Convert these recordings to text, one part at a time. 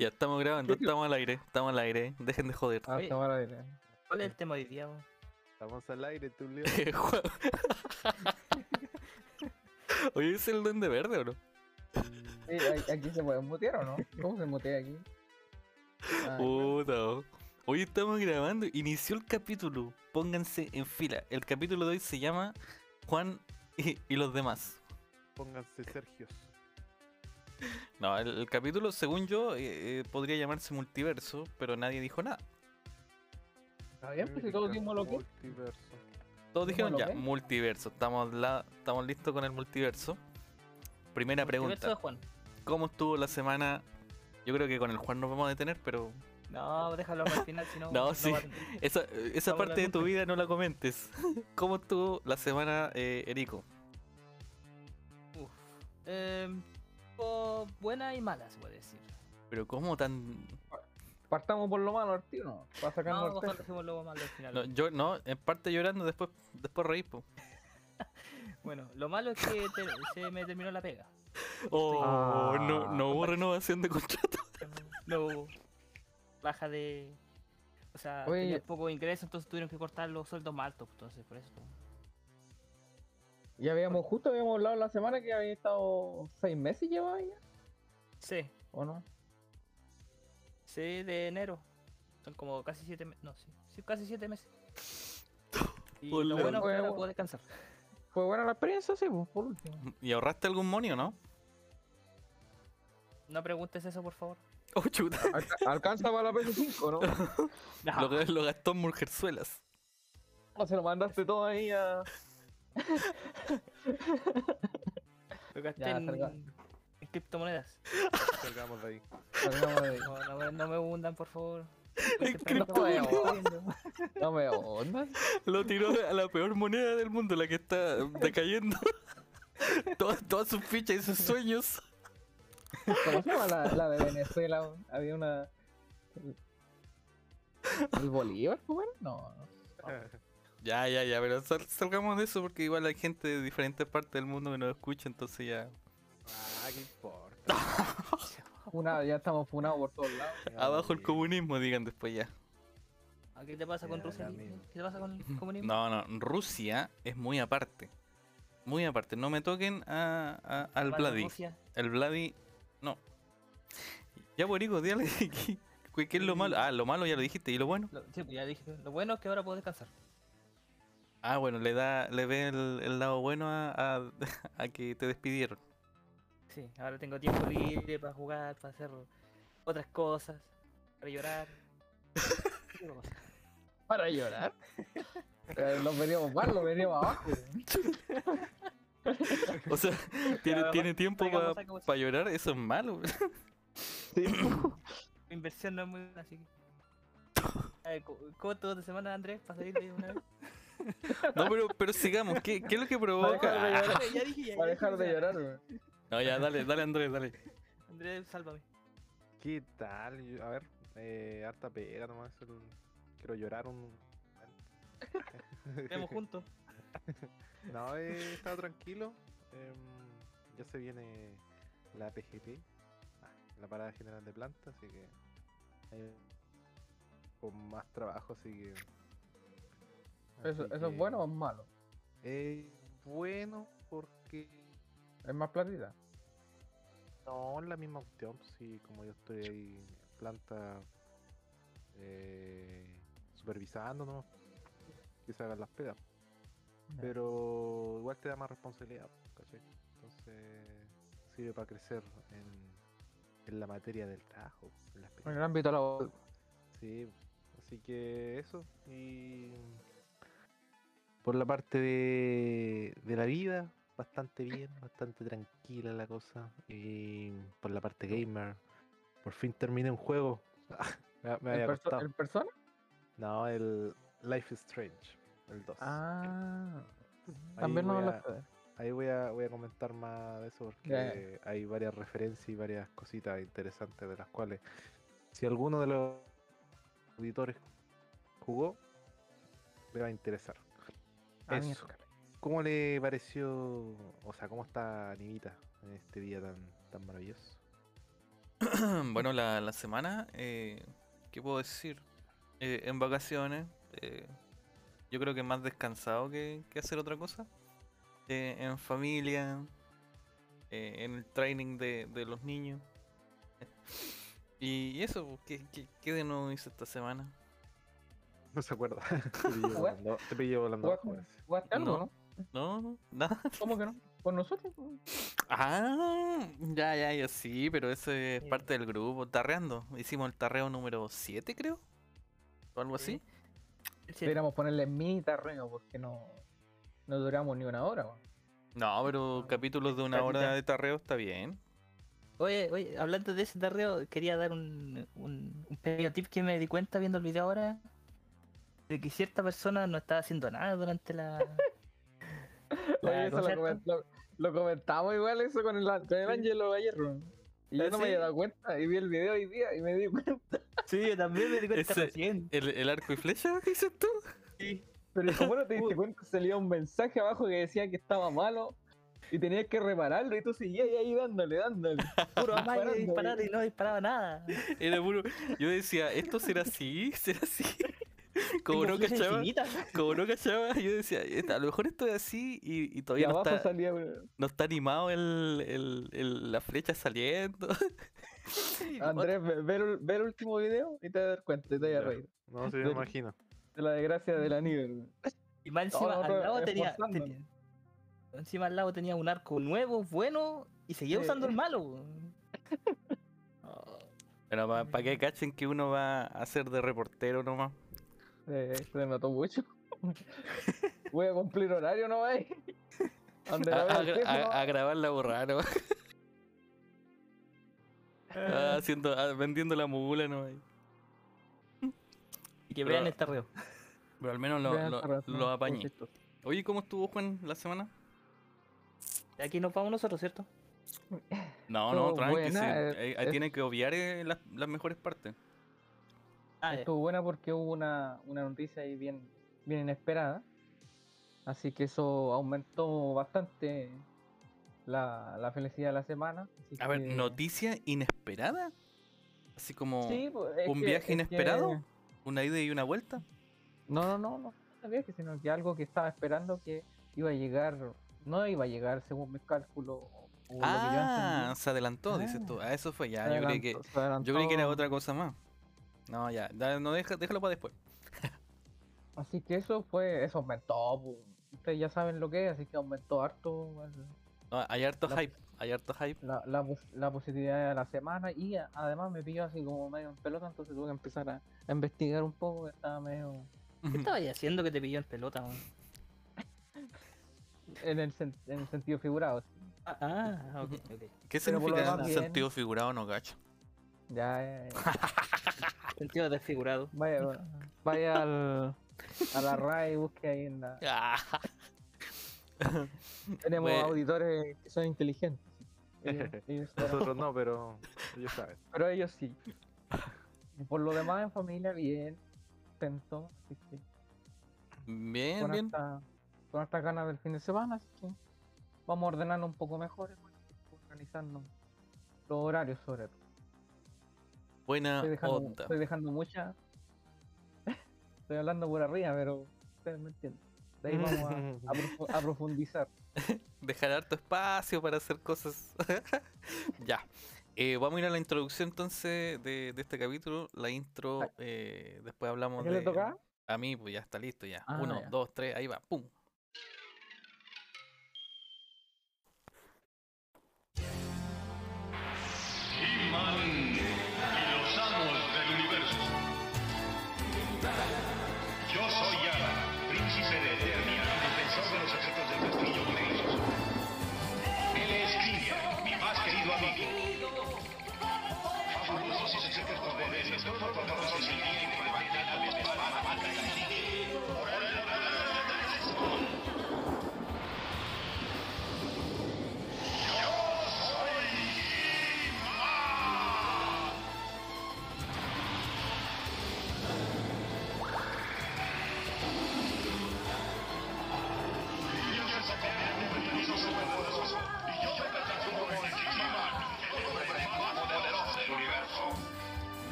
Ya estamos grabando, estamos al aire, estamos al aire. Dejen de joder. Ah, está mal aire. ¿Cuál es el tema de hoy día? Estamos al aire, tú, Leo. Oye, ¿es el duende verde o no? Sí, aquí se puede mutear o no? ¿Cómo se mutea aquí? Ah, Puta. oh. Hoy estamos grabando, inició el capítulo. Pónganse en fila. El capítulo de hoy se llama Juan y, y los demás. Pónganse Sergios. No, el, el capítulo, según yo, eh, eh, podría llamarse multiverso, pero nadie dijo nada. Está bien, pues si todos dimos lo que. Multiverso. Todos dijeron ¿Cómo ya, multiverso. Estamos, la, estamos listos con el multiverso. Primera Multiverso pregunta. de Juan. ¿Cómo estuvo la semana? Yo creo que con el Juan nos vamos a detener, pero No, déjalo al final, si no. No, sí. va- esa, esa parte de tu vida no la comentes. ¿Cómo estuvo la semana, eh, Erico? Uf. Eh, fue buena y mala, se puede decir. Pero ¿cómo tan...? Partamos por lo malo, tío, ¿no? Para No, mejor dejemos luego malo al final. No, yo no, en parte llorando, después después reír, po. Bueno, lo malo es que te- se me terminó la pega. Oh, Ah. no, no hubo renovación de contrato. No hubo baja de. O sea, Oye. tenía poco ingreso, entonces tuvieron que cortar los sueldos más altos. Entonces, por eso. Ya habíamos, justo habíamos hablado la semana que había estado seis meses llevaba ya, Sí, ¿o no? sí, de enero. Son como casi siete meses. No, sí, sí, casi siete meses. Y Hola. lo bueno es que ahora puedo descansar. Fue buena la experiencia, sí, pues, por último. ¿Y ahorraste algún monio, no? No preguntes eso, por favor. Oh, chuta. Alca- Alcanza para la PS5, ¿no? Lo, que- lo gastó en mujerzuelas. O se lo mandaste todo ahí a. Lo gasté Ya, en, en criptomonedas. Salgamos de ahí. Salgamos de ahí. No, no, me- no me hundan, por favor. En No me ondas. Lo tiró a la peor moneda del mundo, la que está decayendo. todas, todas sus fichas y sus sueños. ¿Cómo se llama la, la de Venezuela? Había una. El, Bolívar, ¿cómo era? No, no. Ya, ya, ya, pero sal- salgamos de eso porque igual hay gente de diferentes partes del mundo que nos escucha, entonces ya. Ah, qué importa. Funa- ya estamos funados por todos lados. Abajo el comunismo, digan después ya. ¿A ¿Qué te pasa con Rusia? ¿Qué te pasa con el comunismo? No, no, Rusia es muy aparte. Muy aparte. No me toquen a, a- al Vladi. Rusia. El Vladi, no. Ya, Borico, dígale ¿qué, qué- qué es lo malo. Ah, lo malo ya lo dijiste, ¿y lo bueno? Lo, sí, pues ya dije. Lo bueno es que ahora puedo descansar. Ah, bueno, le da, le ve el, el lado bueno a, a- a que te despidieron. Sí, ahora tengo tiempo libre para jugar, para hacer otras cosas, para llorar. Para llorar. Eh, Los veníamos mal, los veníamos abajo. O sea, tiene, tiempo para llorar, eso es malo. Mi inversión no es muy buena, así que. A ver, ¿cómo cómo estuvo tu semana, Andrés? Para salir de una vez. No, pero, pero sigamos, ¿qué, qué es lo que Para dejar de provoca? Llorar. ya dije, ya, Para ya dejar de ya. llorar, weón. No, ya, dale, dale, Andrés, dale. Andrés, sálvame. ¿Qué tal? A ver, eh, harta pega nomás. el- Quiero llorar un. Vemos juntos. No, he estado tranquilo. em, ya se viene la PGP, ah, la parada general de planta, así que hay con más trabajo, así que. ¿Eso, ¿Eso es bueno o es malo? eh, bueno porque Es más platita. no es la misma cuestión, sí, como yo estoy ahí en planta eh, supervisando, ¿no? Que se hagan las pegas. Pero igual te da más responsabilidad, ¿cachai? Entonces sirve para crecer en, en la materia del trabajo, en En el ámbito laboral. Sí, así que eso. Y por la parte de, de la vida, bastante bien, bastante tranquila la cosa. Y por la parte gamer, por fin terminé un juego. me, me ¿El, perso- costado. el persona? No, el Life is Strange, el 2. Ah. Ahí También no lo. Ahí voy a, voy a comentar más de eso porque hay varias referencias y varias cositas interesantes de las cuales si alguno de los auditores jugó, le va a interesar. Eso. ¿Cómo le pareció, o sea, cómo está Anivita en este día tan, tan maravilloso? bueno, la, la semana, eh, ¿qué puedo decir? Eh, en vacaciones, eh, yo creo que más descansado que, que hacer otra cosa. En familia, en el training de, de los niños. Y eso, ¿qué, qué, qué de nuevo hice esta semana? No se acuerda. Te pillé volando, te pillé volando. ¿Jugaste algo, No. no? Nada. ¿Cómo que no? ¿Con nosotros? Ah, ya, ya, ya, sí, pero eso es parte del grupo. Tarreando. Hicimos el tarreo número 7, creo. O algo así. Sí. Deberíamos ponerle mini tarreo porque no, no duramos ni una hora. No, pero capítulos de una hora de tarreo está bien. Oye, oye, hablando de ese tarreo, quería dar un, un, un pequeño tip que me di cuenta viendo el video ahora. De que cierta persona no estaba haciendo nada durante la. la Oye, eso lo, comentamos igual eso con el, con el Angelo ayer. Y yo ¿Ah, no me había dado cuenta y vi el video hoy día y me di cuenta. Sí, yo también me di cuenta Ese- recién. ¿El, el arco y flecha que dices tú? Sí. Pero como no te diste cuenta, salía un mensaje abajo que decía que estaba malo y tenías que repararlo y tú seguías ahí dándole, dándole. Puro Disparando, disparar y no disparaba nada. Era puro. Yo decía, ¿esto será así? ¿Será así? Como no cachaba, como no cachaba, yo decía, "Esta- a lo mejor esto es así y, y Y todavía no está, salía. no está animado el, el- el- la flecha saliendo. Andrés, ve, ve el, ve el último video y te vas a dar cuenta y te vas a reír. No, sí, me imagino. De la desgracia de la nivel. Y más encima al lado tenía, Encima al lado tenía un arco nuevo, bueno, y seguía Sí. usando el malo. Oh, Pero para que cachen que uno va a ser de reportero nomás. Eh, se notó mucho. Voy a cumplir horario, ¿no? Donde A, ¿no? grabar la borrada nomás. Ah, haciendo, ah, vendiendo la mula nomás. y que Pero- vean el tarreo. Pero al menos lo, lo, lo apañé. Oye, ¿cómo estuvo Juan la semana? De aquí nos vamos nosotros, ¿cierto? No, no, tranqui, sí, eh, ahí- ahí es- tienen que obviar eh, las, las mejores partes. Ah. Estuvo buena porque hubo una, una noticia ahí bien, bien inesperada. Así que eso aumentó bastante la, la felicidad de la semana. así A ver, noticia inesperada. Así como Sí, pues, es un que- viaje es inesperado, que- una ida y una vuelta. No, no, no, no no viaje, sino que algo que estaba esperando que iba a llegar, no iba a llegar según mis cálculos. o- o lo que yo Ah, se adelantó, dices Ah. tú. Ah, eso fue ya. Yo creí, que, yo creí que era otra cosa más. No, ya, no deja, déjalo para después. Así que eso fue, eso aumentó. pues. Ustedes ya saben lo que es, así que aumentó harto el- No, hay harto La- hype, hay harto hype. la, la, pos- la positividad de la semana y además me pilló así como medio en pelota, entonces tuve que empezar a, a investigar un poco, que estaba medio ¿Qué estabas haciendo que te pilló en pelota, man? en el, sen- en el sentido figurado. sí. Ah, ah, ok, ok. ¿Qué Pero significa en sentido figurado, no gacho? Ya, ya, ya. Sentido desfigurado. Vaya, vaya al, a la RAI y busque ahí en la... Ah. Tenemos Bueno. auditores que son inteligentes. Ellos- ellos saben. Nosotros no, pero ellos saben. pero ellos sí. Y por lo demás en familia bien, contento, así que Bien, con bien. esta, con estas ganas del fin de semana, así que vamos a ordenarlo un poco mejor, bueno, organizarnos los horarios sobre todo. Buena Estoy dejando, onda. estoy dejando mucha. Estoy hablando por arriba, pero ustedes me entienden. De ahí vamos a, a profu- a profundizar. Dejar harto espacio para hacer cosas. ya. Eh, vamos a ir a la introducción entonces de, de este capítulo. La intro, Ay. eh, después ¿A hablamos qué de... le toca? A mí, pues ya está listo ya. Ah, Uno, ya. dos, tres, ahí va. ¡Pum! He-Man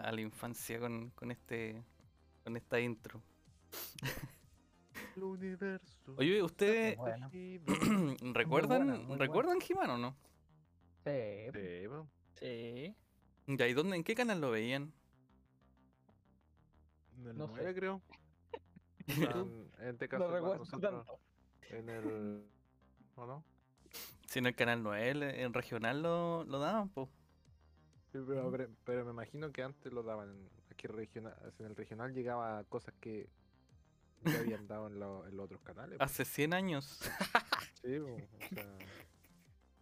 a, a la infancia con, con este con esta intro. El universo. Oye, ¿ustedes Bueno. recuerdan buena, muy recuerdan He-Man o no? Sí, Sí. Sí. Ya, ¿y dónde, en qué canal lo veían? En el No sé. 9, creo. O sea, en- en este caso no recuerdo nosotros, tanto. en el ¿o no? Si en el canal 9, el- en regional lo, lo daban, pues. Sí, pero, pero- pero me imagino que antes lo daban aquí regional, en el regional llegaba cosas que ya habían dado en, lo- en los otros canales. po. Hace 100 años. Sí, po, o sea,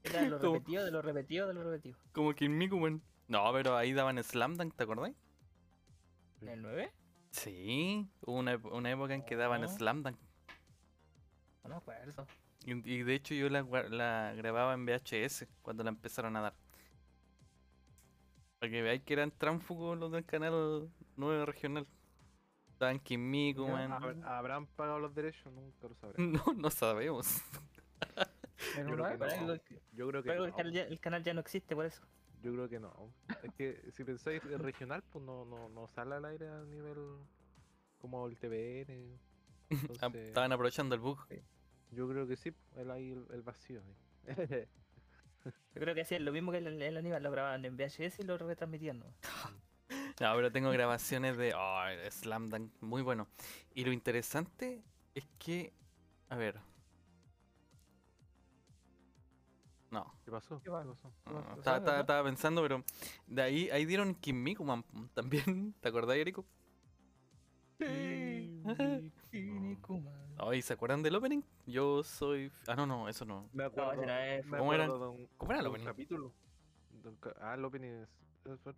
Era lo Como- repetido, de lo repetido, de lo repetido. Como que en Mikuman. No, pero ahí daban Slam Dunk, ¿te acordás? ¿En el 9? Sí, hubo una, una época en que daban No. Slam Dunk. No me acuerdo. Y, y de hecho yo la, la grababa en VHS cuando la empezaron a dar. Para que veáis que eran tránsfugos los del canal 9 regional. Daban Kim Mikuman. ¿habrán- ¿Habrán pagado los derechos? Nunca lo sabré. No, no sabemos. Yo creo que no. Pero Yo creo que Pero el, canal ya, el canal ya no existe por eso. Yo creo que no. Es que si pensáis en regional, pues no, no, no sale al aire a nivel como el TVN. Ah, Entonces, Estaban aprovechando el bug. yo creo que sí, el, ahí el, el vacío. ahí. Yo creo que hacían lo mismo que el, el Aníbal, lo grababan en VHS y lo retransmitían. ¿no? No, pero tengo grabaciones de oh, Slam Dunk, muy bueno. Y lo interesante es que, a ver. No, ¿Qué pasó? ¿Qué pasó? pasó? no, No, no, no estaba, pensando, pero de ahí, ahí dieron Kim Mikuman también. ¿Te acordás, Erico? Ay, ¿se acuerdan del opening? Yo soy. Ah, no, no, eso no. Me acuerdo, me ¿Cómo era? acuerdo un, ¿Cómo era el opening? capítulo. ah, el opening es...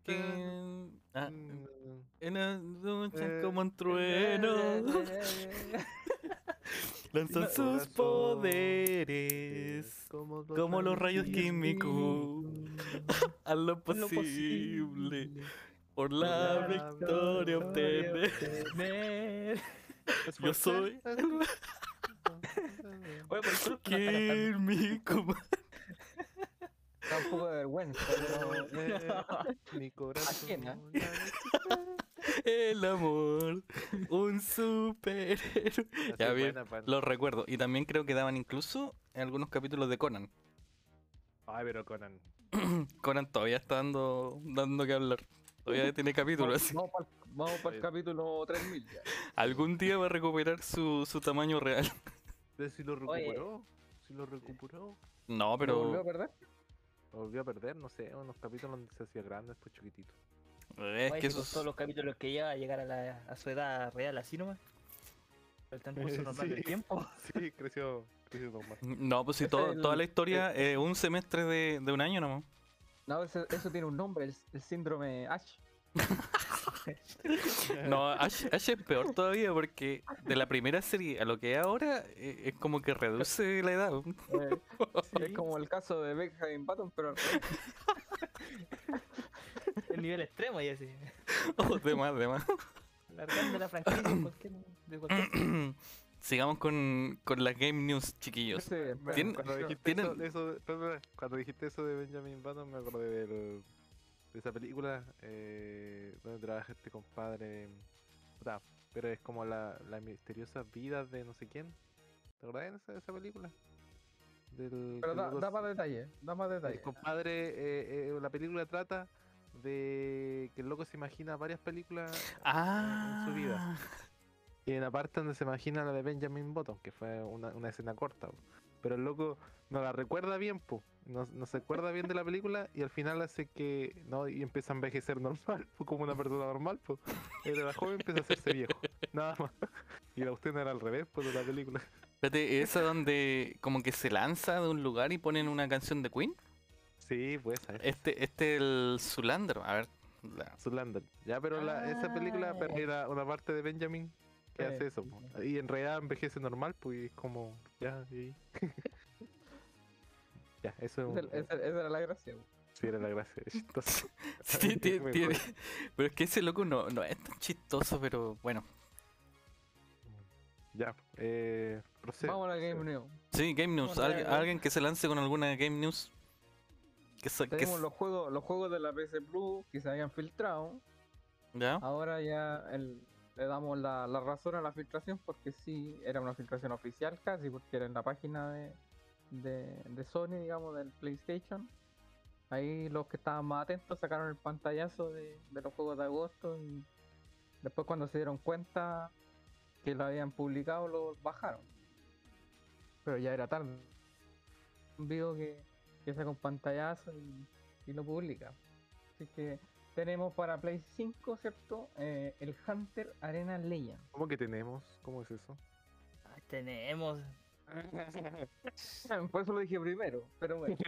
Que- ah, Mm, en la noche Eh, como un trueno. Lanzan No, sus poderes. como Como los rayos químicos. A lo posible. Por la victoria obtener. obtener. Yo soy. Oye, por no. Kim Mikuman. Da un poco de vergüenza, pero Mi corazón. Ajena. El amor. Un superhéroe. Ya bien, Lo recuerdo. Y también creo que daban incluso en algunos capítulos de Conan. Ay, pero Conan. Conan todavía está dando, dando que hablar. Todavía tiene capítulos. así. Vamos para el, capítulo 3000 ya. Algún día va a recuperar su, su tamaño real. Pero si lo Oye. recuperó. Si lo recuperó. No, ¿Lo volvió a pero perder? Lo volvió a perder, no sé, unos capítulos donde se hacía grande, después chiquitito. es Oye, que si con eso todos los capítulos que lleva a llegar a, la, a su edad real así nomás. El transcurso normal del Sí. tiempo. Sí, creció, creció normal. No, pues si todo- el- toda la historia es un semestre de, de un año nomás. No, eso, eso tiene un nombre, el, el síndrome Ash. No, Ash, Ash es peor todavía porque de la primera serie a lo que es ahora eh, es como que reduce la edad. Eh, Es como el caso de Benjamin Button, pero El nivel extremo y así. Oh, de más, de más. Largando la franquicia de cualquier, de cualquier Sigamos con, con las game news, chiquillos. ese- Tien- Cuando dijiste, tienen- eso, cuando dijiste eso de Benjamin Button, me acordé del- de esa película eh, donde trabaja este compadre. puta, pero es como la, la misteriosa vida de no sé quién. ¿Te acordás de esa, película? Del, pero da, más detalles, da más el detalles. compadre, eh, eh, la película trata de que el loco se imagina varias películas Ah, en su vida. Y en la parte donde se imagina la de Benjamin Button, que fue una, una escena corta. Pero el loco no la recuerda bien, po. No, no se acuerda bien de la película y al final hace que. no Y empieza a envejecer normal, po, como una persona normal, pues. Era joven empieza a hacerse viejo. Nada más. Y la usted no era al revés, pues, de la película. Espérate, esa donde como que se lanza de un lugar y ponen una canción de Queen. Sí, pues esa es. Este, este el Zulander, a ver. la- Zoolander. Ya, pero la, esa película Ah. era una parte de Benjamin que Sí, hace eso. po. Y en realidad envejece normal, pues como. Ya, y. ya, eso es un- Esa, era la gracia. güey. Sí, era la gracia. es chistoso. Sí, tiene- Mejor. tiene- Pero es que ese loco no, no es tan chistoso, pero bueno. Ya, eh. procede, Vamos a la Game. News. Sí, Game News. Alguien, que se lance con alguna Game News. Que, Tenemos los juegos, los juegos de la PC Plus que se habían filtrado. ¿Ya? Ahora ya el- le damos la, la razón a la filtración porque sí, era una filtración oficial casi, porque era en la página de, de, Sony, digamos, del PlayStation. Ahí los que estaban más atentos sacaron el pantallazo de, de los juegos de agosto y después cuando se dieron cuenta que lo habían publicado, lo bajaron. Pero ya era tarde. Video que, que saca un pantallazo y lo publica. Así que tenemos para Play 5, ¿cierto? Eh, el Hunter Arena Legend. ¿Cómo que tenemos? ¿Cómo es eso? Ay, tenemos. Por eso lo dije primero, pero bueno.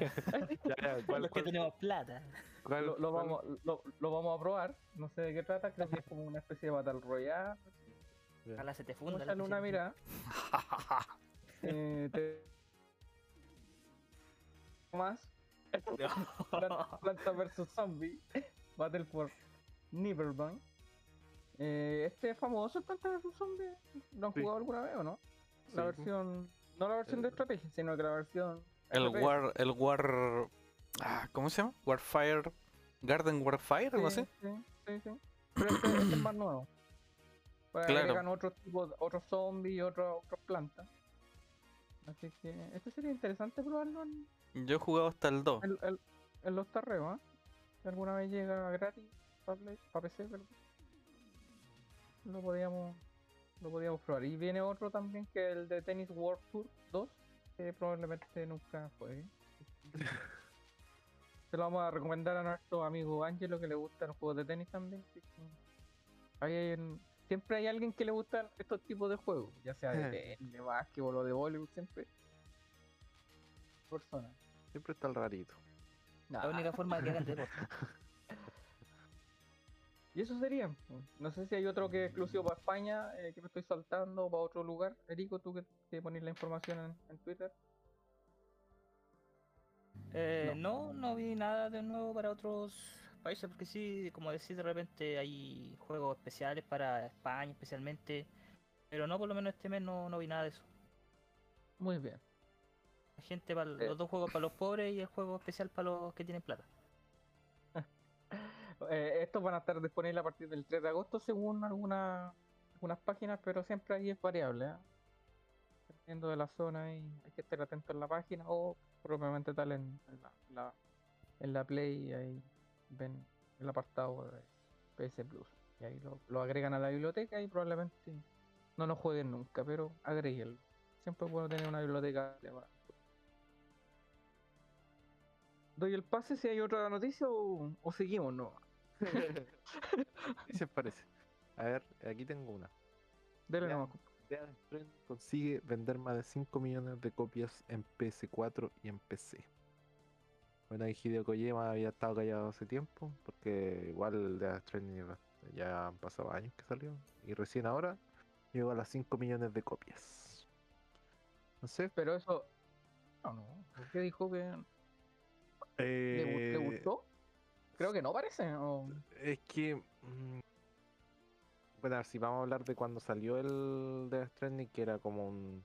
Ya, ya, ¿cuál- Los que tenemos plata. cuál- lo, vamos, lo, lo vamos a probar. No sé de qué trata, creo que es como una especie de Battle Royale. ya. Ojalá se te Vamos funda. a la echarle una mirada. Eh, te- más. Plan- Planta vs Zombie. Battle for Nibelbank. Eh, este es famoso Planta vs Zombie. ¿Lo han Sí. jugado alguna vez o no? La Sí. versión. No la versión de El- estrategia, sino que la versión. El FPS. War. El War. ah, ¿Cómo se llama? Warfire. Garden Warfire, algo así. Sí, sí, sí. Pero este, este es más nuevo. Pues Claro. agregan otros tipos, otros zombies y otras otras plantas. Así que este sería interesante probarlo en, Yo he jugado hasta el 2. en, en- en los tarreos, ¿ah? Si alguna vez llega gratis para PC, perdón. Lo podíamos, lo podíamos probar. Y viene otro también que es el de Tennis World Tour 2, que probablemente nunca juegue. Se lo vamos a recomendar a nuestro amigo Angelo que le gustan los juegos de tenis también. ahí hay siempre hay alguien que le gustan estos tipos de juegos, ya sea de tenis, de básquetbol o de voleibol, siempre. Persona. Siempre está el rarito. La única forma de que hagan deporte. Y eso sería. No sé si hay otro que es exclusivo para España, eh, que me estoy saltando, o para otro lugar. Erico, tú que, que pones la información en, en Twitter. Eh, no. no, vi nada de nuevo para otros países, porque sí, como decís, de repente hay juegos especiales para España especialmente, pero no, por lo menos este mes no, no vi nada de eso. Muy bien. Gente para los dos juegos para los pobres y el juego especial para los que tienen plata. Eh, estos van a estar disponibles a partir del 3 de agosto, según alguna- algunas páginas, pero siempre ahí es variable. ¿eh? Dependiendo de la zona, y hay que estar atento en la página o propiamente tal en, en la, la- en la Play. y ahí ven el apartado de PS Plus. Y ahí lo, lo agregan a la biblioteca y probablemente no lo jueguen nunca, pero agréguenlo. Siempre es bueno tener una biblioteca. de ¿Doy el pase si hay otra noticia o, o seguimos? No. ¿Qué se parece? A ver, aquí tengo una. Dele Ya. nomás. Consigue vender más de 5 millones de copias en PS4 y en PC. Bueno, ahí Hideo Kojima había estado callado hace tiempo, porque igual Death Stranding ya- ya han pasado años que salió, y recién ahora llegó a las 5 millones de copias. No sé, Pero eso. No, no. ¿Por qué dijo que gu- le eh, gustó? Creo que no parece. o- Es que. mm, bueno, a ver, si vamos a hablar de cuando salió el Death Stranding, que era como un.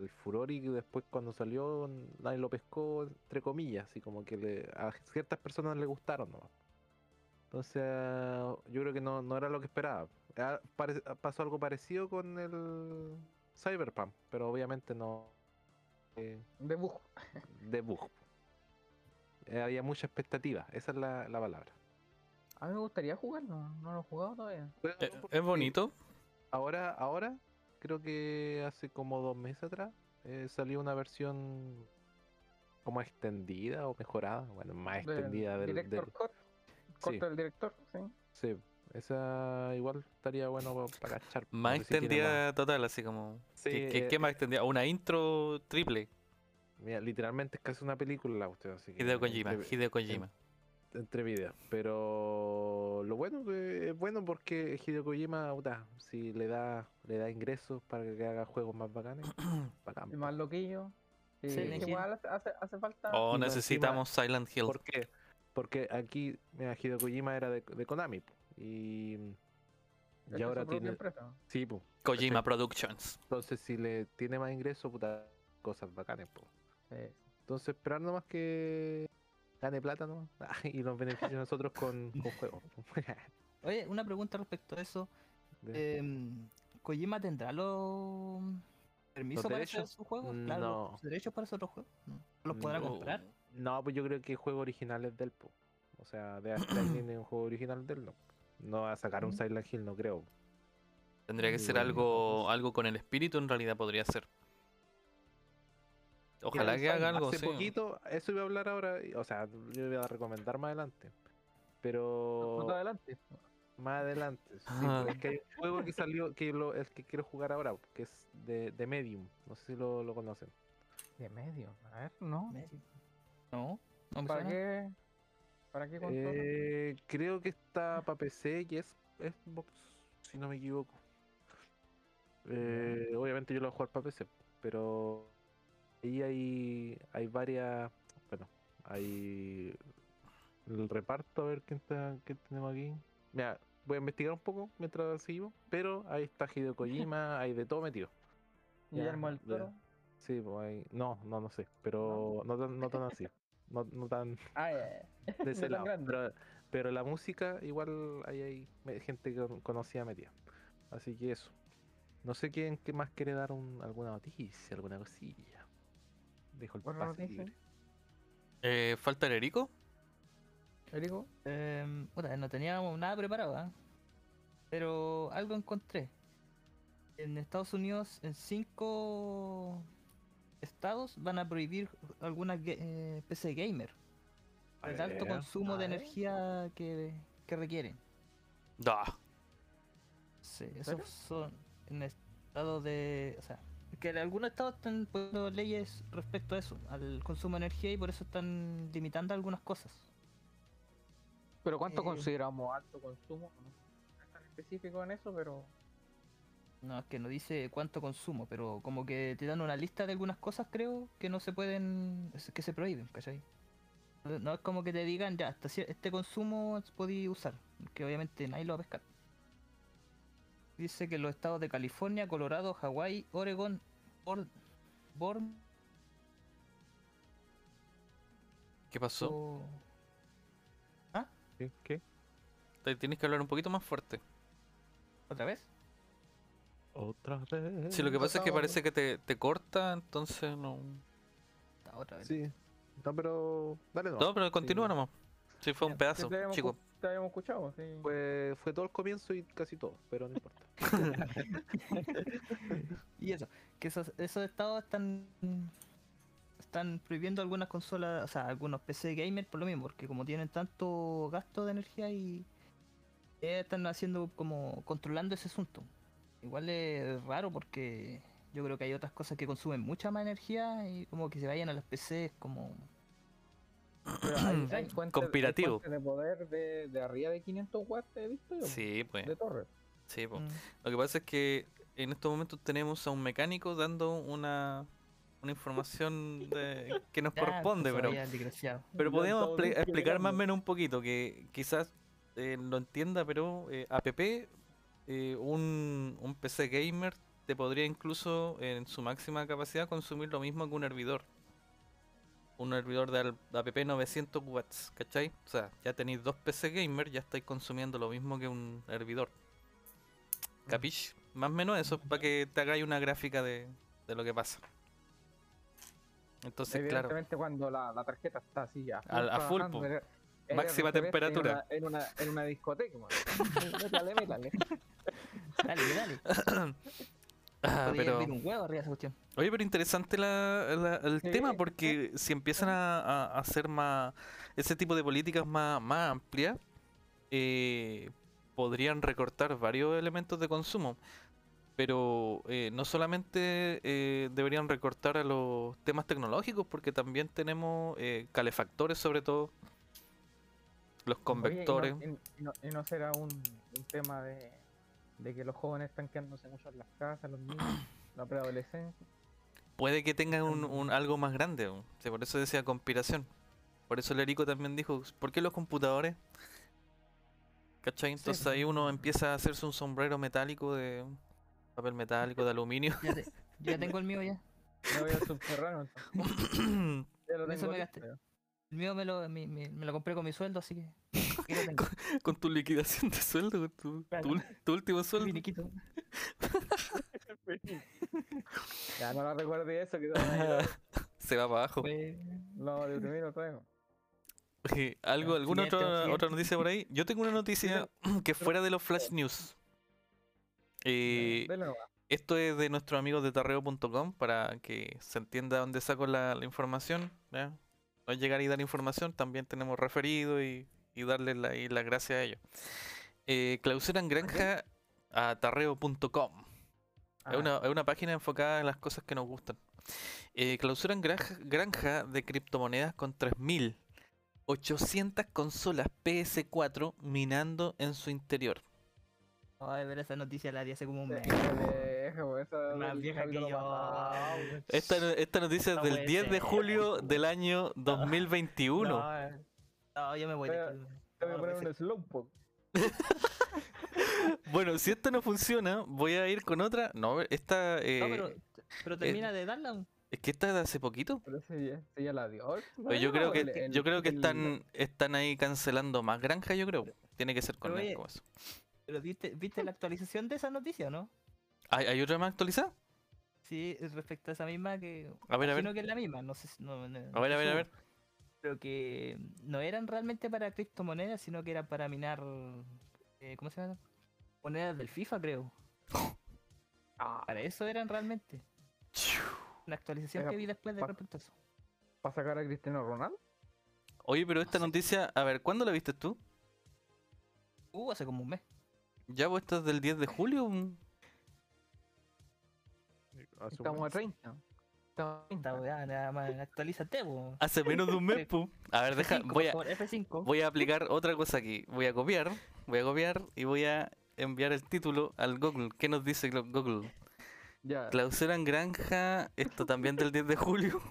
El furor y después cuando salió nadie lo pescó, entre comillas, así como que le, a ciertas personas le gustaron nomás. Entonces, yo creo que no, no era lo que esperaba. Ah, pare- pasó algo parecido con el Cyberpunk, pero obviamente no eh, De bug. de bug. Eh, había mucha expectativa, esa es la, la palabra. A mí me gustaría jugarlo. No lo he jugado todavía. Eh, Es bonito. Ahora, ahora, creo que hace como dos meses atrás, eh, salió una versión como extendida o mejorada, bueno, más extendida del, Director del- Sí. del director, sí. sí, esa igual estaría bueno para cachar. Más si extendida total, así como. Sí, ¿Qué, qué- eh, qué más extendida? Una intro triple. Mira, literalmente es casi una película la cuestión, así que Hideo Kojima. entre- Hideo Kojima. entre videos. Pero lo bueno que es bueno porque Hideo Kojima, puta, si le da le da ingresos para que haga juegos más bacanes, bacán, El po. más loquillo. Sí, igual hace, falta. O y necesitamos Silent Hill. ¿Por qué? Porque aquí, mira, Hideo Kojima era de, de Konami, y, y ahora tiene... empresa. Sí, po, Kojima. Productions. entonces si le tiene más ingresos, puta, cosas bacanes, po. Sí. Entonces esperar nomás que gane plata ¿no? y nos beneficie a nosotros con, con juegos. Oye, una pregunta respecto a eso. De- Em, ¿Kojima tendrá los permisos ¿Los para hacer sus juegos? Claro, No. los derechos para hacer otros juegos. ¿Los podrá No. comprar? No, pues yo creo que juego original es del po. O sea, de Stranding es un juego original del no. No va a sacar un Mm. Silent Hill, no creo. Tendría que ser bueno, algo, algo con el espíritu, en realidad podría ser. Ojalá que haga algo, Hace sí. poquito, eso iba a hablar ahora, o sea, yo iba a recomendar más adelante. Más Pero adelante. más adelante. sí, Ah. es que hay un juego que salió, que lo, el que quiero jugar ahora, que es de, de Medium. No sé si lo, lo conocen. De medio. A ver, ¿no? No, ¿Para qué? ¿Para qué? Eh, creo que está para PC y es Xbox, si no me equivoco. Eh, obviamente yo lo voy a jugar para PC, pero ahí hay, hay varias. Bueno, hay el reparto, a ver quién, está, quién tenemos aquí. Mira, voy a investigar un poco mientras seguimos, pero ahí está Hideo Kojima, hay de todo metido. Del ya. Toro. Sí, pues hay- no, no, no sé, pero no, tan, no tan así. No, no tan Ah, ya. de ese lado. Pero, pero la música, igual hay me- gente que conocida metida. Así que eso. No sé quién qué más quiere dar un- alguna noticia, alguna cosilla. Dejo el ¿Otra pase noticia? libre. Eh, ¿Falta el Erico? Erico, Em, puta, no teníamos nada preparado, ¿ah? Pero algo encontré. En Estados Unidos, en cinco estados van a prohibir algunas ga- eh, PC gamer. El alto ver, consumo de energía que, que requieren. Da. Sí, esos son en estados de. O sea, que algunos estados están poniendo leyes respecto a eso, al consumo de energía y por eso están limitando algunas cosas. ¿Pero cuánto Eh, consideramos alto consumo? No es tan específico en eso, pero. No, es que no dice cuánto consumo, pero como que te dan una lista de algunas cosas, creo, que no se pueden, que se prohíben, ¿cachai? No- es como que te digan, ya, este consumo podéis usar, que obviamente nadie lo va a pescar. Dice que los estados de California, Colorado, Hawái, Oregon, Bor Born ¿Qué pasó? o- ¿Qué? ¿Qué? Te- Tienes que hablar un poquito más fuerte. ¿Otra vez? Otra vez. Sí, lo que pasa es que parece que te, te corta, entonces no. Ah, Otra vez. Sí. No, pero. Dale no. No, pero continúa Sí. nomás. Sí, fue un pedazo, te habíamos, chico. te habíamos escuchado, sí. Fue, fue todo el comienzo y casi todo, pero no importa. Y eso, que esos, esos estados están están prohibiendo algunas consolas, o sea, algunos PC gamer por lo mismo, porque como tienen tanto gasto de energía y eh, están haciendo como controlando ese asunto. Igual es raro porque yo creo que hay otras cosas que consumen mucha más energía y como que se vayan a las PC es como Pero hay, hay fuentes, hay Conspirativo. de poder de, de arriba de 500 watts, he visto yo. Sí, pues. De torre. Sí, pues. mm, Lo que pasa es que en estos momentos tenemos a un mecánico dando una, una información de- que nos ya, corresponde, pues, pero, pero podemos expli- explicar más o menos un poquito, que quizás eh, lo entienda, pero eh, APP, eh, un, un PC gamer te podría incluso en su máxima capacidad consumir lo mismo que un hervidor. Un hervidor de al- APP 900 watts, ¿cachai? O sea, ya tenéis dos PC gamer, ya estáis consumiendo lo mismo que un hervidor. ¿Capish? Más o menos eso, para que te hagáis una gráfica de, de lo que pasa. Entonces, claro, Evidentemente cuando la, la tarjeta está así a full, eres- eres Máxima temperatura. En una, en una, en una discoteca, métale, métale. Dale, dale. ah, pero... hervir un huevo arriba de esa cuestión. Oye, pero interesante la- la- el Sí, tema sí. porque si empiezan a hacer más ese tipo de políticas más, más amplias, eh, podrían recortar varios elementos de consumo. Pero eh, no solamente eh, deberían recortar a los temas tecnológicos, porque también tenemos eh, calefactores sobre todo, los convectores. Oye, y, no, y no- y no será un, un tema de, de que los jóvenes están quedándose mucho en las casas, los niños, la preadolescencia. Puede que tengan un, un algo más grande, o sea, por eso decía conspiración. Por eso el Erico también dijo, ¿por qué los computadores? ¿Cachai? Entonces ahí uno empieza a hacerse un sombrero metálico de papel metálico, de aluminio. Ya, te- ya tengo el mío ya. Me voy al subterráneo. Ya lo Eso tengo me. El mío me lo, mi- mi- me lo compré con mi sueldo, así que. lo. Con tu liquidación de sueldo, con tu, Claro. último sueldo. Ya no la recuerde eso, que Se va para abajo. Fue- no, de primero traigo. ¿Algo, ¿Alguna siguiente, otra, siguiente. otra noticia por ahí? Yo tengo una noticia que fuera de los flash news. Eh, esto es de nuestros amigos de tarreo.com para que se entienda dónde saco la, la información. ¿ya? No llegar y dar información, también tenemos referido y, y darle la, y las gracias a ellos. Eh, clausuran granja a tarreo.com. Es Ah, una, es una página enfocada en las cosas que nos gustan. Eh, clausuran granja, granja de criptomonedas con 3.800 consolas PS4 minando en su interior. Ay, ver esa noticia la di hace como un mes. Más vieja que yo. Esta, esta noticia es del puede 10 de julio del año 2021. No, eh, no, yo me voy de Pero- aquí. Te voy a poner un slowpoke. Bueno, si esto no funciona, voy a ir con otra. No, esta eh, No, pero, pero termina de darla. Es que esta es de hace poquito. Pero ese ya, ese ya la dio. Pero yo creo que El- el- yo creo que el- están están ahí cancelando más granja, yo creo. Tiene que ser con Pero él, oye, como eso. Pero viste, viste la actualización de esa noticia, ¿no? ¿Hay, hay otra más actualizada? Sí, respecto a esa misma que. A ver, a ver. que es la misma, no sé. No, no- A ver, no a ver, a ver. Pero que no eran realmente para criptomonedas, sino que eran para minar. eh, ¿Cómo se llama? Monedas del FIFA, creo. Ah, Para eso eran realmente. Una actualización Oiga, que vi después de pa- respecto a eso. ¿Para sacar a Cristiano Ronaldo? Oye, pero esta Sí. noticia, a ver, ¿cuándo la viste tú? Uh, hace como un mes. Ya, pues esta es del 10 de julio. Estamos a mes. 30. Estamos a 30. Esta weá, nada más, actualízate. Hace menos de un mes, Sí. pu. A ver, deja, F5, voy a, por favor, F5. voy a aplicar otra cosa aquí. Voy a copiar, voy a copiar y voy a enviar el título al Google. ¿Qué nos dice Google? Ya. Clausuran granja, esto también del 10 de julio.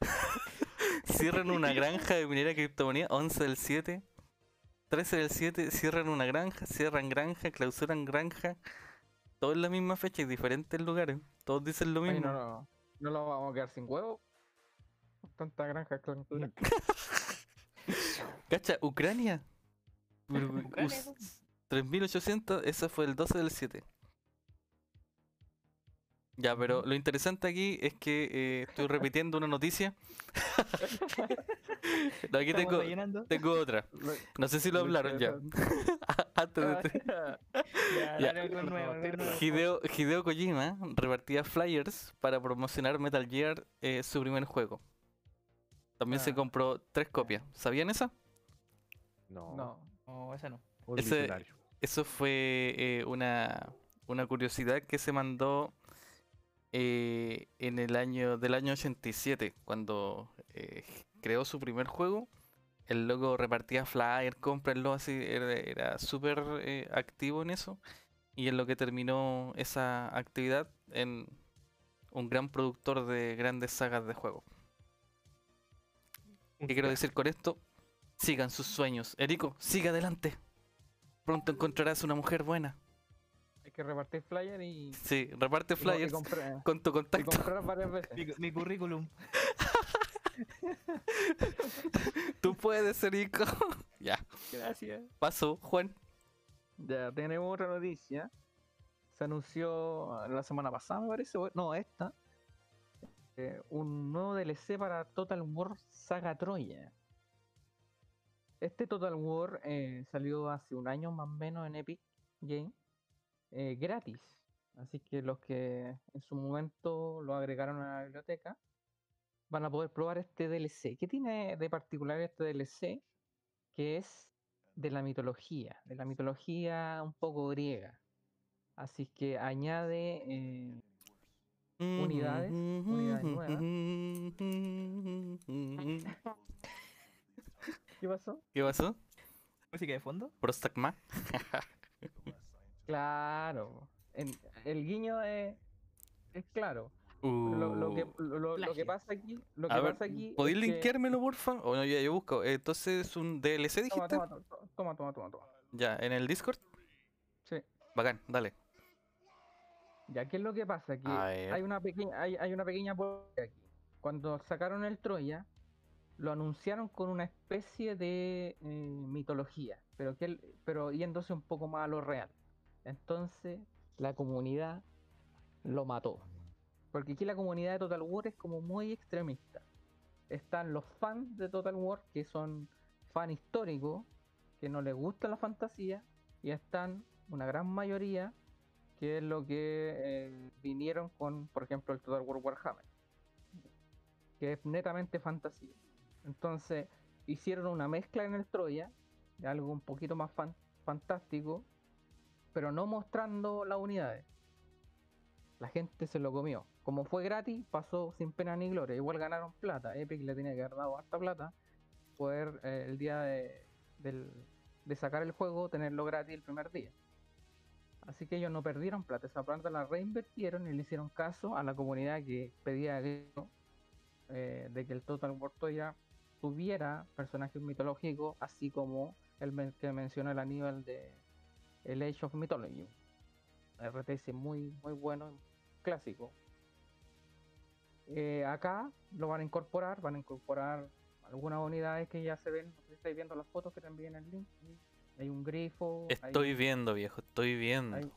Cierran una granja de minera de criptomoneda, 11 del 7. 13 del 7, cierran una granja, cierran granja, clausuran granja. Todo en la misma fecha y diferentes lugares. Todos dicen lo Ay, mismo. no, no, no lo vamos a quedar sin huevo. Tanta granja clausura. Cacha, Ucrania. Ucrania, us- po. 3800, ese fue el 12 del 7. Ya, pero lo interesante aquí es que eh, estoy repitiendo una noticia. No, aquí tengo, otra. No sé si lo hablaron ya. Antes de este- Ya, Ya. nuevo, nuevo. Hideo, Hideo Kojima repartía flyers para promocionar Metal Gear, eh, su primer juego. También se Ah. compró tres copias. ¿Sabían esa? No, No. No, esa no. ese-. Eso fue eh, una, una curiosidad que se mandó eh, en el año del año 87, cuando eh, creó su primer juego. El loco repartía flyers, cómprenlo, así, era, era súper eh, activo en eso. Y en lo que terminó esa actividad en un gran productor de grandes sagas de juegos. Un ¿Qué quiero decir con esto? Sigan sus sueños. Erico, siga adelante. Pronto encontrarás una mujer buena. Que repartir flyer y. Sí, reparte y co- y flyers con tu contacto. comprar varias veces. Mi, mi currículum. Tú puedes, Erico. ya, Gracias. paso, Juan. Ya tenemos otra noticia. Se anunció la semana pasada, me parece. No, esta. eh, un nuevo DLC para Total War Saga Troya. Este Total War eh, salió hace un año más o menos en Epic Game. Eh, gratis. Así que los que en su momento lo agregaron a la biblioteca van a poder probar este DLC. ¿Qué tiene de particular este DLC? Que es de la mitología, de la mitología un poco griega. Así que añade eh, Unidades, unidades ¿Qué pasó? ¿Qué pasó? Música de fondo. Prostagma. Claro. en- el guiño es, es claro. Lo, lo que, Uh, lo, lo- lo que Plagio. pasa aquí, lo que A ver, pasa aquí ¿podéis es que- porfa? O no, ya yo busco. Entonces es un DLC, Toma, dijiste. toma, toma, toma, toma, toma, toma. Ya, en el Discord. Sí. Bacán, dale. Ya, ¿qué es lo que pasa? Que hay una pequeña, hay, hay una pequeña aquí. Cuando sacaron el Troya, lo anunciaron con una especie de eh, mitología, pero, que él- pero yéndose un poco más a lo real. Entonces la comunidad lo mató. Porque aquí la comunidad de Total War es como muy extremista. Están los fans de Total War, que son fan históricos, que no les gusta la fantasía, y están una gran mayoría que es lo que eh, vinieron con, por ejemplo, el Total War Warhammer, que es netamente fantasía. Entonces hicieron una mezcla en el Troya, de algo un poquito más fan- fantástico, pero no mostrando las unidades. La gente se lo comió. Como fue gratis, pasó sin pena ni gloria. Igual ganaron plata. Epic le tenía que haber dado harta plata. Poder eh, el día de, sacar el juego, tenerlo gratis el primer día. Así que ellos no perdieron plata. Esa plata la reinvirtieron y le hicieron caso a la comunidad que pedía eh, de que el Total War Troya tuviera personajes mitológicos, así como el que mencionó el Aníbal de el Age of Mythology. RTS muy, muy bueno, clásico. Eh, acá lo van a incorporar, van a incorporar algunas unidades que ya se ven, no sé si estáis viendo las fotos que te envíen el link. Hay un grifo, hay- Estoy viendo, viejo, estoy viendo. hay,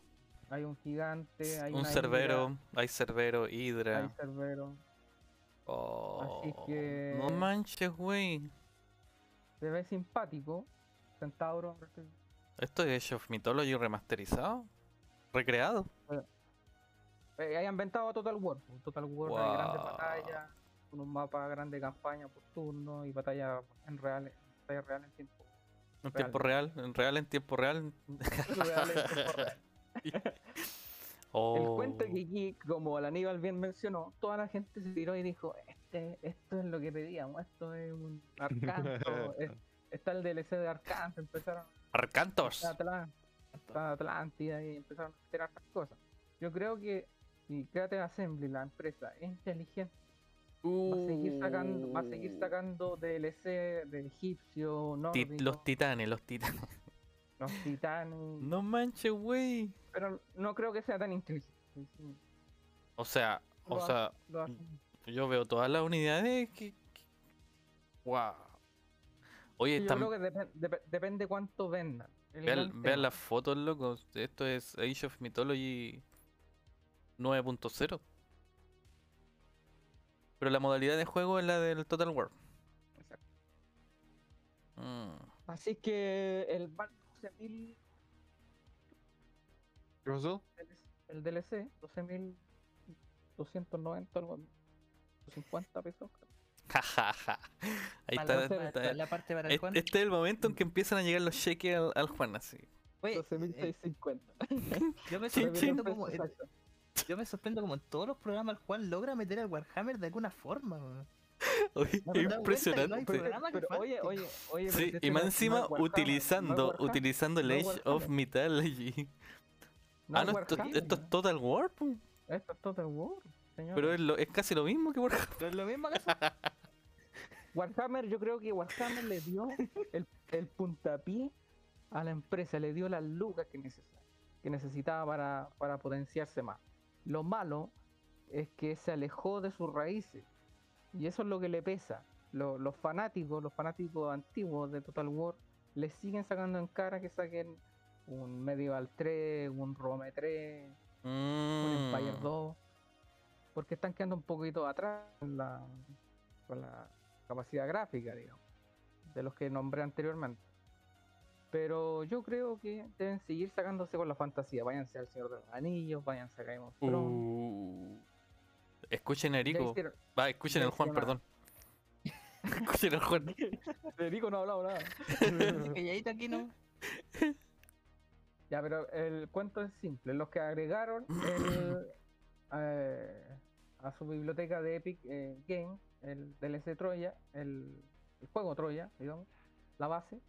hay un gigante, hay Un cerbero, hidra, hay cerbero, hidra. hay cerbero. Oh, que- No manches, güey. Se ve simpático. Centauro. ¿Esto es Age of Mythology remasterizado? ¿Recreado? Eh, hay inventado Total War. un Total War de grandes batallas, con un mapa grande de campaña por turno y batalla en real, batalla real en tiempo. En Real. tiempo real, en real, en tiempo real. real en tiempo real. Oh. El cuento que aquí, como el Aníbal bien mencionó, toda la gente se tiró y dijo, este, esto es lo que pedíamos, esto es un Arcanto, es- está el DLC de Arcanto, empezaron Arcantos. está Atlan- está Atlántida y empezaron a hacer hartas cosas. Yo creo que si Creative Assembly, la empresa, es inteligente, va a seguir sacando, va a seguir sacando DLC de egipcio, Ti- los titanes, los titanes. los titanes, No manches, güey. pero no creo que sea tan inteligente. sí, O sea, o Lo sea, yo veo todas las unidades que. que- Wow. Oye, Yo creo que depen- dep- depende cuánto vendan. Vean, las fotos, locos. Esto es Age of Mythology 9.0. Pero la modalidad de juego es la del Total War. Exacto. Mm. Así que el van 12.000 ¿Qué pasó? el DLC, 12.290 algo, 50 pesos. creo. Ahí está. la- está- para la parte para el Juan. Este es el momento en que empiezan a llegar los cheques al, al Juan, así. Oye, eh, 12.650. yo me sorprendo chin. como en- yo me sorprendo como en todos los programas el Juan logra meter al Warhammer de alguna forma. Oye, No hay impresionante. Pero oye, oye, oye. Sí, y este más no encima no utilizando, Warhammer, utilizando el no Age of Mythology. no ah, no, esto, esto es Total War. Esto es Total War, señor. pero es, lo- es casi lo mismo que Warhammer. ¿No es lo mismo que eso? Warhammer, yo creo que Warhammer le dio el, el puntapié a la empresa, le dio las lucas que, necesitaba, que necesitaba para, para potenciarse más. Lo malo es que se alejó de sus raíces y eso es lo que le pesa. Lo- los fanáticos, los fanáticos antiguos de Total War, le siguen sacando en cara que saquen un Medieval 3, un Rome 3, un Empire Mm. 2, porque están quedando un poquito atrás con la, con la capacidad gráfica, digamos, de los que nombré anteriormente. Pero yo creo que deben seguir sacándose con la fantasía. Váyanse al Señor de los Anillos, váyanse a Game of Thrones. Uh. Escuchen a Ya Erico. Va, escuchen ya al Juan, perdón. escuchen al Juan. Federico no ha hablado nada. Calladito aquí no. Ya, pero el cuento es simple. Los que agregaron el, eh, a su biblioteca de Epic eh, Games, el DLC Troya, el, el juego Troya, digamos, la base,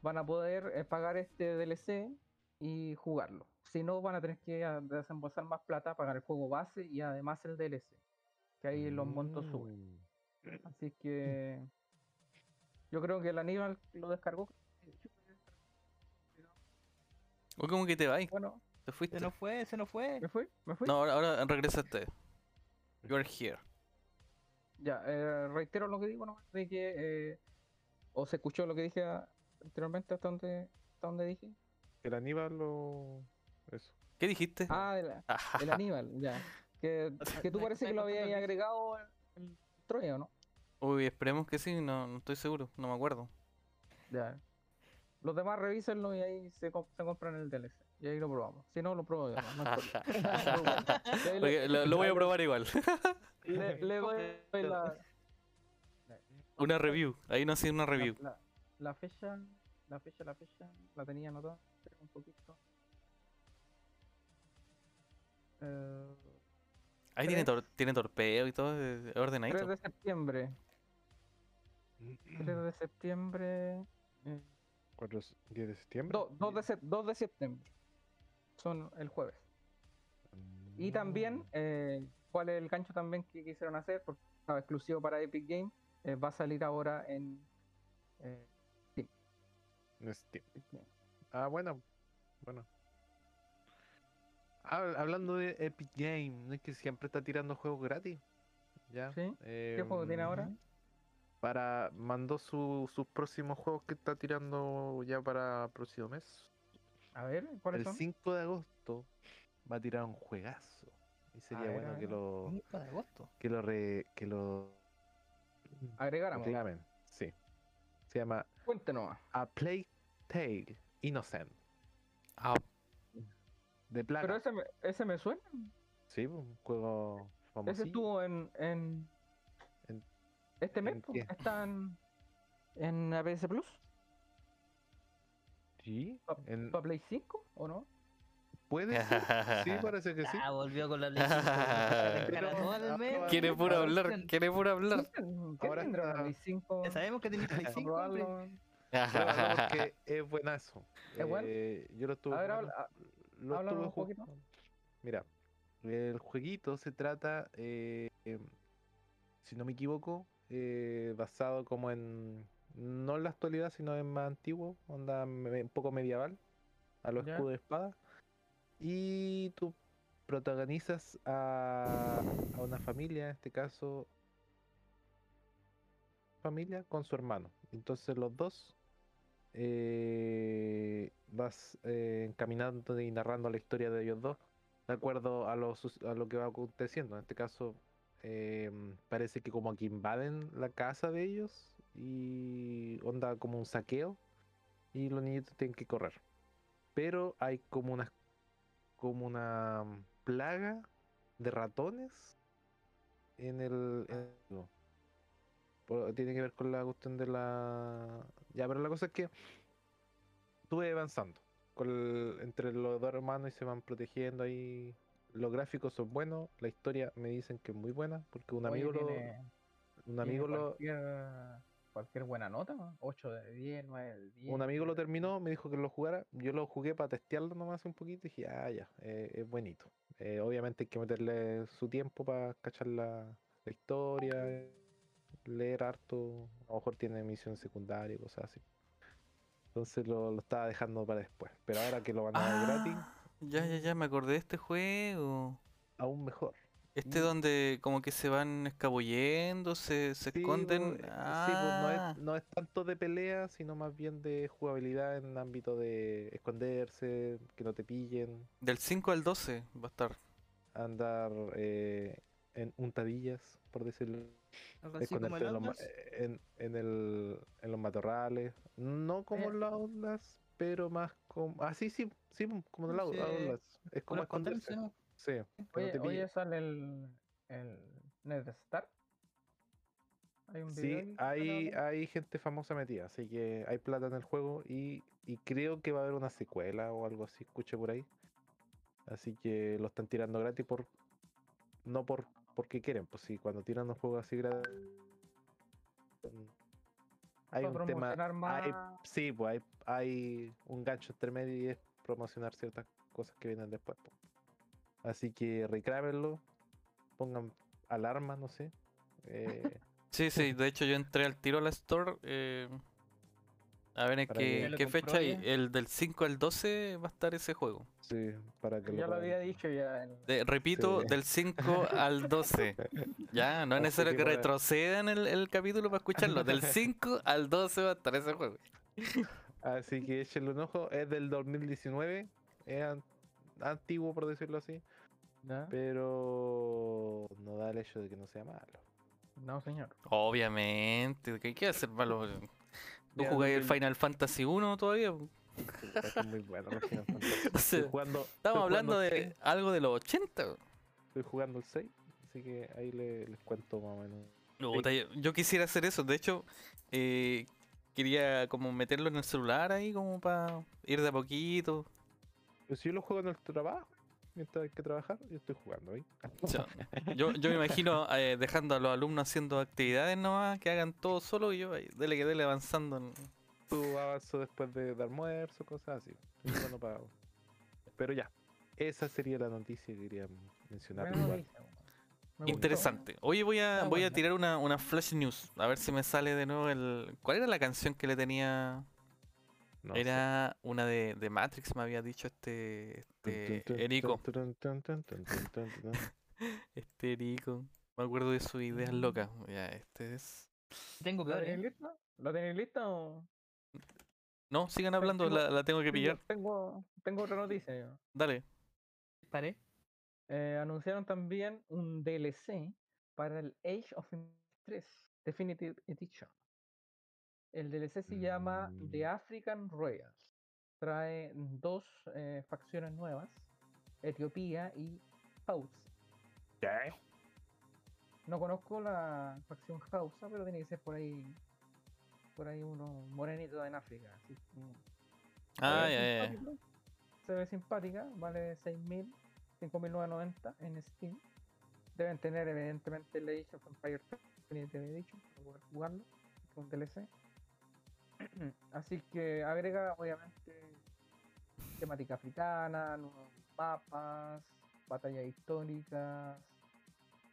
van a poder eh, pagar este DLC y jugarlo. Si no, van a tener que desembolsar más plata, pagar el juego base y además el DLC. Que ahí los montos suben. Mm. Así que yo creo que el Aníbal lo descargó. O como que te vais, Bueno, te fuiste. Se nos fue, se nos fue. ¿me fui? ¿Me fui? No, ahora, ahora regresaste. You're here. Ya, eh, reitero lo que digo nomás, de que. eh, o se escuchó lo que dije anteriormente hasta donde, hasta donde dije. El Aníbal lo. Eso. ¿Qué dijiste? Ah, el, el Aníbal, ya. Que, que tú parece que lo habías agregado en el Troya, ¿o no? Uy, esperemos que sí, no, no estoy seguro, no me acuerdo. Ya. Los demás revísenlo y ahí se, comp- se compran el DLC. Y ahí lo probamos. Si no, lo pruebo yo. no, no lo, lo voy a probar igual. le, le doy la, una review, ahí no sé una review. La, la fecha, la fecha, la fecha, la tenía anotada. Un poquito. Eh, Ahí tiene, tor- tiene torpeo y todo, es 3 ordenadito. de septiembre. 3 de septiembre. eh, ¿Cuatro, 10 de septiembre? 2, de, sep- 2 de septiembre. Son el jueves. Y también, Mm. eh, ¿cuál es el gancho también que quisieron hacer? Porque estaba exclusivo para Epic Game. eh, va a salir ahora en eh, Steam. Ah, bueno. Bueno. Hab- hablando de Epic Game, ¿no es que siempre está tirando juegos gratis? ¿Ya? ¿Sí? ¿Qué juego tiene ahora? Em, Para, mandó su- sus próximos juegos que está tirando ya para próximo mes. A ver, ¿cuáles El son? 5 de agosto va a tirar un juegazo. Y sería ver, bueno que lo, 5 de agosto. que lo, re- que lo Agregáramos. reclamen. Sí. Se llama Cuéntenos. A Plague Tale Innocent. Ah, De plaga. Pero ese me, ese me suena. Sí, un juego famoso. Ese estuvo en, en, En- este mes. ¿en po, qué? Está en, en APS Plus. Sí, Pa- en- ¿Para Play 5 o no? puede ser. Sí, parece que sí. Ah, volvió con la mes. ahora- quiere puro hablar, quiere puro hablar. ¿Qué Ahora tendrá para Play 5? Ya sabemos que tenéis Play Para 5. probarlo. Porque es buenazo. ¿Es bueno? Eh, yo lo estuve A ver, habla- lo estuve un poquito. Mira, el jueguito se trata, eh, em, si no me equivoco, eh, basado como en, no en la actualidad, sino en más antiguo, onda un poco medieval, a los escudos de espada. Y tú protagonizas a, a una familia, en este caso, familia con su hermano. Entonces los dos eh, vas eh, encaminando y narrando la historia de ellos dos de acuerdo a lo, a lo que va aconteciendo. En este caso, em, parece que como que invaden la casa de ellos y onda como un saqueo y los niñitos tienen que correr. Pero hay como una como una plaga de ratones en el, en el- por- tiene que ver con la cuestión de la ya pero la cosa es que estuve avanzando con el- entre los dos hermanos y se van protegiendo ahí los gráficos son buenos la historia me dicen que es muy buena porque un amigo lo un amigo lo cualquier buena nota, 8 de 10, 9 de 10. un amigo lo 9 de terminó, me dijo que lo jugara. Yo lo jugué para testearlo nomás un poquito y dije, ah, ya, eh, es bonito. Eh, obviamente hay que meterle su tiempo para cachar la, la historia, eh, leer harto. A lo mejor tiene misión secundaria y cosas así. Entonces lo, lo estaba dejando para después. Pero ahora que lo van a dar gratis, Ah, ya, ya, ya, me acordé de este juego. aún mejor. Este Mm. donde como que se van escabullendo, se, se Sí, esconden. po, eh, sí, Ah, no, es, no es tanto de pelea, sino más bien de jugabilidad en ámbito de esconderse, que no te pillen. Del 5 al 12 va a estar. andar eh, en untadillas, por decirlo, Algo así como el en los, en, en el, en los matorrales, no como Eh. las Outlast, pero más como, ah sí, sí, sí, como en Sí, las Outlast, es como esconderse, esconderse. Sí, no Oye, sale el, el NetStar. Hay un video Sí, hay, hay gente famosa metida, así que hay plata en el juego y, y creo que va a haber una secuela o algo así, escuché por ahí. Así que lo están tirando gratis por no por porque quieren, pues sí, cuando tiran un juego así gratis mm, hay un tema, más. hay, sí, pues hay, hay un gancho entre medio y es promocionar ciertas cosas que vienen después. po. Así que reclámenlo, pongan alarma, no sé. eh, Sí, sí, de hecho yo entré al tiro a la store. eh, A ver en qué, que- lo qué fecha. y. El del 5 al 12 va a estar ese juego. Sí, para que Ya lo puedan- había dicho ya. en- De- repito, Sí. del 5 al 12. Ya, no es necesario que retrocedan el, el capítulo para escucharlo. Del 5 al 12 va a estar ese juego. Así que échenle un ojo. Es del 2019. Es an- antiguo, por decirlo así. ¿Ya? Pero no da el hecho de que no sea malo. No, señor. Obviamente, ¿qué hay que hacer malo? ¿Tú jugáis el Final Fantasy 1 todavía? Está muy bueno. Final Fantasy. O sea, jugando, Estamos hablando de algo de los 80. Estoy jugando el 6. Así que ahí le- les cuento más o menos. Yo quisiera hacer eso. De hecho, eh, quería como meterlo en el celular ahí como para ir de a poquito. Pero si yo lo juego en el trabajo, mientras hay que trabajar, yo estoy jugando ahí. Yo, yo me imagino eh, dejando a los alumnos haciendo actividades nomás, que hagan todo solo y yo ahí, dele que dele avanzando. en- Tú avanzo después de, de almuerzo, cosas así. Bueno para- Pero ya, esa sería la noticia que quería mencionar. Gustó. Interesante. Oye, voy a, Está voy a tirar una, una flash news. A ver si me sale de nuevo el. ¿Cuál era la canción que le tenía? No sé. era una de, de Matrix, me había dicho este. Este. Erico. Este Erico. Me acuerdo de sus ideas locas. Ya, este es. Tengo ¿La peor, tenéis lista? ¿La tenéis lista o...? No, sigan hablando, tengo- la, la tengo que pillar. tengo, tengo otra noticia. yo. Dale. Paré. Eh, anunciaron también un DLC para el Age of Empires 3 Definitive Edition. El DLC se llama The Mm. African Royals. Trae dos eh, facciones nuevas, Etiopía y Hausa. No conozco la facción Hausa, pero tiene que ser por ahí, por ahí uno morenito en África. así Ah, ya, ya, Se ve simpática, vale 6.000, 5.990 en Steam. Deben tener evidentemente el Age of Empires 3 Definitive Edition para poder jugarlo, con DLC. Así que agrega obviamente temática africana, nuevos mapas, batallas históricas,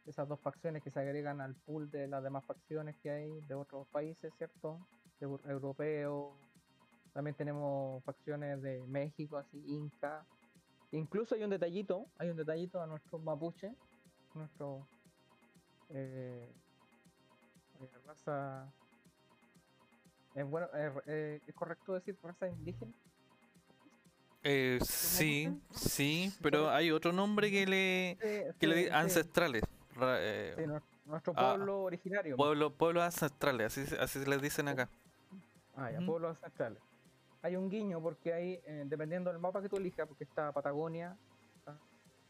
esas dos facciones que se agregan al pool de las demás facciones que hay de otros países, ¿cierto? Europeos, también tenemos facciones de México, así, Inca. Incluso hay un detallito, hay un detallito a nuestros mapuches, nuestro eh, eh, raza. Es bueno, eh, eh, es correcto decir raza indígena. Eh, sí, sí, pero hay otro nombre que le. Que le sí, di- sí, ancestrales. eh, sí, nuestro ah, pueblo originario. pueblo, pueblos ancestrales, así, se- así se les dicen acá. Ah, ya, pueblos ancestrales. Hay un guiño porque hay, eh, dependiendo del mapa que tú elijas, porque está Patagonia, ah,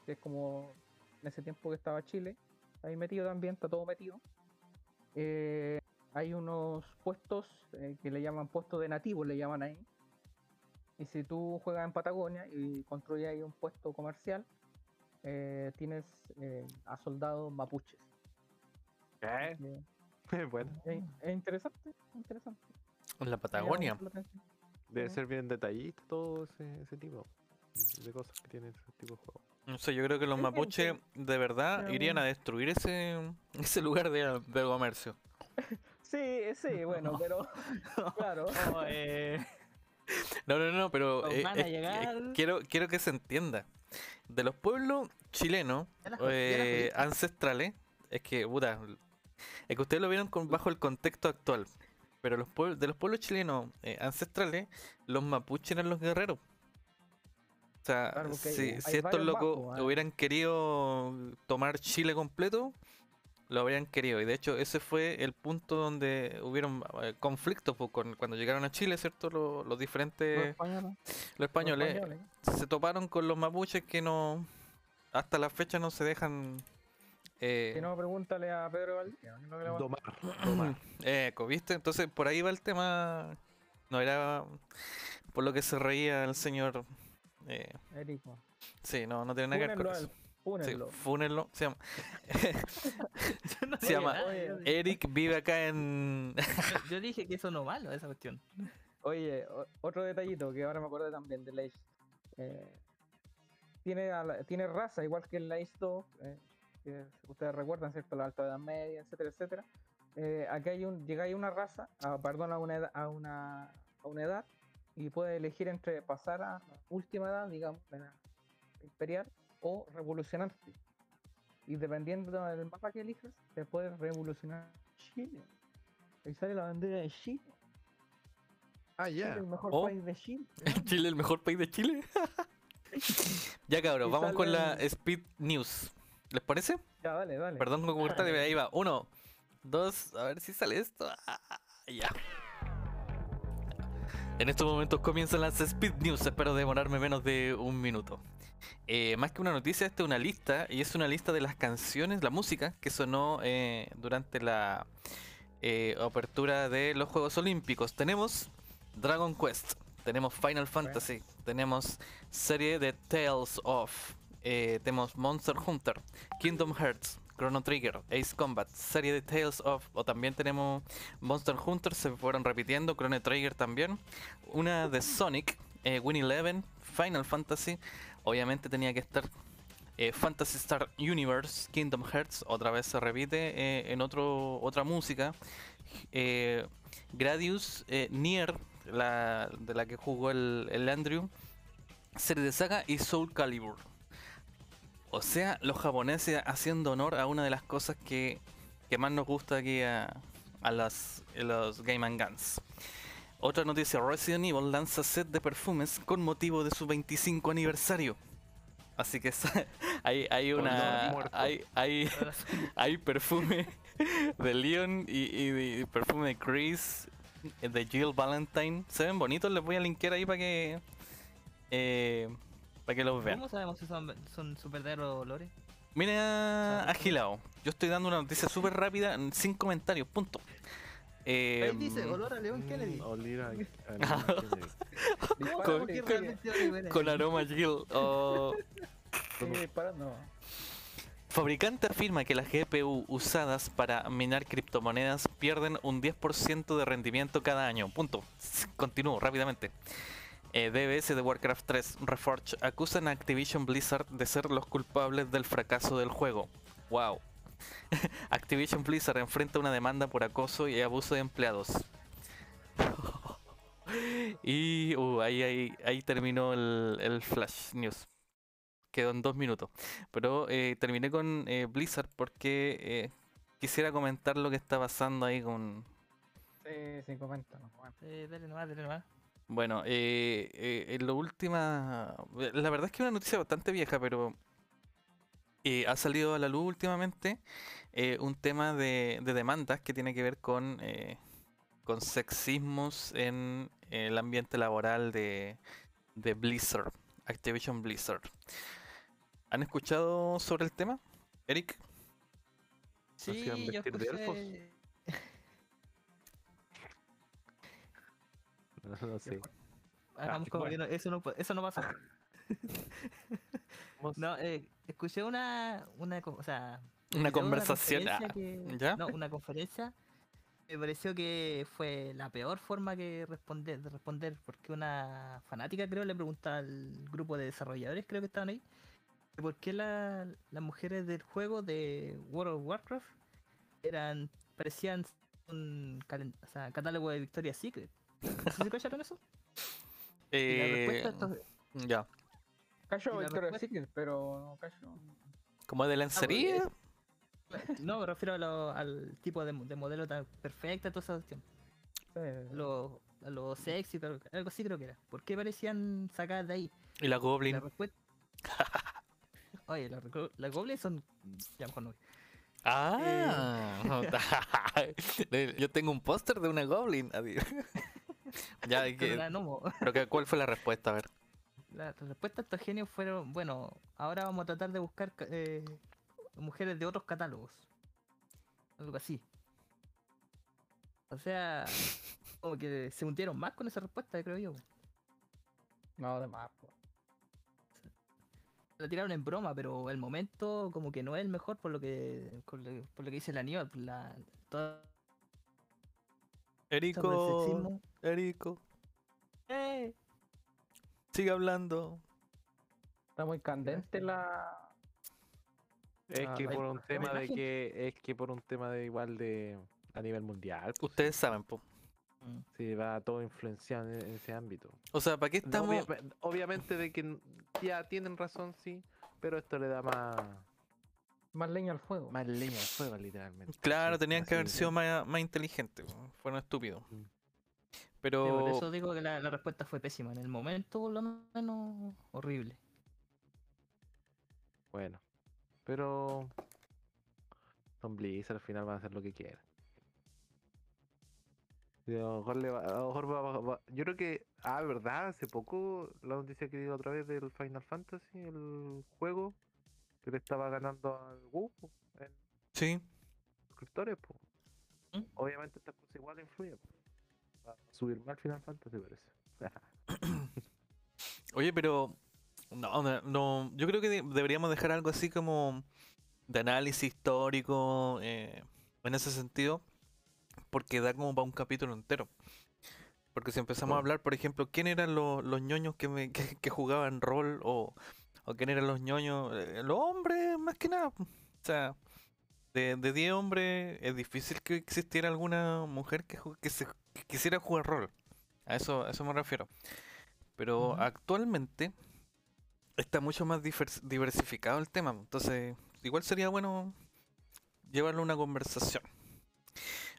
que es como en ese tiempo que estaba Chile, ahí metido también, está todo metido. Eh, hay unos puestos eh, que le llaman puestos de nativos, le llaman ahí. Y si tú juegas en Patagonia y construyes ahí un puesto comercial, eh, tienes eh, a soldados mapuches. ¿Qué? Eh, bueno, es, es interesante, interesante. En la Patagonia. debe ser bien detallista todo ese, ese tipo de cosas que tiene ese tipo de juego. No sé, yo creo que los Sí, mapuches de verdad Pero irían a destruir ese, ese lugar de, de comercio. Sí, sí, bueno, pero claro. Oh, eh, No, no, no, pero eh, llegar. quiero, quiero que se entienda. De los pueblos chilenos eh, ancestrales, es que, puta, es que ustedes lo vieron con, bajo el contexto actual. Pero los pueblos, de los pueblos chilenos eh, ancestrales, los mapuches eran los guerreros. O sea, Claro, si, estos locos ah. hubieran querido tomar Chile completo, lo habrían querido. Y de hecho, ese fue el punto donde hubieron eh, conflictos pues, con, cuando llegaron a Chile, ¿cierto? Los, los Los diferentes, españoles, los los españoles, se toparon con los mapuches que no, hasta la fecha no se dejan. Eh, Si no, pregúntale a Pedro Valdivia. ¿no? Que le va- Domar, domar. Eco, ¿viste? Entonces por ahí va el tema. No era por lo que se reía el señor. eh, Érico. sí, no, no tiene nada que ver con eso. Sí, fúnenlo. fúnenlo. Se llama, no se llama Eric vive acá en. yo- Yo dije que eso no es malo, esa cuestión. Oye, o- otro detallito que ahora me acuerdo también del Age. Eh, tiene, a la- tiene raza, igual que el Age 2, eh, que ustedes recuerdan, ¿cierto? La Alta Edad Media, etcétera, etcétera. Eh, aquí hay un, llega ahí una raza, ah, perdón, a una, edad- a una a una edad y puedes elegir entre pasar a la última edad, digamos, de imperial, o revolucionarte. Y dependiendo del mapa que elijas, te puedes revolucionar Chile. Ahí sale la bandera de Chile. Ah, Chile, ya. el mejor Oh. país de Chile. Chile, el mejor país de Chile. ya cabros, Y vamos con la Speed News. ¿Les parece? Ya, dale, dale. Perdón cortarte, pero ahí va. Uno, dos, a ver si sale esto. Ah, ya. En estos momentos comienzan las Speed News. Espero demorarme menos de un minuto. Eh, más que una noticia, esta es una lista. Y es una lista de las canciones, la música que sonó eh, durante la eh, apertura de los Juegos Olímpicos. Tenemos Dragon Quest, tenemos Final Fantasy, tenemos serie de Tales of, tenemos Monster Hunter, Kingdom Hearts, Chrono Trigger, Ace Combat, serie de Tales of, o también tenemos Monster Hunter, se fueron repitiendo, Chrono Trigger también, una de Sonic, eh, Win Eleven, Final Fantasy, obviamente tenía que estar eh, Fantasy Star Universe, Kingdom Hearts, otra vez se repite eh, en otro, otra música, eh, Gradius, eh, Nier, la, de la que jugó el, el Andrew, serie de saga y Soul Calibur. O sea, los japoneses haciendo honor a una de las cosas que, que más nos gusta aquí a, a las, a los Game and Guns. Otra noticia, Resident Evil lanza set de perfumes con motivo de su 25 aniversario. Así que hay, hay una... Hay, hay, hay perfume de Leon y, y perfume de Chris, de Jill Valentine. Se ven bonitos, les voy a linkear ahí para que... eh, para que los vean. ¿Cómo sabemos si son, son sus verdaderos olores? Mira, agilado. Yo estoy dando una noticia súper rápida, en- sin comentarios, punto. Eh, Ahí dice olor a León Kennedy. Mm, a. Kennedy. Con- aroma Jill. o- sigue disparando. Fabricante afirma que las GPU usadas para minar criptomonedas pierden un 10% de rendimiento cada año. Punto. Continúo rápidamente. Eh, DBS de Warcraft 3 Reforged acusan a Activision Blizzard de ser los culpables del fracaso del juego. Wow. Activision Blizzard enfrenta una demanda por acoso y abuso de empleados. y uh, ahí, ahí, ahí terminó el, el Flash News. Quedó en dos minutos. Pero eh, terminé con eh, Blizzard porque eh, quisiera comentar lo que está pasando ahí con... Sí, sí, comenta. no, comenta. Eh, dale nomás, dale nomás. Bueno, eh, eh, en lo última... La verdad es que es una noticia bastante vieja, pero eh, ha salido a la luz últimamente eh, un tema de, de demandas que tiene que ver con, eh, con sexismos en el ambiente laboral de, de Blizzard, Activision Blizzard. ¿Han escuchado sobre el tema, Eric? Sí, yo vestir de elfos? escuché... No sé. Ah, bueno. no- eso, no, eso no. No, eh, escuché una, una, o sea, Una conversación. conferencia ah, que- ¿Ya? No, una conferencia. Me pareció que fue la peor forma que responder, de responder, porque una fanática creo le preguntaba al grupo de desarrolladores, creo que estaban ahí, por qué la- las mujeres del juego de World of Warcraft eran, parecían un calen- o sea, catálogo de Victoria's Secret. No sé si cacharon eso. Y la Eh, ya. Cacho la respuesta- Secret, pero no Cacho. ¿Como de lencería? No, me refiero a lo- al tipo de, mo- de modelo tan perfecta, toda esa cuestión. eh, Lo, a lo sexy, pero algo así creo que era. ¿Por qué parecían sacadas de ahí? Y la Goblin. La respuesta. Oye, las las goblins son. Ya mejor no. Ah, Eh, yo tengo un póster de una Goblin. adiós. ya, ¿y Pero la qué- ¿cuál fue la respuesta? A ver. La, respuesta a estos genios fueron: bueno, ahora vamos a tratar de buscar ca- eh, mujeres de otros catálogos. Algo así. O sea, como que se hundieron más con esa respuesta, creo yo. no, de más. po. la tiraron en broma, pero el momento como que no es el mejor por lo que por lo, por lo que dice la Aníbal, la del Erico, sexismo. Erico. Sigue hablando. Está muy candente la. Es Ah, que por un la tema de que es que por un tema de igual de a nivel mundial. pues, Ustedes saben, po. Mm. Sí, va todo influenciado en, en ese ámbito. O sea, ¿para qué No, estamos? obvia- obviamente de que ya tienen razón, sí, pero esto le da más, Más leña al fuego. más leña al fuego, literalmente. Claro, Sí, tenían que haber sido más, más inteligentes. Fueron estúpidos. Mm. Pero. Sí, por eso digo que la, la respuesta fue pésima. En el momento, por lo menos, horrible. Bueno, pero Don Blizzard al final va a hacer lo que quiera. Y a lo mejor le va- a lo mejor va- va- va- Yo creo que, ah, verdad, hace poco la noticia que dio otra vez del Final Fantasy, el juego que le estaba ganando al WoW en Sí. suscriptores. ¿Mm? Obviamente estas cosas igual influyen. po. Va a subir más Final Fantasy parece. Oye, pero. No, no, no, yo creo que de- deberíamos dejar algo así como de análisis histórico eh, en ese sentido, porque da como para un capítulo entero. Porque si empezamos a hablar, por ejemplo, quién eran los, los ñoños que, me- que, que jugaban rol o, o quién eran los ñoños, eh, los hombres más que nada. O sea, de, de 10 hombres es difícil que existiera alguna mujer que, que, se, quisiera jugar rol. A eso, a eso me refiero. Pero actualmente está mucho más divers- diversificado el tema. Entonces, igual sería bueno llevarlo a una conversación.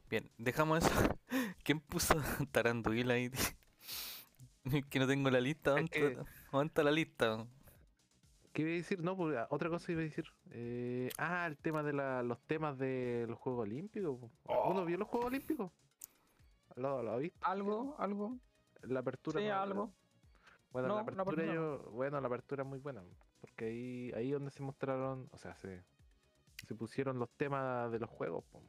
Bien, dejamos eso. ¿Quién puso Taranduil ahí? que no tengo la lista. ¿Dónde, la lista? ¿Qué iba a decir? No, pues, ah, otra cosa iba a decir. Eh, ah, el tema de la, los temas de los Juegos Olímpicos. po. ¿Uno vio los Juegos Olímpicos? ¿Lo, lo visto? Algo, algo. La apertura. Sí, no- algo. Bueno, No, la apertura apertura no. yo, bueno, la apertura es muy buena. Porque ahí, ahí donde se mostraron, o sea, se, se pusieron los temas de los juegos. po.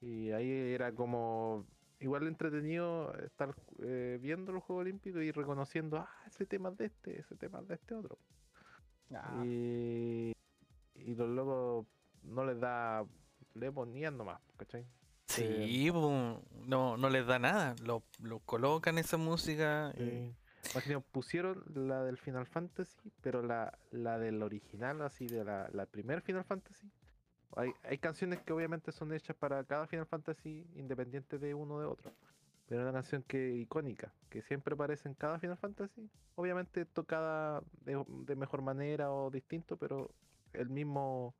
Y ahí era como igual entretenido estar eh, viendo los Juegos Olímpicos y reconociendo, ah, ese tema es de este, ese tema es de este otro. Ah, Y, y los locos no les da, le ponían nomás, ¿cachai? Sí, no, no les da nada. Lo, lo colocan esa música. que nada, pusieron la del Final Fantasy, pero la, la del original, así de la, la primer Final Fantasy. Hay, hay canciones que obviamente son hechas para cada Final Fantasy independiente de uno de otro. Pero una canción que icónica, que siempre aparece en cada Final Fantasy, obviamente tocada de, de mejor manera o distinto, pero el mismo,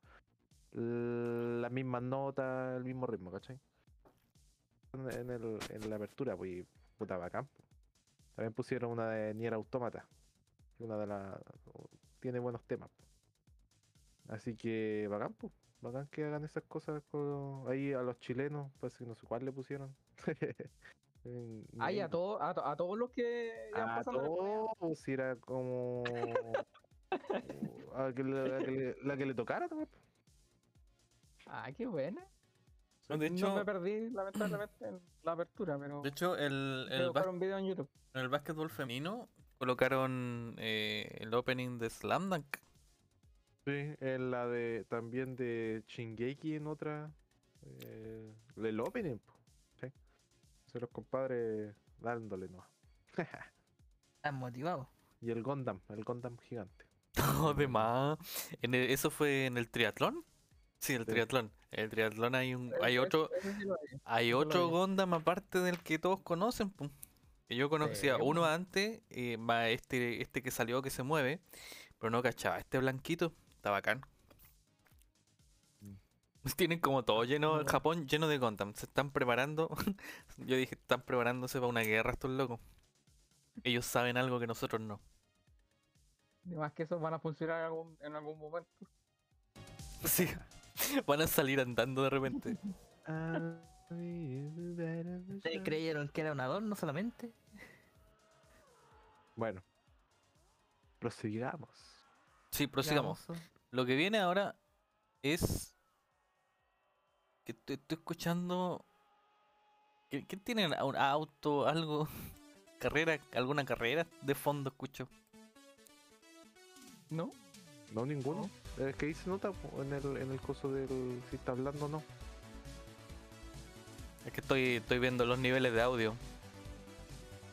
la misma nota, el mismo ritmo, ¿cachai? En, el, en la apertura, pues, puta bacán. También pusieron una de Nier Automata, una de las tiene buenos temas. Así que bacán, po. bacán que hagan esas cosas con- ahí a los chilenos, pues no sé cuál le pusieron. Ay, a, todo, a, to- a todos los que a todos, si era como a que le- la, que le, la que le tocara. Ah, qué buena. No, de no hecho, me perdí, lamentablemente, en la apertura, pero de hecho el, el, un video en YouTube. en el básquetbol femenino colocaron eh, el opening de Slam Dunk. Sí, en la de también de Shingeki en otra eh, el opening, po. Sí. Son los compadres dándole no. Están motivados. y el Gundam, el Gundam gigante. No, de más. En el- ¿Eso fue en el triatlón? Sí, el triatlón. El triatlón hay un, hay otro, hay otro vi. Gundam aparte del que todos conocen, pum. Que yo conocía uno antes, eh, más este, este que salió que se mueve, pero no cachaba. Este blanquito, está bacán. Mm. Tienen como todo lleno. Japón lleno de Gundam. Se están preparando. Yo dije, están preparándose para una guerra estos locos. Ellos saben algo que nosotros no. Y más que eso van a funcionar en algún, en algún momento. Sí. Van a salir andando de repente. ¿Ustedes creyeron que era un adorno solamente? Bueno, prosigamos. Sí, prosigamos. Lo que viene ahora es que estoy, estoy escuchando. ¿Quién quién tiene un un auto, algo? ¿Carrera? ¿Alguna carrera de fondo escucho? ¿No? No, ninguno. Es que ahí se nota en el, en el coso del si está hablando o no. Es que estoy, estoy viendo los niveles de audio.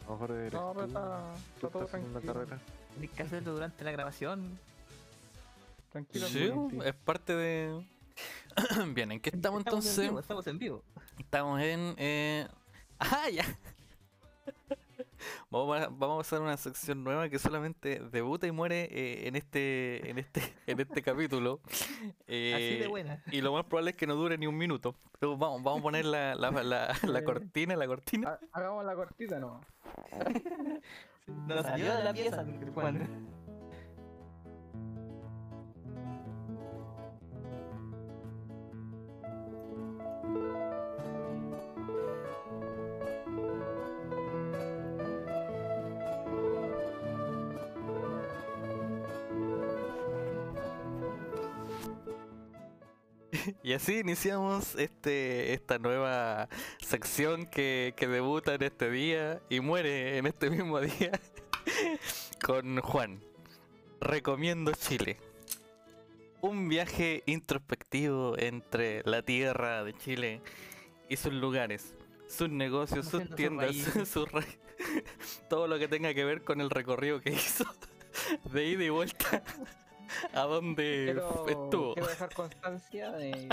A lo mejor eres No, pero tú, está, tú está todo estás en una carrera. Tienes que hacerlo durante la grabación. Tranquilo. Sí, tranquilo. es parte de. Bien, ¿en qué estamos en entonces? vivo, estamos en vivo. Estamos en. eh, Ah, ya. Vamos a, vamos a hacer una sección nueva que solamente debuta y muere eh, en este en este en este capítulo. Así Eh, de buena. y lo más probable es que no dure ni un minuto. Pero vamos, vamos a poner la, la, la, la Eh. cortina, la cortina. Ha- Hagamos la cortita, ¿no? No salió de la pieza. Juan. Y así iniciamos este esta nueva sección que, que debuta en este día y muere en este mismo día con Juan. Recomiendo Chile. Un viaje introspectivo entre la tierra de Chile y sus lugares, sus negocios, sus tiendas, sus ra- todo lo que tenga que ver con el recorrido que hizo de ida y vuelta a donde Quiero, estuvo. quiero dejar constancia de,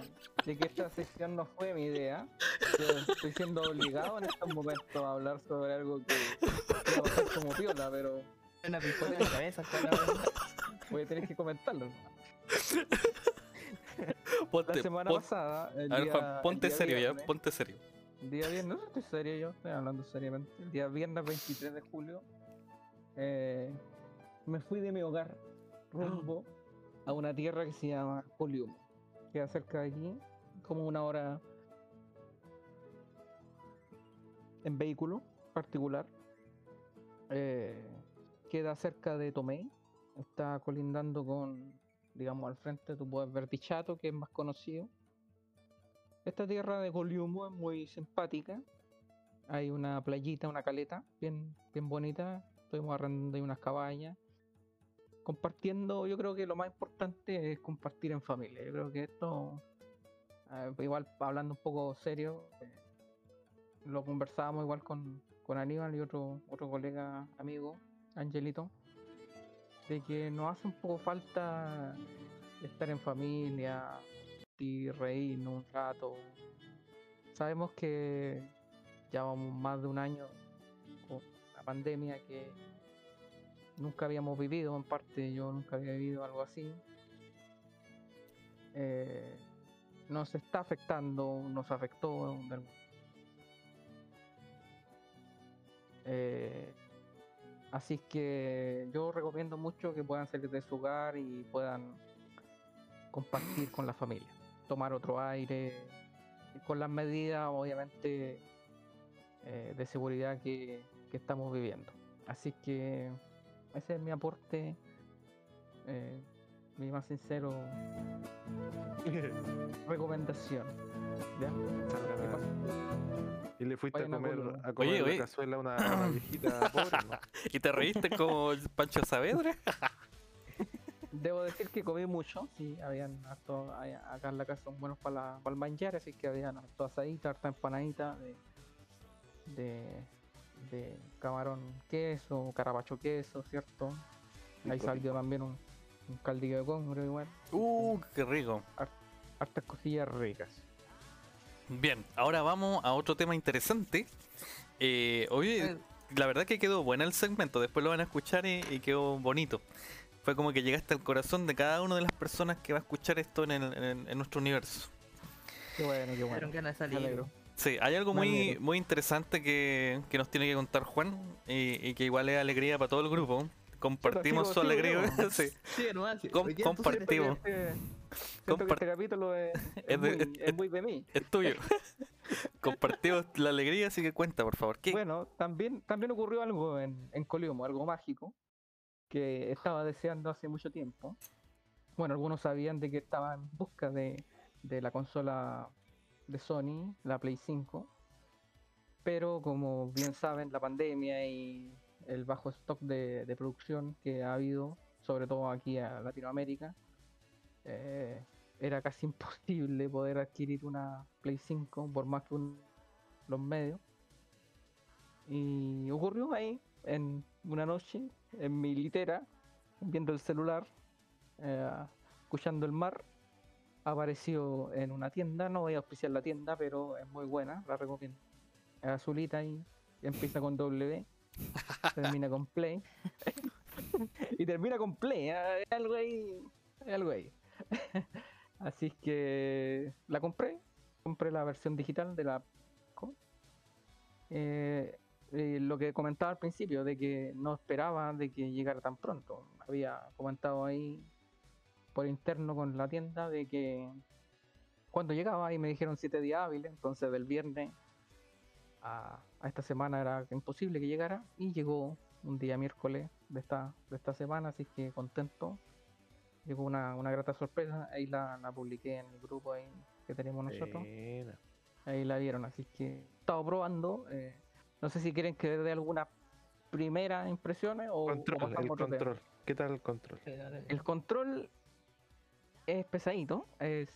de que esta sección no fue mi idea. Yo estoy siendo obligado en estos momentos a hablar sobre algo que a pasar como piola, pero Una pistola en la cabeza. Juan, voy a tener que comentarlo. Ponte- La semana pon- pasada, el a ver, día- Juan, el ponte día serio ya, viernes- ponte serio. El día viernes, no estoy serio yo, estoy hablando seriamente. El día viernes 23 de julio eh, me fui de mi hogar rumbo a una tierra que se llama Poliumo. Queda cerca de aquí, como una hora en vehículo particular. Eh, queda cerca de Tomé, está colindando con, digamos, al frente tú puedes ver Dichato, que es más conocido. Esta tierra de Coliumo es muy simpática. Hay una playita, una caleta bien, bien bonita. Estuvimos arrendando unas cabañas. Compartiendo, yo creo que lo más importante es compartir en familia. Yo creo que esto, eh, igual hablando un poco serio, eh, lo conversábamos igual con, con Aníbal y otro, otro colega amigo, Angelito, de que nos hace un poco falta estar en familia, y reírnos un rato. Sabemos que llevamos más de un año con la pandemia que nunca habíamos vivido, en parte yo nunca había vivido algo así. Eh, nos está afectando, nos afectó Eh, así que yo recomiendo mucho que puedan salir de su hogar y puedan compartir con la familia, tomar otro aire, con las medidas obviamente eh, de seguridad que, que estamos viviendo. Así que ese es mi aporte, eh, mi más sincero recomendación. ¿ya? Y le fuiste a Vayan a comer, a comer Oye, la oye. cazuela a una, viejita pobre, ¿no? ¿Y te reíste como Pancho Saavedra? Debo decir que comí mucho, sí, habían harto, acá en la casa son buenos para, la, para el manjar, así que habían harto asadita, harta empanadita de, de, de camarón queso, carapacho queso, ¿cierto? Ahí Rico, salió también un, un caldillo de congro igual, Uh, qué rico. hartas cosillas ricas. Bien, ahora vamos a otro tema interesante. Eh, oye, la verdad que quedó buena el segmento, después lo van a escuchar y, y quedó bonito. Fue como que llegaste al corazón de cada una de las personas que va a escuchar esto en, el- en- en nuestro universo. Qué bueno, qué bueno. ganas de Me salir. Sí, hay algo muy, muy interesante que, que nos tiene que contar Juan y, y que igual es alegría para todo el grupo. Compartimos su alegría. sí. Sí, nomás, sí. Com- tú compartimos. Este- este capítulo es, es Es de- muy, es- es muy de mí. Es tuyo. Compartimos la alegría, así que cuenta, por favor. ¿Qué? Bueno, también, también ocurrió algo en, en Coliomo, algo mágico, que estaba deseando hace mucho tiempo. Bueno, algunos sabían de que estaba en busca de, de la consola de Sony, la Play 5, pero como bien saben, la pandemia y el bajo stock de, producción que ha habido, sobre todo aquí a Latinoamérica, eh, era casi imposible poder adquirir una Play 5 por más que los medios. Y ocurrió ahí, en una noche, en mi litera, viendo el celular, eh, escuchando el mar, apareció en una tienda, no voy a auspiciar la tienda, pero es muy buena, la recomiendo. es azulita ahí, empieza con W, termina con Play. y termina con Play, hay algo ahí, algo ahí. Así que la compré, compré la versión digital de la ¿cómo? Eh, eh, lo que comentaba al principio, de que no esperaba de que llegara tan pronto. Había comentado ahí por interno con la tienda de que cuando llegaba y me dijeron siete días hábiles, entonces del viernes a, a esta semana era imposible que llegara y llegó un día miércoles de esta, de esta semana, así que contento. Llegó una, una grata sorpresa, ahí la, la publiqué en el grupo ahí que tenemos nosotros. Ahí la vieron, así que he estado probando. eh, no sé si quieren que dé alguna primera impresiones o, o Control, pasamos el control. ¿Qué tal el control? El control es pesadito, es,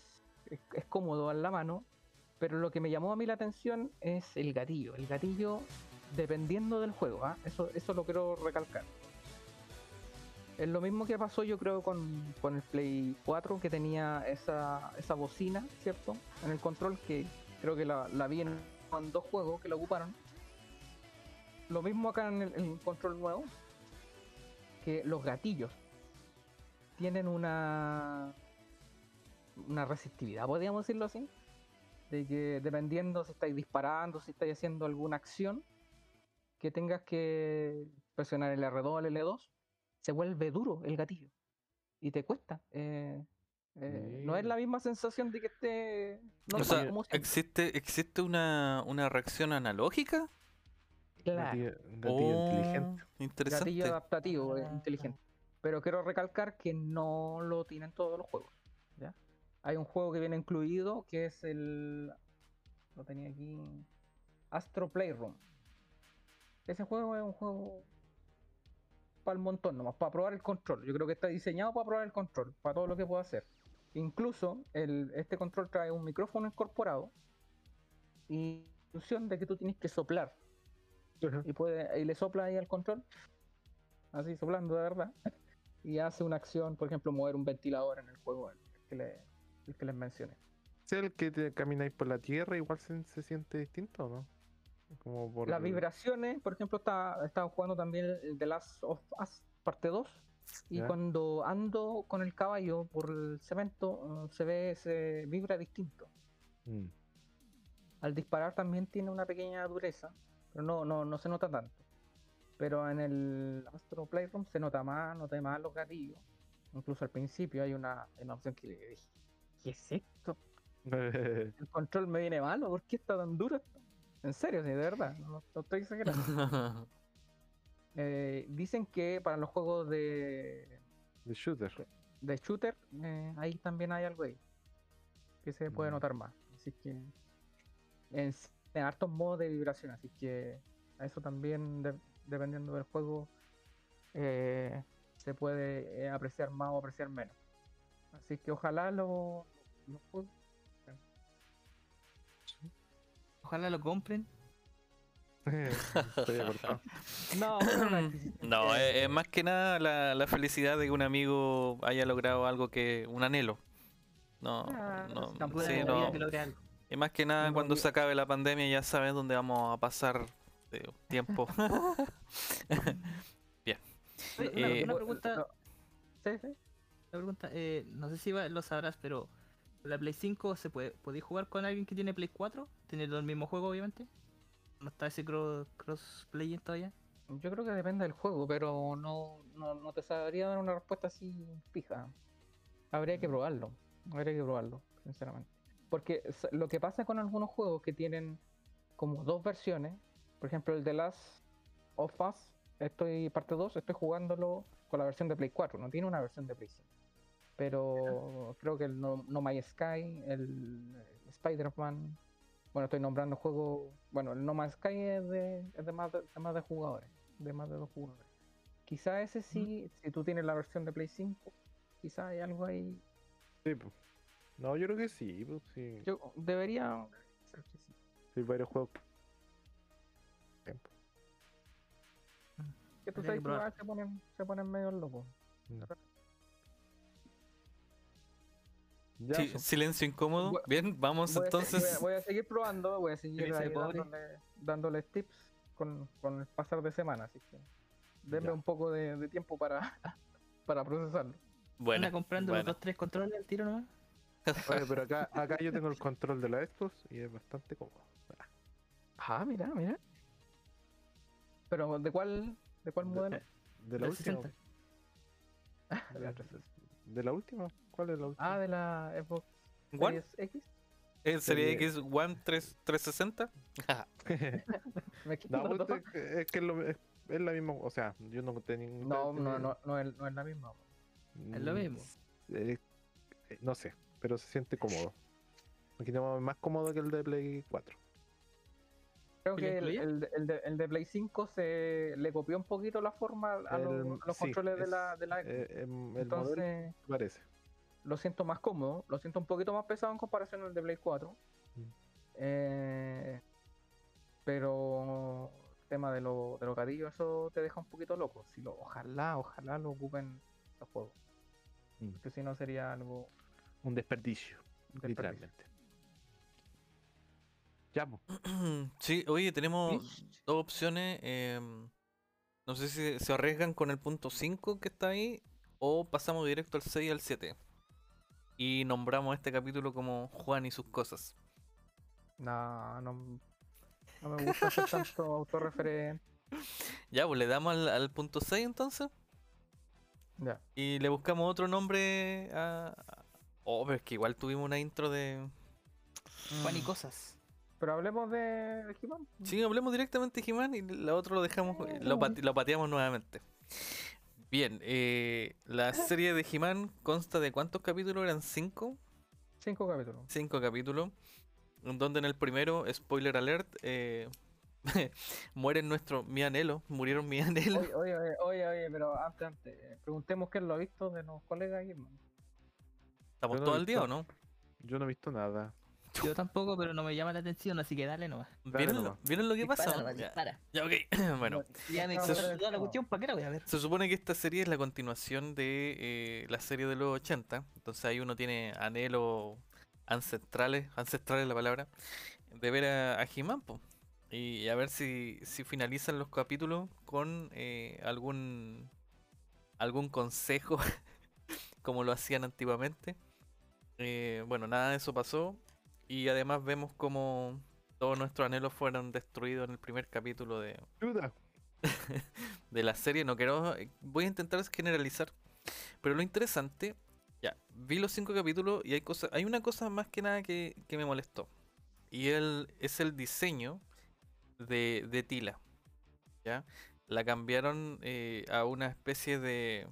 es, cómodo en la mano, pero lo que me llamó a mí la atención es el gatillo. El gatillo, dependiendo del juego, ¿ah? eso, eso lo quiero recalcar. Es lo mismo que pasó yo creo con, con el Play 4 que tenía esa, esa bocina, ¿cierto? En el control que creo que la, la vi en, en dos juegos que la ocuparon. Lo mismo acá en el, en el control nuevo, que los gatillos tienen una una resistividad, podríamos decirlo así, de que dependiendo si estáis disparando, si estáis haciendo alguna acción, que tengas que presionar el R2 el L2, se vuelve duro el gatillo y te cuesta. eh, eh, no es la misma sensación de que esté no o sea, como. ¿existe, existe una, una reacción analógica? Claro, Gatillo, gatillo Oh, inteligente. Interesante. gatillo adaptativo, eh, Ah. inteligente. Pero quiero recalcar que no lo tienen todos los juegos. Hay un juego que viene incluido que es el. Lo tenía aquí. Astro Playroom. Ese juego es un juego para el montón, nomás, para probar el control. Yo creo que está diseñado para probar el control, para todo lo que pueda hacer. Incluso el, este control trae un micrófono incorporado y función de que tú tienes que soplar y puede y le sopla ahí al control así soplando de verdad y hace una acción por ejemplo mover un ventilador en el juego el que, le- el que les mencioné ¿Es el que te camináis por la tierra igual se, se siente distinto o no? Como por las vibraciones por ejemplo está estaba jugando también el The Last of Us parte 2 y cuando ando con el caballo por el cemento eh, se ve se vibra distinto Mm. al disparar también tiene una pequeña dureza, pero no, no, no se nota tanto. Pero en el Astro Playroom se nota más, nota más los gatillos. Incluso al principio hay una, hay una opción que le dije, ¿qué es esto? El control me viene malo, ¿por qué está tan duro? En serio, sí, de verdad, no, no estoy exagerando. Eh, dicen que para los juegos de, The shooter. de shooter, eh, ahí también hay algo ahí. Que se puede Mm. notar más. Así que. En, en hartos modos de vibración. Así que. A eso también, de- dependiendo del juego, eh, se puede apreciar más o apreciar menos. Así que ojalá lo. lo jueguen. Ojalá lo compren. No, no Eh, es, es más que nada la, la felicidad de que un amigo haya logrado algo que. un anhelo. No, Ah, no, sí, no. que logre algo. Y más que nada No, cuando se acabe la pandemia ya saben dónde vamos a pasar eh, tiempo. Eh, una, lo- pregunta, lo- Sí, sí. Una pregunta eh, no sé si lo sabrás, pero la Play 5 se puede, ¿podéis jugar con alguien que tiene Play 4? ¿Tiene el mismo juego, obviamente? ¿No está ese cro- crossplay todavía? Yo creo que depende del juego, pero no, no, no te sabría dar una respuesta así fija. Habría que probarlo. Habría que probarlo, sinceramente. Porque lo que pasa con algunos juegos que tienen como dos versiones, por ejemplo el de Last of Us, estoy parte 2, estoy jugándolo con la versión de Play 4, no tiene una versión de Play 5. Pero creo que el No, No Man's Sky, el, el Spider-Man, bueno, estoy nombrando juegos, bueno, el No Man's Sky es de, es de más de, de más de jugadores, de más de dos jugadores. Quizá ese sí, si tú tienes la versión de Play 5, quizá hay algo ahí. Sí, po. No, yo creo que sí. pues, sí. Yo debería ser que sí. Hay varios juegos. Tiempo. Que tú sabes que se ponen, se ponen medio locos. No. Ya, Sí, silencio incómodo. Voy- Bien, vamos Voy a, se- voy a- entonces. voy a seguir probando, voy a seguir ahí dándole, dándoles tips con, con el pasar de semana, así que denme Ya. un poco de, de tiempo para, para procesarlo. Bueno, Anda comprando bueno. los dos, tres controles al tiro nomás. Oye, pero acá, acá yo tengo el control de la Xbox y es bastante cómodo. Ah, mira, mira. Pero ¿de cuál, de cuál De- modelo? De la última. 360. De la, de la última. ¿Cuál es la última? Ah, de la Xbox One, Series X. ¿Es Serie Serie- X One 3, 360? Me no, los pues, dos. es, es que es, lo- es- es la misma. O sea, yo no tenía. no, no, no, no es, no es la misma. Es lo Mm, mismo. eh, eh, no sé, pero se siente cómodo. Poquito más cómodo que el de Play 4. Creo ¿Y lo que el, el de- el de, el de Play 5 se le copió un poquito la forma a los, El- los sí, controles de la, es, de la Xbox. eh, em, el Entonces, modelo parece. Lo siento más cómodo, lo siento un poquito más pesado en comparación al de Play 4. Mm. Eh, pero el tema de, lo- de los gatillos, eso te deja un poquito loco. Si lo, ojalá, ojalá lo ocupen los juegos. Mm. Porque si no sería algo Un desperdicio, desperdicio. literalmente. Ya, po. Sí, oye, tenemos dos opciones. em, no sé si se arriesgan con el punto 5 que está ahí o pasamos directo al 6 y al 7. Y nombramos este capítulo como Juan y sus cosas. No, no, no me gusta hacer tanto autorreferente. Ya, pues le damos al, al punto 6 entonces. Ya. Y le buscamos otro nombre a... Oh, pero es que igual tuvimos una intro de... Juan y Mm. cosas. Pero hablemos de, He-Man. Sí, hablemos directamente de He-Man y la otro lo dejamos, eh, lo, pate- lo pateamos nuevamente. Bien, eh, la serie de He-Man consta de cuántos capítulos eran cinco, Cinco capítulos. cinco capítulos, donde en el primero, spoiler alert, eh, mueren nuestro mi anhelo, murieron mi anhelo. Oye, oye, oye, oye, oye, pero antes, antes, eh, preguntemos quién lo ha visto de los colegas He-Man. Estamos yo no todo el día o no? Yo no he visto nada. Yo tampoco, pero no me llama la atención, así que dale nomás. ¿Vieron, nomás. vieron lo que Dispara pasa? nomás, Ya, ok. bueno, Ya me la cuestión, ¿para qué la voy a ver? Se supone que esta serie es la continuación de eh, la serie de los 80. Entonces ahí uno tiene anhelos ancestrales, ancestrales la palabra, de ver a, a He-Man, po. Y a ver si, si finalizan los capítulos con eh, algún algún consejo como lo hacían antiguamente. Eh, bueno, nada de eso pasó. Y además vemos como todos nuestros anhelos fueron destruidos en el primer capítulo de, de la serie. No quiero. eh, Voy a intentar generalizar. Pero lo interesante. Ya, vi los cinco capítulos y hay cosas. Hay una cosa más que nada que, que me molestó. Y el, es el diseño de, de Tila. ¿Ya? La cambiaron eh, a una especie de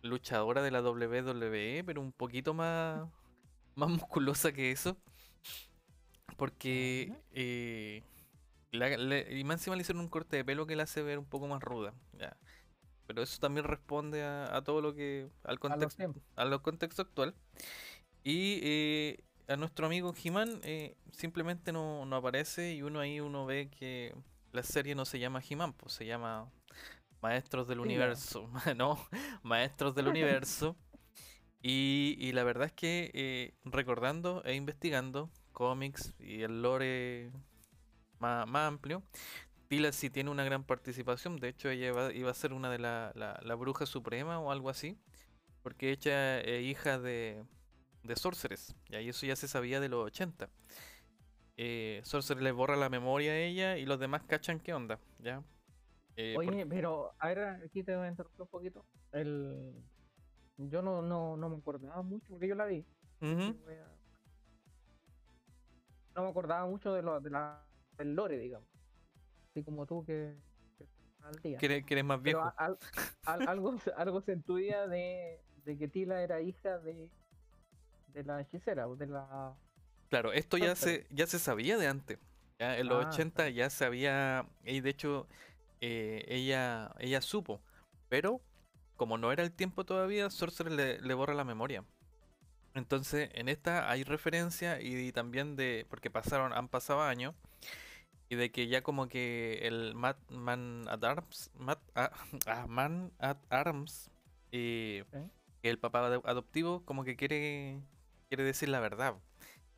luchadora de la WWE, pero un poquito más, más musculosa que eso. Porque eh, la- le- y más encima le hicieron un corte de pelo que la hace ver un poco más ruda. ya. Pero eso también responde a, a todo lo que. al A los contexto, a contexto actual. Y eh, a nuestro amigo He-Man eh, simplemente no, no aparece y uno ahí uno ve que la serie no se llama He-Man, pues se llama Maestros del. Universo. no, Maestros del Universo. Y, y la verdad es que eh, recordando e investigando cómics y el lore más, más amplio, Tila sí tiene una gran participación. De hecho, ella iba, a ser una de la, la, la bruja suprema o algo así. Porque ella es hija de, de Sorceress. Y ahí eso ya se sabía de los 80. Eh, Sorceress le borra la memoria a ella y los demás cachan qué onda. ¿ya? Eh, Oye, pero a ver, aquí te voy a interrumpir un poquito. El... Yo no, no, no me acordaba mucho porque yo la vi. No me acordaba mucho de lo, de la, del lore, digamos. Así como tú que, al día. que eres, que eres más viejo. a- al- al- algo, se- algo se intuía de, de que Tila era hija de, de la hechicera, o de la... Claro, esto ya se, ya se sabía de antes. ya en los Ah, 80 ya se había. Y de hecho, eh, ella, ella supo. Pero, como no era el tiempo todavía, Sorcerer le, le borra la memoria. Entonces, en esta hay referencia y, también de. Porque pasaron, han pasado años. Y de que ya como que el Mat- Man at Arms. Ah, ah, Man at Arms. eh, que el papá ado- adoptivo como que quiere quiere decir la verdad.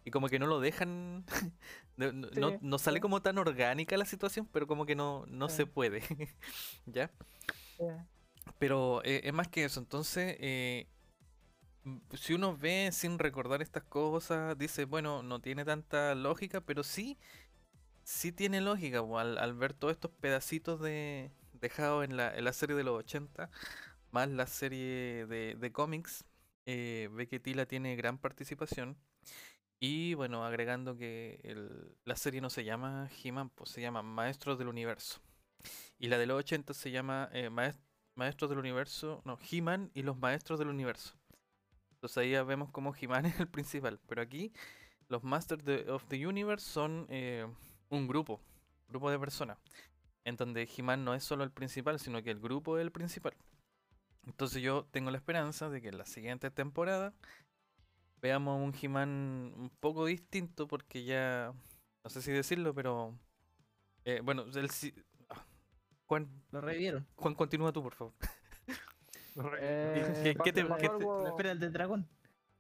Y como que no lo dejan. No, no- no- Sí, no sale como tan orgánica la situación, pero como que no, no Sí. se puede. ¿Ya? Eh, Pero eh, es más que eso. Entonces, eh, si uno ve sin recordar estas cosas, dice, bueno, no tiene tanta lógica, pero sí, sí tiene lógica. Al, ver todos estos pedacitos de dejados en la, en la serie de los 80, más la serie de, de cómics, eh, ve que Tila tiene gran participación. Y bueno, agregando que la serie no se llama He-Man, pues se llama Maestros del Universo. Y la de los 80 se llama eh, Maes- Maestros del Universo, no, He-Man y los Maestros del Universo. Entonces ahí ya vemos como He-Man es el principal. Pero aquí los Masters of the Universe son eh, un grupo, grupo de personas. En donde He-Man no es solo el principal, sino que el grupo es el principal. Entonces yo tengo la esperanza de que en la siguiente temporada veamos un He-Man un poco distinto porque ya, no sé si decirlo, pero... eh, bueno, el, Juan, Lo revivieron. Juan, continúa tú, por favor. eh, ¿Qué- te- pasó algo- espera del dragón.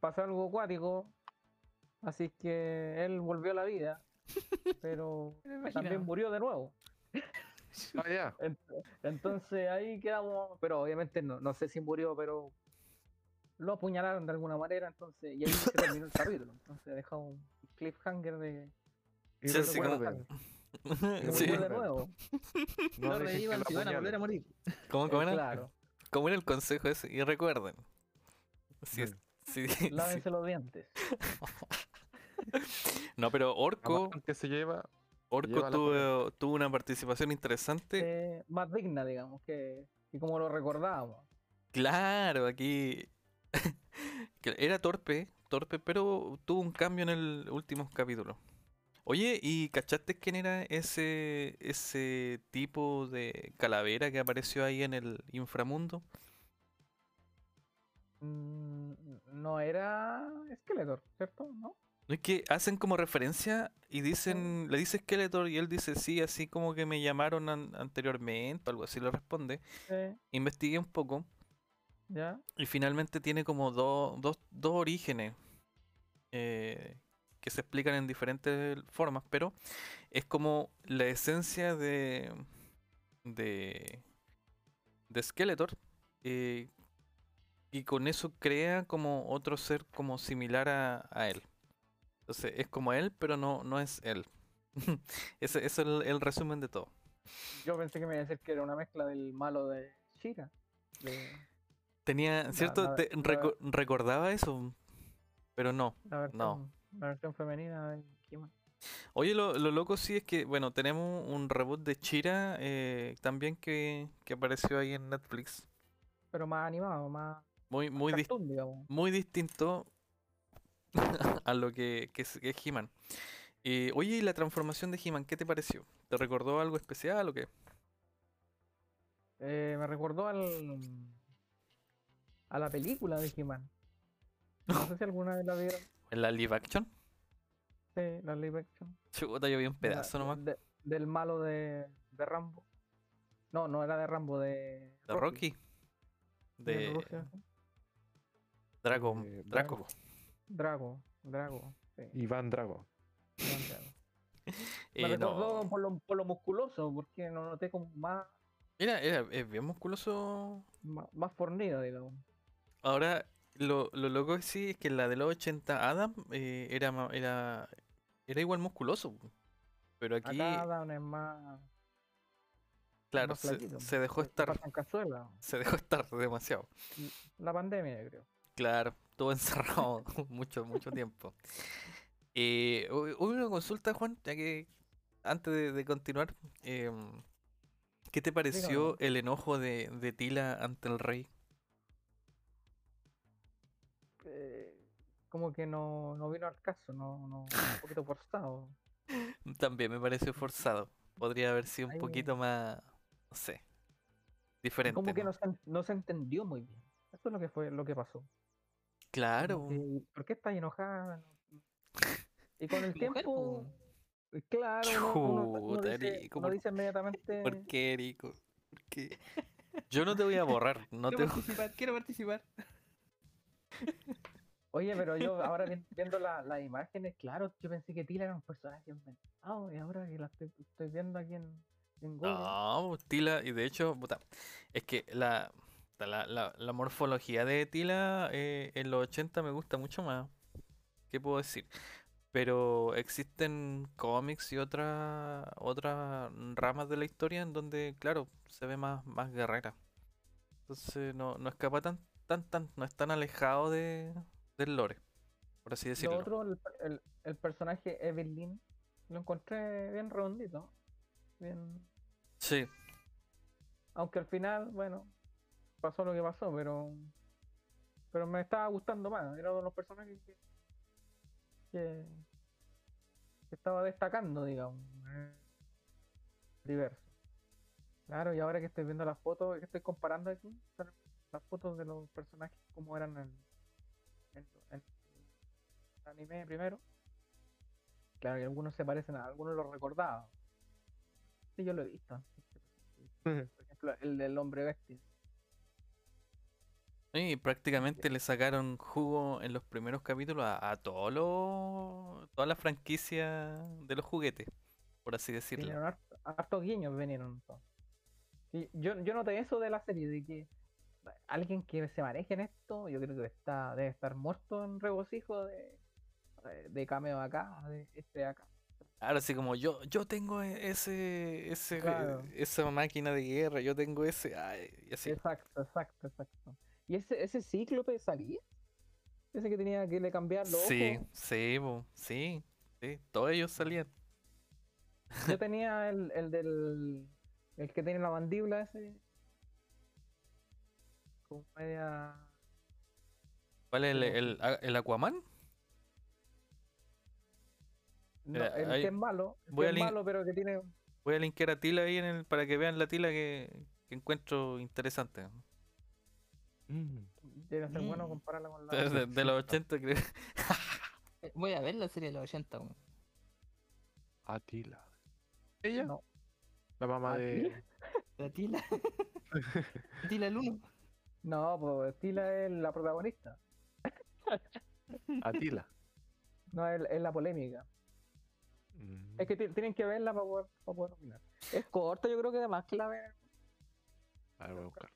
pasó algo acuático, así que él volvió a la vida, pero también murió de nuevo. Ah, ya. Ent- Entonces ahí quedamos, pero obviamente no, no sé si murió, pero lo apuñalaron de alguna manera, entonces, y ahí se terminó el capítulo. Entonces dejó un cliffhanger de Y Sí, sí, como- Sí. de nuevo. no No revivan lo si van a volver a morir. ¿Cómo, cómo Eh, era? claro, ¿Cómo era el consejo ese? Y recuerden. Si es- si- si- lávense los dientes. No, pero Orco, que se lleva, Orco lleva tuvo, tuvo una participación interesante. Eh, más digna, digamos, que, que como lo recordábamos. Claro, aquí que era torpe, torpe, pero tuvo un cambio en el último capítulo. Oye, ¿y cachaste quién era ese ese tipo de calavera que apareció ahí en el inframundo? Mm, no era Skeletor, ¿cierto? ¿No? No es que hacen como referencia y dicen, le dice Skeletor y él dice sí, así como que me llamaron an- anteriormente, algo así le responde. Eh, Investigué un poco ¿Ya? y finalmente tiene como dos, dos, dos orígenes eh, que se explican en diferentes formas, pero es como la esencia de de, de Skeletor eh, y con eso crea como otro ser como similar a, a él. Entonces es como él, pero no, no es él. ese, ese es el, el resumen de todo. Yo pensé que me iba a decir que era una mezcla del malo de Shira. de Tenía, ¿cierto? Te- reco- recordaba eso, pero no. versión, la versión femenina de He-Man. Oye, lo, lo loco sí es que, bueno, tenemos un reboot de Chira eh, también que, que apareció ahí en Netflix. Pero más animado, más Muy, muy, cartoon, muy distinto a lo que, que es, que es He-Man. Eh, oye, ¿y la transformación de He-Man qué te pareció? ¿Te recordó algo especial o qué? Eh, me recordó al a la película de He-Man. No sé si alguna vez la vieron. ¿En la live action? Sí, la live action. Chuta, yo vi un de la- pedazo nomás. de- del malo de, de Rambo. No, no era de Rambo, de ¿De Rocky? De Rusia, sí. Drago. Eh, Draco. Drago, Drago. Sí, Iván Drago. Iván Drago. Me Eh, recordó no. por, lo, por lo musculoso, porque lo noté como más, Mira, era, es bien musculoso más, más fornido, digamos. Ahora, lo, lo loco sí es que la de los 80, Adam, eh, era, era, era igual musculoso. Pero aquí, Acá Adam es más. claro, más se, dejó estar, se dejó estar demasiado. La pandemia, creo. Claro, estuvo encerrado mucho, mucho tiempo. Eh, hu- hubo una consulta, Juan, ya que antes de, de continuar, em, ¿qué te pareció el enojo de, de Tila ante el rey? Como que no, no vino al caso, no, no, un poquito forzado. También me pareció forzado. Podría haber sido un poquito más, no sé, diferente. Como que ¿no? se, no se entendió muy bien. Eso es lo que fue lo que pasó. Claro. que, ¿Por qué estás enojada? Y con el tiempo, po. eh, claro, uno, uno- uno dice, uno dice inmediatamente, ¿Por qué, Erico? ¿Por qué? Yo no te voy a borrar, no te quiero participar, quiero participar. Oye, pero yo ahora vi- viendo la- las imágenes, claro, yo pensé que Tila era un personaje inventado y ahora que la estoy, estoy viendo aquí en, en Google. No, pues, Tila, y de hecho, puta, es que la, la, la- la morfología de Tila eh, en los 80 me gusta mucho más. ¿Qué puedo decir? Pero existen cómics y otras otras ramas de la historia en donde, claro, se ve más, más guerrera. Entonces no, no escapa tan, tan, tan, no es tan alejado de, del lore, por así Lo decirlo. otro, el, el- el personaje Evelyn, lo encontré bien redondito. Bien, Sí, aunque al final, bueno, pasó lo que pasó, pero pero me estaba gustando más. Era uno de los personajes que, que, que estaba destacando, digamos. Diverso. Claro, y ahora que estoy viendo las fotos, que estoy comparando aquí, las fotos de los personajes como eran en, anime primero. Claro, y algunos se parecen a algunos los recordaba. Sí, yo lo he visto. Por ejemplo, el del hombre bestia. Y prácticamente le sacaron jugo en los primeros capítulos a, a todo lo- toda la franquicia de los juguetes, por así decirlo. Vinieron harto- hartos guiños, vinieron. todos. Y yo, yo noté eso de la serie, de que alguien que se maneje en esto, yo creo que está, debe estar muerto en regocijo de, de cameo acá, de este de acá. Ahora sí como yo, yo tengo e- ese, ese, Claro. esa máquina de guerra, yo tengo ese, ay, y así. Exacto, exacto, exacto. ¿Y ese, ese cíclope salía? Ese que tenía que le cambiar los Sí, ojos. sí, sí, sí, todos ellos salían. Yo tenía el, el del. El que tiene la mandíbula ese. Como media. ¿Cuál es el, el, el Aquaman? No, Mira, el ahí- que es malo. El voy que a es malo, pero que tiene. Voy a linkear a Tila ahí en el, para que vean la Tila que, que encuentro interesante. Mm. Debe ser bueno Mm. compararla con la. De, de- de los 80 creo. Eh, Voy a ver la serie de los 80. weón. Atila. ¿Ella? No. La mamá de. La Tila. Tila el 1. No, pues Tila es la protagonista. Atila. No, es, es la polémica. Mm. Es que ti- tienen que verla para poder, para poder opinar. Es corta, yo creo que además que la. A ver, voy a buscar.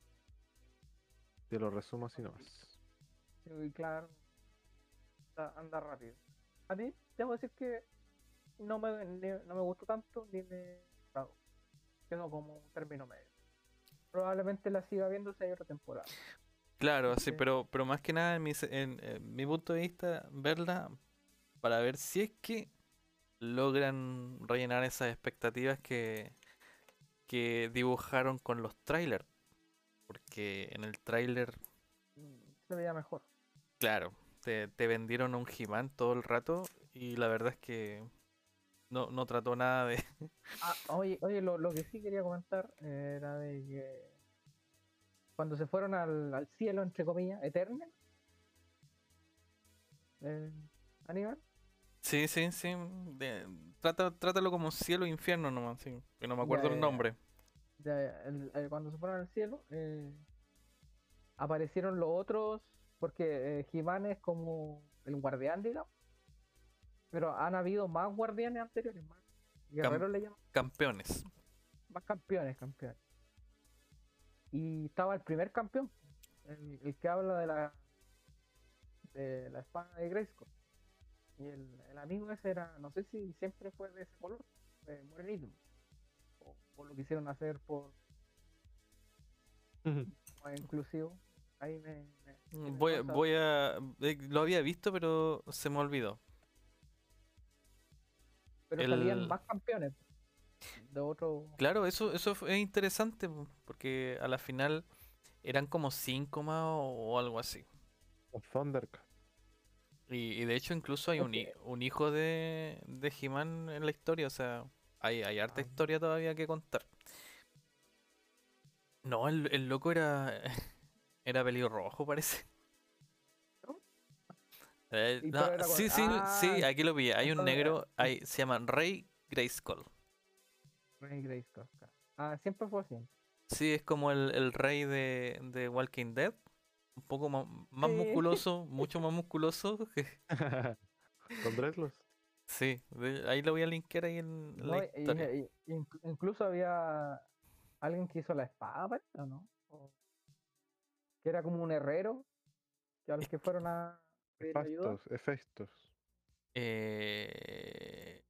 Te lo resumo así nomás. Sí, claro. Anda, anda rápido. A mí, debo decir que no me, ni- no me gustó tanto ni me. Quedó como un término medio. Probablemente la siga viendo si hay otra temporada. Claro, sí, Sí. pero, pero más que nada, en mi, se- en, en mi punto de vista, verla para ver si es que logran rellenar esas expectativas que, que dibujaron con los trailers. Porque en el trailer, Se veía mejor. claro, te, te vendieron un He-Man todo el rato y la verdad es que no, no trató nada de... Ah, oye, oye lo, lo que sí quería comentar eh, era de que cuando se fueron al, al cielo, entre comillas, Eternal, eh, Aníbal, Sí, sí, sí. de- trata, trátalo como cielo e infierno nomás, sí, que no me acuerdo Ya, el nombre. ya, el- el- cuando se fueron al cielo, eh, aparecieron los otros, porque eh, He-Man es como el guardián, digamos, pero han habido más guardianes anteriores, más guerreros le llaman. Campeones. más campeones, campeones. Y estaba el primer campeón, el, el que habla de la de la espada de Grayskull. Y el, el amigo ese era, no sé si siempre fue de ese color, de morenito. O, o lo quisieron hacer por inclusivo. Ahí me, me- me Voy, voy a... eh, Lo había visto, pero se me olvidó. pero el- salían más campeones de otro Claro, eso, eso es interesante, po, porque a la final eran como cinco más o, o algo así. Un Thundercat. Y, y de hecho incluso hay un, un hijo de, de He-Man en la historia, o sea, hay, hay harta Ah. historia todavía que contar. No, el, el loco era era pelirrojo, parece. ¿No? Eh, Y no, pero era con- sí, sí, sí, Ah, aquí lo vi. Hay un negro, hay, se llama Rey Grayskull. Rey Grayskull. Ah, siempre fue así. Sí, es como el, el rey de, de Walking Dead. Un poco más, más Sí. musculoso, mucho más musculoso. que- Con dreadlocks. sí, de- ahí lo voy a linkear ahí en No, la y- y- incluso había alguien que hizo la espada, parece, ¿o no? O- que era como un herrero, que a los que fueron a pedir ayuda. Efectos, efectos. Eh,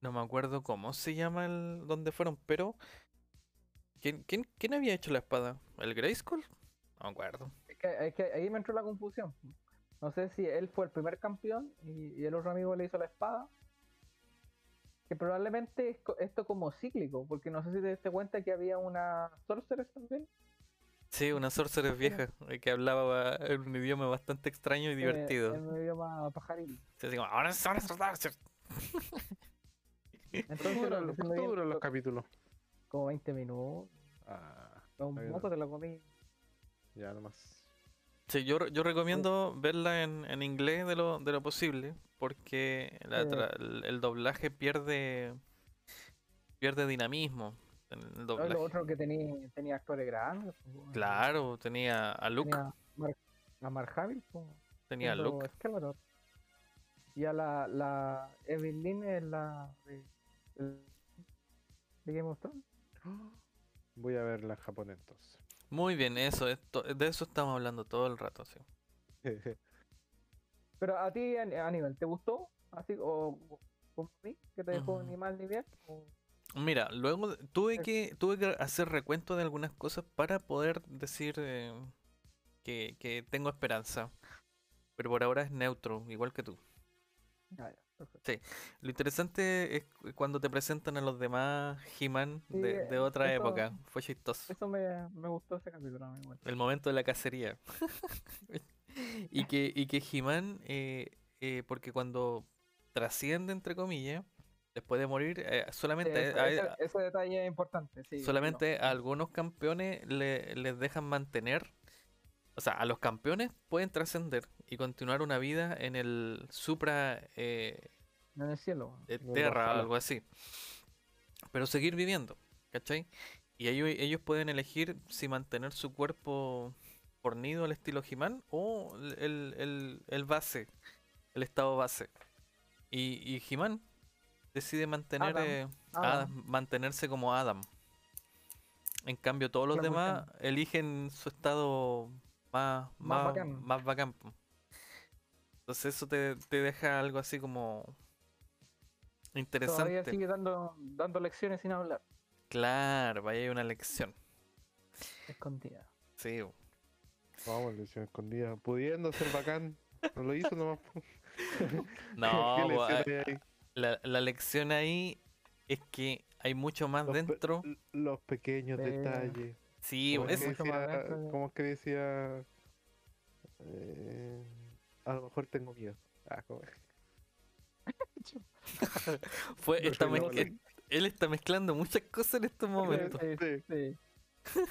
no me acuerdo cómo se llama el donde fueron, pero ¿quién, quién, quién había hecho la espada? ¿El Grayskull? No me acuerdo. Es que, es que ahí me entró la confusión. No sé si él fue el primer campeón y, y el otro amigo le hizo la espada. Que probablemente es co- esto como cíclico, porque no sé si te diste cuenta que había una Sorceress también. Sí, una sorceress vieja eh, que hablaba en un idioma bastante extraño y eh, divertido. en un idioma pajaril. Sí, así como, ahora es ahora es sorcerer". Entonces, lo que se los, me ¿Cuánto duran viene- los capítulos? como 20 minutos. Ah, Un moco te lo comí. Ya nomás. Sí, yo, yo recomiendo verla en, en inglés de lo, de lo posible, porque la Sí. tra- el, el doblaje pierde pierde dinamismo. en el No, doblaje. lo otro que tenía, tenía actores grandes. pues, Claro, tenía a Luke, Tenía Mar- a Mark Hamill. pues, tenía a Luke. Skeletor. Y a la, la Evelyn es la de, de Game of Thrones. Voy a verla en japonés entonces. Muy bien, eso, esto, de eso estamos hablando todo el rato, sí. Pero a ti, An- Aníbal, ¿te gustó? Así, o como a mí, que te dejó ni mal ni bien. o- Mira, luego tuve Es- que tuve que hacer recuento de algunas cosas para poder decir eh, que, que tengo esperanza. Pero por ahora es neutro, igual que tú. Ah, ya, perfecto. Lo interesante es cu- cuando te presentan a los demás He-Man Sí, de, de eh, otra eso- época. Fue chistoso. Eso me, me gustó ese capítulo. a mí. El momento de la cacería. y que, y que He-Man, eh, eh, porque cuando trasciende, entre comillas, después de morir, eh, Sí, solamente, ese, a- ese- ese detalle es importante. Sí, solamente no, a algunos campeones le- les dejan mantener. O sea, a los campeones pueden trascender y continuar una vida en el Supra eh, En el cielo. de No, Terra, ojalá. algo así. Pero seguir viviendo, ¿cachai? Y ellos, ellos pueden elegir si mantener su cuerpo fornido al estilo He-Man o el, el- el- base, el estado base. Y, y He-Man decide mantener, Adam, eh, Adam. Adam, mantenerse como Adam. En cambio, todos los demás eligen su estado más, Más más, bacán. más bacán. Entonces eso te, te deja algo así como Todavía interesante. sigue dando, dando lecciones sin hablar. Claro, vaya hay una lección. Escondida. Sí. Vamos, lección escondida. Pudiendo ser bacán. No lo hizo nomás. no, ¿Qué bo, lección ah, la, la lección ahí es que hay mucho más Los dentro. Los pequeños detalles. Sí, ¿Cómo bo, es que es- mucho más decía- dentro de- ¿Cómo es que decía? Eh, a lo mejor tengo miedo. Ah, ¿cómo es? fue, No está él está mezclando muchas cosas en estos momentos. Sí, Sí.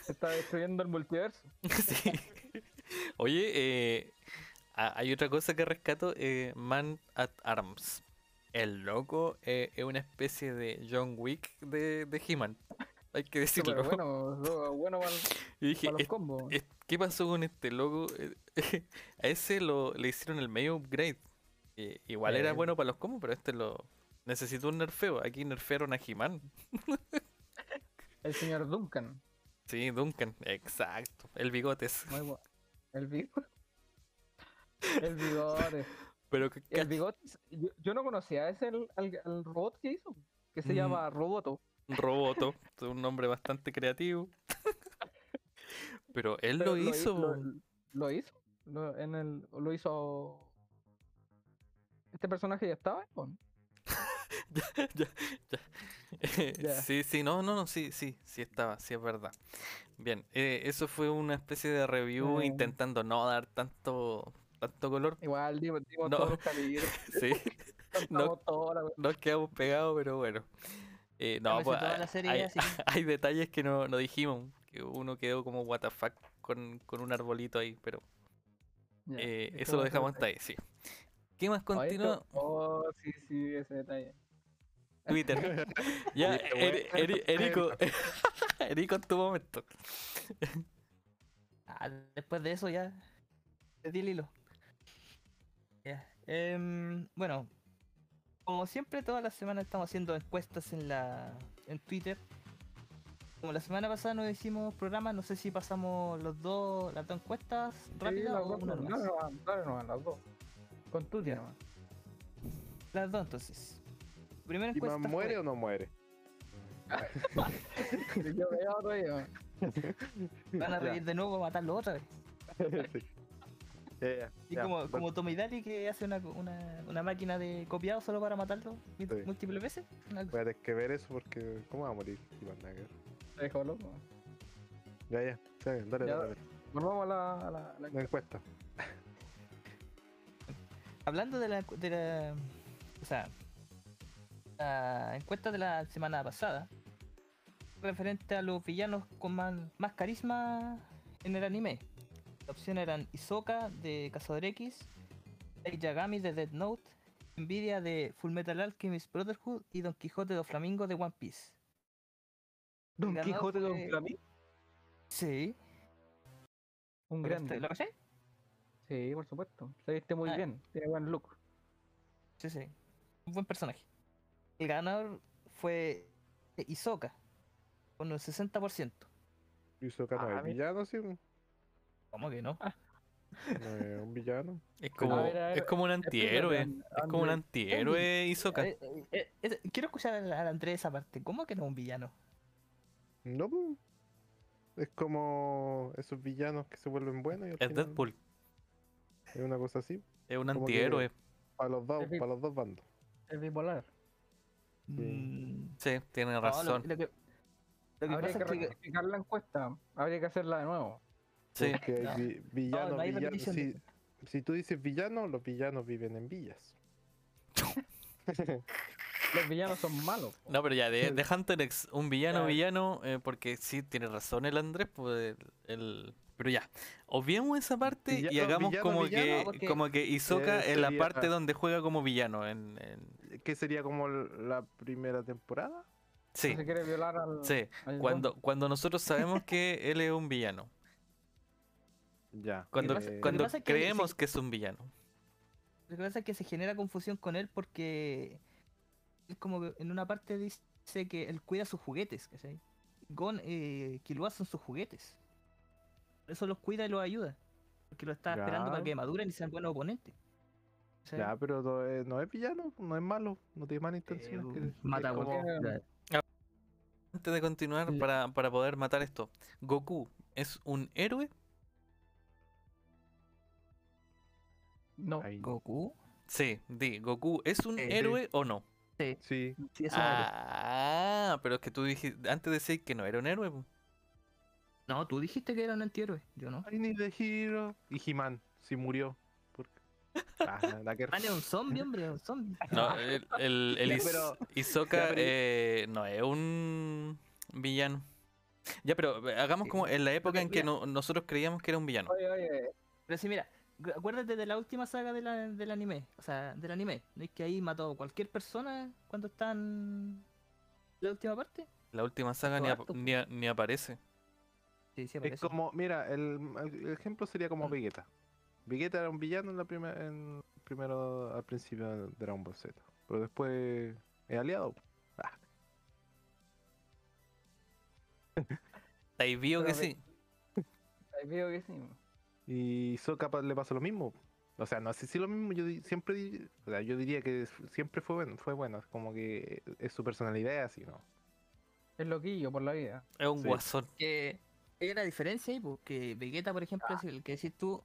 está destruyendo el multiverso. Sí. Oye, eh, ha- hay otra cosa que rescato, eh, Man at Arms. El loco eh, es una especie de John Wick de, de He-Man. Hay que decirlo. bueno, bueno para, Y dije, los "Es- combos. es- ¿qué pasó con este loco? A ese lo, le hicieron el medio upgrade. Eh, igual era Eh. bueno para los combos, pero este lo necesitó un nerfeo. Aquí nerfearon a He-Man. El señor Duncan. Sí, Duncan, exacto. El bigotes. Muy bueno. El bigote. El bigote. Pero que- El bigote. Yo, yo no conocía ese el, al robot que hizo. Que se Mm. llama Roboto. Roboto, es un nombre bastante creativo. Pero él Pero lo hi- hizo. Lo, lo hizo. Lo, en el, lo hizo. Este personaje ya estaba. ¿o no? ya, ya, ya. Eh, Ya. Sí, sí, no, no, no, sí, sí, sí estaba, sí es verdad. Bien, eh, eso fue una especie de review Eh. intentando no dar tanto, tanto color. Igual, dimos, dimos No. todos los Sí, toda la- nos quedamos pegados, pero bueno. Eh, no, pues, toda hay, detalles que no, no dijimos, que uno quedó como what the fuck con, con un arbolito ahí, pero Eh, eso lo dejamos hasta ahí, sí. ¿Qué más continúa? Oh, sí, sí, ese detalle. Twitter. Ya, bueno, Eri- Erico, Erico en tu momento. Ah, después de eso ya. Perdí el hilo. Em, bueno, como siempre, todas las semanas estamos haciendo encuestas en la en Twitter. Como la semana pasada no hicimos programa, no sé si pasamos los dos, las dos encuestas Sí, rápidas las o dos, una no, nomás. no, no, dale nomás, las dos. Con tu tía nomás. Las dos entonces. Primera ¿Y encuesta más muere fue- o no muere? Yo me llamo todavía. van a reír de nuevo a matarlo otra vez. Sí. Ya, Y ya, como, bueno. como Tommy Daly que hace una, una, una máquina de copiado solo para matarlo Sí. múltiples veces. Voy a tener que ver eso porque. ¿Cómo va a morir? Iván Nagel? Te loco. Ya, ya. Está bien, dale, Ya. dale. Volvamos a la, a la, a la- La encuesta. Hablando de la, de la. O sea. La encuesta de la semana pasada. Referente a los villanos con más, más carisma en el anime. La opción eran Isoka de Cazador X, Light Yagami de Dead Note, Nvidia de Fullmetal Alchemist Brotherhood y Don Quijote de Flamingo de One Piece. Don Quijote de Don fue- Flamingo. Sí. Un ¿lo grande. ¿Lo caché? Sí, por supuesto. Se viste muy Ah. bien. Tiene buen look. Sí, sí. Un buen personaje. El ganador fue Isoka, con un 60%. Hizo no Ah, es villano, sí. No ¿Cómo que no? es un villano. Es como, ver, a ver, es como un antihéroe. Es como un antihéroe. Eh, eh, eh, eh, quiero escuchar al, al Andrés esa parte. ¿Cómo que no es un villano? No, pues. Es como esos villanos que se vuelven buenos. Y al Es final Deadpool. Es una cosa así. Es un antihéroe. Para los dos, para los dos bandos. Es bipolar. Mm, Sí, tiene no, lo- razón. lo, que, lo que Habría pasa que es que. rectificar la encuesta. Habría que hacerla de nuevo. Sí. Porque hay No. vi- villanos, no hay villanos. repetición de Si, si tú dices villano, los villanos viven en villas. Los villanos son malos. po. No, pero ya, de, de Hunter X, un villano, Ya. villano, eh, porque sí, tiene razón el Andrés, pues el, el- Pero ya, obviemos esa parte y hagamos villano, como villano, que porque- como que Hisoka Eh, en la parte donde juega como villano. En, en- ¿Qué sería como la primera temporada? Sí, Se quiere violar al. sí. al Cuando, cuando nosotros sabemos que él es un villano. Ya. Cuando, pasa- que cuando que creemos sí- que es un villano. Lo que pasa es que se genera confusión con él porque. Es como que en una parte dice que él cuida sus juguetes, ¿cachai? Gon, eh, Killua son sus juguetes. Por eso los cuida y los ayuda. Porque lo está esperando para que maduren y sean buenos oponentes. ¿cachai? Ya, pero no es, no es villano, no es malo, no tiene malas Eh, intenciones. que- mata como-. Antes de continuar, para, para poder matar esto, ¿Goku es un héroe? No. Ahí. Goku. Sí, di, ¿Goku es un Sí. héroe o no? Sí, Sí, es héroe. Ah, pero es que tú dijiste, antes decías que no era un héroe. po. No, tú dijiste que era un antihéroe. Yo no. I need a hero. Y He-Man, sí murió. Porque... Ah, nada que- Man es un zombie, hombre, un zombie. No, el, el, el Ya, Is- pero- Hisoka ya, pero- eh, no es un villano. Ya, pero eh, hagamos como en la época en que no- nosotros creíamos que era un villano. Oye, oye. Pero sí, mira, acuérdate de la última saga de la- del anime. O sea, del anime. ¿No es que ahí mató a cualquier persona cuando están la última parte? La última saga ni, harto, ni, a- ni aparece. Sí, sí, Es aparece. como, mira, el, el ejemplo sería como Mm. Vegeta. Vegeta era un villano en la primera, en, primero al principio de Dragon Ball Z. Pero después es aliado. Ah, Ahí vio que sí. Ahí veo que sí. Y pa- le pasa lo mismo. O sea, no sé si lo mismo, yo siempre o sea, yo diría que siempre fue bueno, fue bueno, es como que es su personalidad así, ¿no? Es loquillo por la vida. Es un Sí. guasón. que hay una diferencia ahí, porque Vegeta, por ejemplo, es el que decís tú,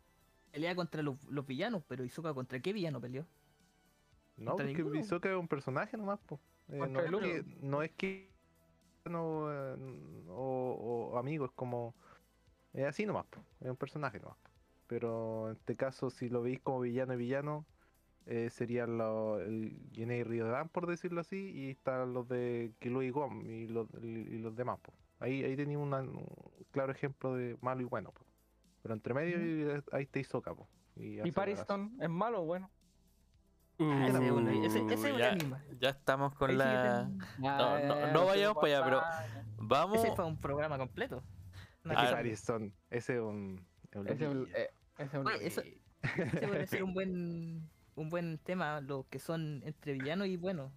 pelea contra los, los villanos, pero Izuka contra qué villano peleó? No, porque ninguno. Es un personaje nomás, po. Eh, no, es que, no es que no, eh, o, o amigo, es como es así nomás, po. es un personaje nomás. po. Pero en este caso, si lo veis como villano y villano, eh, serían los, el Gene y Ryodan, por decirlo así, y están los de Killua y Gon y los, y, los demás. po. Ahí, ahí tenía una- un claro ejemplo de malo y bueno. po. Pero entre medio y- ahí está Hisoka. po, Y, ¿Y Pariston es malo o bueno? Ah, ese es ese- ese un ya, estamos con Ahí que la... No, no- no vayamos para allá, pero- Vamos... Ese fue un programa completo. Es que Ah, ese es un, Es un Ese es un- eh, eso- loquillo. Ese puede ser un buen un buen tema, los que son entre villanos y buenos.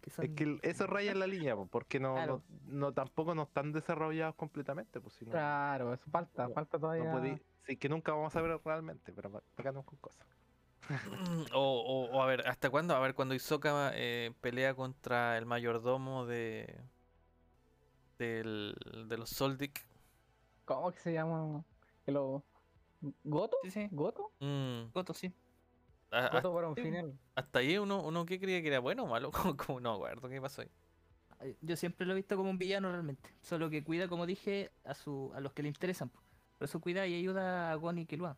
Que son... Es que el- eso raya en la línea, po, porque no, Claro. no, no- tampoco no están desarrollados completamente, pues si no, Claro, eso falta, No, falta todavía. no podí- sí, que nunca vamos a ver realmente, pero pa- acá no con cosas. O, o- o a ver, ¿hasta cuándo? A ver, cuando Hisoka eh, pelea contra el mayordomo de. Del, de los Soldic. ¿Cómo que se llama? Que lo... ¿Goto? Sí, sí. ¿Goto? mm, Goto, sí. a- a- Goto para un final. hasta ahí uno, uno que creía que era bueno o malo. Como, como no acuerdo qué pasó ahí. Yo siempre lo he visto como un villano realmente. Solo que cuida, como dije, a su a los que le interesan. po. Por eso cuida y ayuda a Gon y Killua.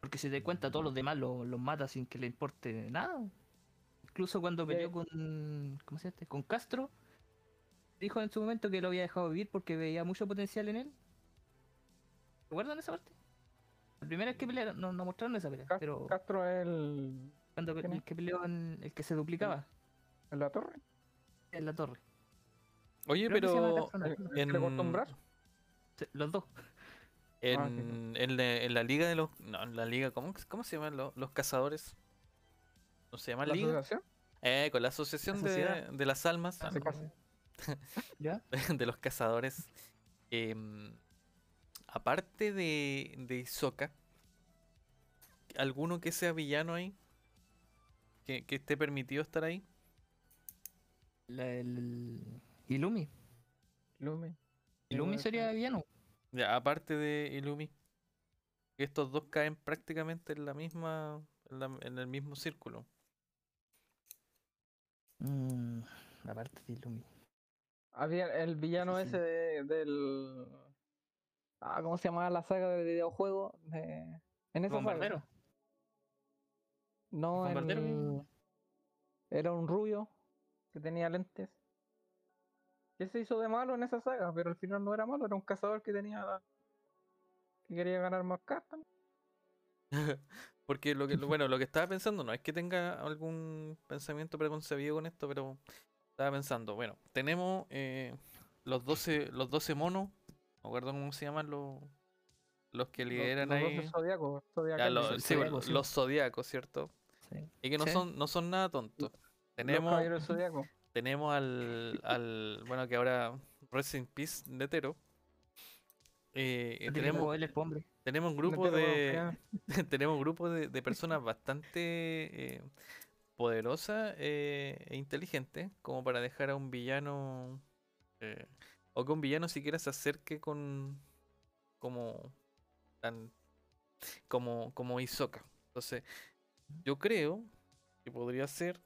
Porque si te cuenta, todos los demás lo- los mata sin que le importe nada. Incluso cuando Sí. peleó con. ¿Cómo se llama? este? Con Castro. Dijo en su momento que lo había dejado vivir porque veía mucho potencial en él. ¿Recuerdan esa parte? La primera vez que pelearon, no, no mostraron esa pelea, pero Castro es el... cuando el que peleó en el que se duplicaba en la torre. en la torre. Oye, Creo que se llama pero. Le cortó un En- brazo. Sí, Los dos. En, Ah, sí, en, la, en la liga de los. No, en la liga. ¿Cómo, cómo se llaman los, los cazadores? ¿No se llama ¿La liga? asociación? Eh, con la asociación La de, de las almas. Ah, casi. ¿Ya? de los cazadores. em, aparte de, de Hisoka, ¿alguno que sea villano ahí? ¿Que, que esté permitido estar ahí? La- el Ilumi. Ilumi puede sería ser. villano. Ya, aparte de Ilumi. que Estos dos caen prácticamente en la misma. En, la- en el mismo círculo. Mm, aparte de Ilumi. Había el villano Sí, sí. ese de- del. Ah, ¿cómo se llamaba la saga de videojuegos? De... En esa saga. Bombardero. No, Bombardero, el- Era un rubio que tenía lentes. Que se hizo de malo en esa saga, pero al final no era malo, era un cazador que tenía. que quería ganar más cartas. Porque lo que, lo- bueno, lo que estaba pensando no es que tenga algún pensamiento preconcebido con esto, pero estaba pensando, bueno, tenemos eh, los 12, los 12 monos, no me acuerdo cómo se llaman los, los que lideran los, los ahí. zodiacos, los, sí, zodiaco, los- sí. los zodiacos, ¿cierto? Sí. Y que no Sí. son, no son nada tontos. Tenemos, tenemos al, al, bueno, que ahora Rest in Peace Netero. Eh, tenemos, tenemos un grupo de, tenemos un grupo de, de personas bastante eh, poderosas eh, e inteligentes como para dejar a un villano eh, o que un villano siquiera se acerque con como tan como como Hisoka. Entonces, yo creo que podría ser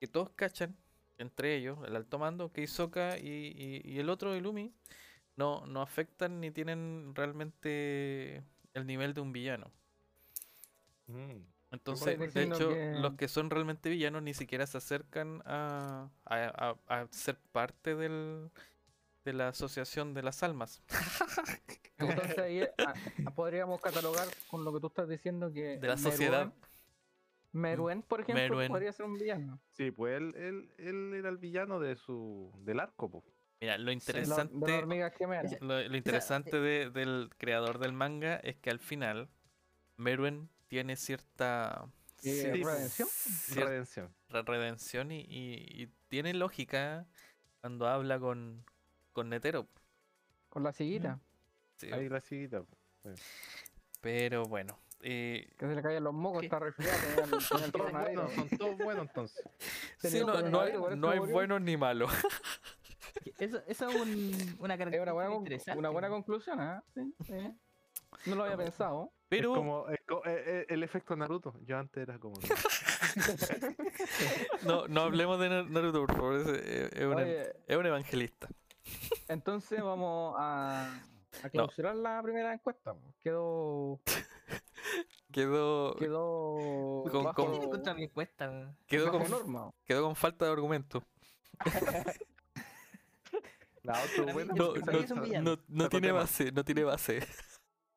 que todos cachan entre ellos, el alto mando, que Hisoka y, y- y el otro Ilumi no, no afectan ni tienen realmente el nivel de un villano. Mm. Entonces, de hecho, que- los que son realmente villanos ni siquiera se acercan a, a- a- a ser parte del, de la asociación de las almas. Entonces ahí ah, ah, podríamos catalogar con lo que tú estás diciendo que. De la sociedad. Meruen, por ejemplo, Meruen. podría ser un villano. Sí, pues él, él, él era el villano de su del arco, pues. Mira, lo interesante, De lo, lo interesante de- del creador del manga es que al final Meruen tiene cierta, Sí, redención. cierta Redención. redención y, y- y tiene lógica cuando habla con, con Netero. Con la siguita. Sí, Ahí la siguita. pero bueno. eh, Que se le caían los mocos, ¿Qué? está resfriado. el- Todos buenos, son todos buenos entonces. sí, no, no hay, no hay buenos ni malos. Eso, eso es un- una Es característica una buena, interesante. una buena conclusión, ¿ah? Sí, sí. No lo había pensado. Pero Es como es eh, eh, el efecto Naruto. Yo antes era como. no, no hablemos de Nar- Naruto, por favor. Es, es- es un, Oye, es un evangelista. Entonces vamos a, a clausurar la primera encuesta. Quedó. Quedó, Quedó. Con- bajo, con- ¿Qué contra mi encuesta? quedó, con, norma. quedó con falta de argumento. La otra buena. No, no, no sacó tiene base, no tiene base.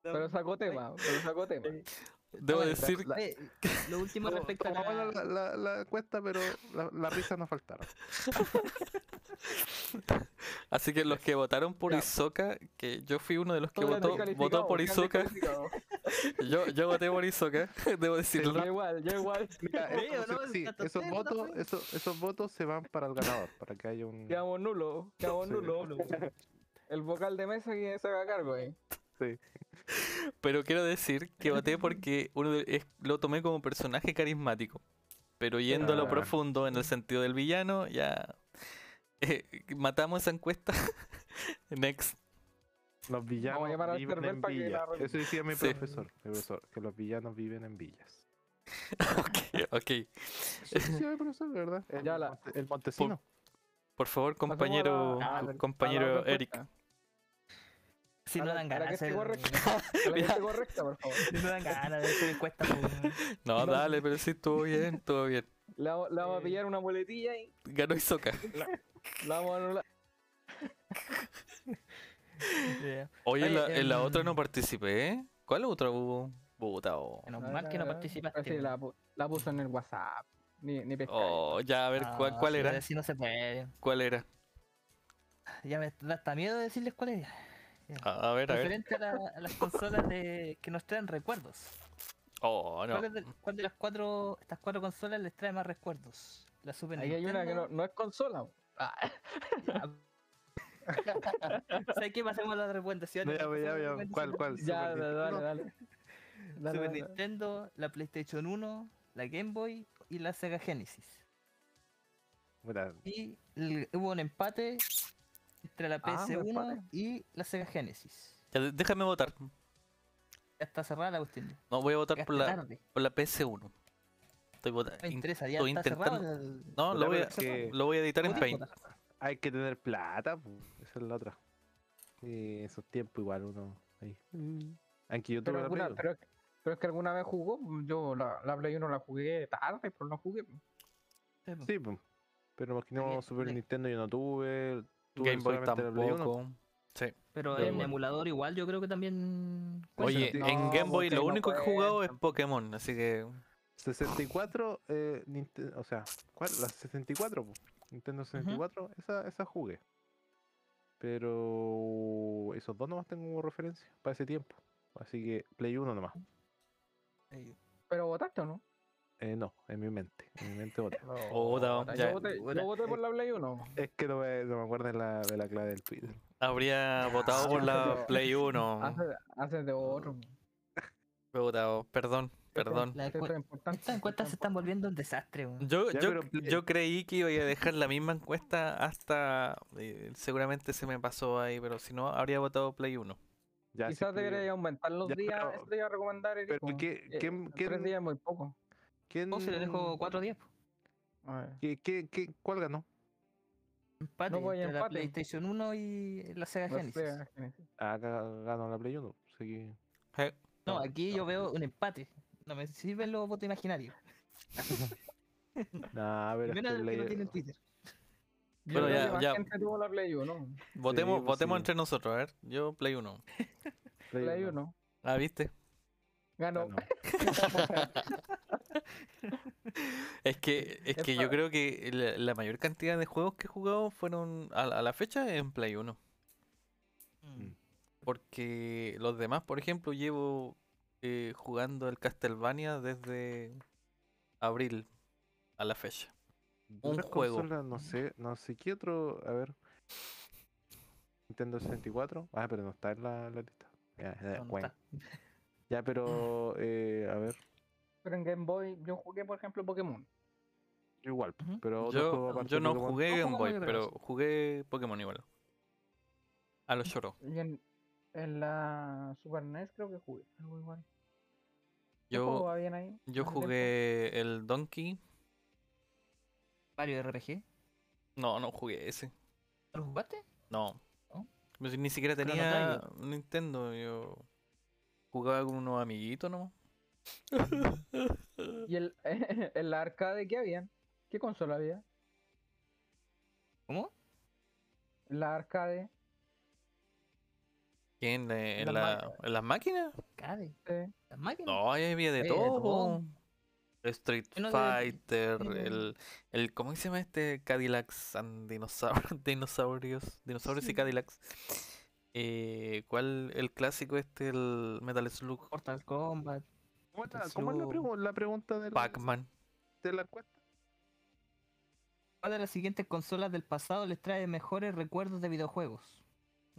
Pero sacó tema. Pero sacó tema. Debo Bueno, decir, la- Eh, lo último respecto a la... la, la, la encuesta, pero la- las risas nos faltaron. así que los que votaron por Ya. Isoka, que yo fui uno de los que votó, votó por descalificados. yo, yo voté por Isoka, debo decirlo. Yo igual, yo igual. Mira, eso- ¿no? sí, esos votos, ¿no? esos, esos votos se van para el ganador, para que haya un. Quedamos nulos, quedamos Sí. nulos. El vocal de mesa que se haga cargo ahí. Sí. Pero quiero decir que voté porque uno de- es- lo tomé como personaje carismático. Pero yendo a lo Ah. profundo en el sentido del villano, ya eh, matamos esa encuesta. Next. Los villanos Vamos a llamar al viven en la villas. Eso decía mi Sí. profesor, profesor, que los villanos viven en villas. ok, ok. Eso decía mi profesor, verdad. El, Ya la- el Montesino. Por favor, compañero, la- compañero otra Eric. Si no la- dan la ganas que correcta, a la que esté correcta, por favor. Si no dan ganas de hacer encuesta, pues, No, No. dale, pero sí, estuvo bien, estuvo bien. Le vamos, a pillar una muletilla y Ganó Isoka. la vamos a anular. yeah. Oye, en Oye, la, en la otra em, no participé. ¿eh? ¿Cuál otra hubo? Puta, oh. Menos mal que no participaste. Ah, la, la puso en el WhatsApp. Ni, ni. Oh, ya, a ver, ¿cuál, No, cuál sí, era? Si no se puede. ¿Cuál era? Ya me da hasta miedo decirles cuál era. A, a ver, a ver. Referente a, la- a las consolas de, que nos traen recuerdos. Oh, no. ¿Cuál, de, cuál de las cuatro, estas cuatro consolas les trae más recuerdos? La Super Ahí hay una que no, es consola. Ah, ¿Sabes qué? Pasemos a las recomendaciones. Ya, ya, ya. ¿Cuál, cuál? ya, Super dale, Nintendo. dale, dale. Dale, Super dale. Nintendo, la PlayStation 1, la Game Boy y la Sega Genesis. Y el- hubo un empate entre la Ah, un PS1 empate. y la Sega Genesis. Ya, déjame votar. Ya está cerrada la cuestión. No, voy a votar por la, tarde. por la PS1. Estoy votando. Me interesa, ya estoy está cerrado. intentando- el- No, lo voy, a, es que- lo voy a editar en ¿Podés Paint. hay que tener plata, pu, esa es la otra. Y esos tiempos igual uno ahí. Aunque yo tuve Pero, la alguna, pero, es que- pero es que alguna vez jugó. Yo la, la Play 1 la jugué tarde, pero no jugué. Sí, pues. Pero imagino Game- Super Nintendo yo no tuve. Tuve Game Boy tampoco. Sí. Pero Pero en bueno. emulador igual yo creo que también... Oye, en Game Boy lo no único que he jugado es. Pokémon, así que 64, eh, o sea, ¿cuál? La 64, po. Nintendo 64, esa, esa jugué. Pero esos dos nomás tengo como referencia para ese tiempo. Así que Play 1 nomás. Pero votaste o no? Eh, no, en mi mente. En mi mente voté. Oh, da- Puta, ya. Yo voté, yo Puta. voté por la Play 1. Es que no me, no me acuerdo de la, de la clave del Twitter. habría votado por la Play 1. Hace, hace de otro. Puta, perdón, perdón. Importante. Estas encuestas se están volviendo un desastre. Yo, Ya, yo, pero Play- yo creí que iba a dejar la misma encuesta hasta. eh, seguramente se me pasó ahí, pero si no, habría votado Play 1. Ya, sí, Quizás debería aumentar los Ya, días. pero- Eso te iba a recomendar, Eric. pero ¿qué- Eh, quién- Tres quién- días muy poco. ¿Quién, O se le dejo cuatro días. po. A ver. ¿qué, qué, qué- cuál ganó? Empate No, pues, entre la empate. PlayStation 1 y la Sega La Genesis. Sega Genesis. Ah, ga- ganó la Play 1. Así que. No, No, aquí yo veo un empate. No me sirven los votos imaginarios. Nah, pero es Menos el que no Play- tiene Twitter. Yo Bueno, ya- ya. gente tuvo la Play 1. votemos pues votemos sí. entre nosotros, a ver. Yo Play 1. Play Play uno. 1. Ah, ¿viste? Ganó. Ganó. Es que, es que yo creo que la, la mayor cantidad de juegos que he jugado fueron a, a la fecha en Play 1. Mm. Porque los demás, por ejemplo, llevo eh, jugando el Castlevania desde abril a la fecha. Un juego. no sé, no sé qué otro. A ver. Nintendo 64. Ah, pero no está en la, la lista. Ya, ya, No, no está. Ya, pero. eh, a ver. Pero en Game Boy yo jugué, por ejemplo, Pokémon. Igual, pero otro juego Yo, aparte yo no Pokémon. jugué No Game Boy, pero jugué Pokémon igual. A los lloró. Y en, en la Super NES creo que jugué. Algo igual. ¿Qué juego Yo, va bien ahí? yo jugué el Donkey. Mario RPG. No, no jugué ese. ¿Lo jugaste? No. ¿No? Pues Ni siquiera Chrono tenía Nintendo. Yo jugaba con unos amiguitos nomás. ¿Y el, en la arcade qué habían? ¿Qué consola había? ¿Cómo? En la arcade. ¿Qué, ¿En, eh, la- en las máquinas? Cabe. Sí. Las máquinas. No, ahí había de de todo. po. Street no de- Fighter, de- el, el. ¿Cómo se llama este? Cadillacs and dinosaur- dinosaurios. Dinosaurios y Sí. Cadillacs. Eh, ¿Cuál? El clásico este, el Metal Slug. Mortal Kombat. ¿Cómo, Metal cómo es la, Slug. pregu- la pregunta del- Pac-Man. de la encuesta? ¿Cuál de las siguientes consolas del pasado les trae mejores recuerdos de videojuegos?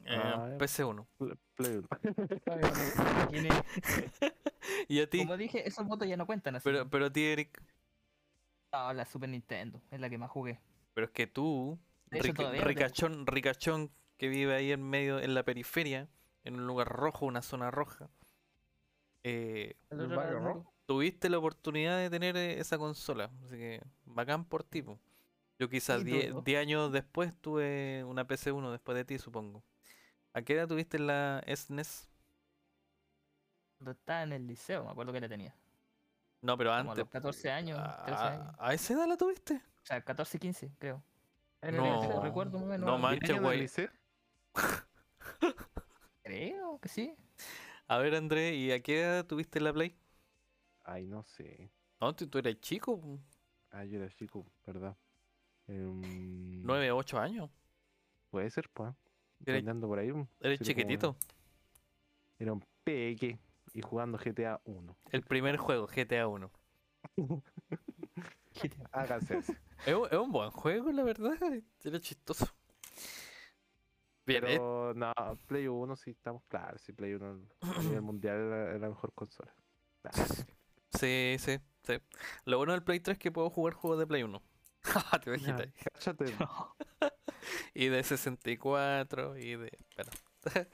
eh, Ah, ya. PC1. Play- Play uno. Está bien. Tiene- Y a ti. Como dije, esos votos ya no cuentan así. Pero, pero a ti, Eric. No, la Super Nintendo es la que más jugué. Pero es que tú, De ric- ricachón, ricachón que vive ahí en medio, en la periferia, en un lugar rojo, una zona roja, eh, El barrio rojo. tuviste la oportunidad de tener eh, esa consola. Así que bacán por ti. po. Yo quizás Sí, 10 todo. 10 años después tuve una PC1 después de ti, supongo. ¿A qué edad tuviste la E SNES? Cuando estaba en el liceo, me acuerdo que la tenía. No, pero Como a antes. los 14 años, 13 ¿A, años. a esa edad la tuviste? O sea, 14, 15, creo. En el No. liceo. recuerdo. No algo. manches, ¿Diez años en el güey. Creo que sí. A ver, André, ¿y a qué edad tuviste la Play? Ay, no sé. No, tú, tú eras chico. Ah, yo era chico, ¿verdad? Em, 9 o 8 años. Puede ser, pues. Eres- Andando por ahí. un- Eres sería como- chiquitito. Era un peque y jugando GTA 1. El primer juego, GTA 1. Háganse. Es, es un buen juego, la verdad. Era chistoso. Bien, eh, Pero no, Play 1 sí estamos claros. Sí, Play 1 a nivel mundial era, era la mejor consola. Nah, sí, sí, sí. Lo bueno del Play 3 es que puedo jugar juegos de Play 1. Te imaginas. cáchate. Y de 64 y de. Bueno,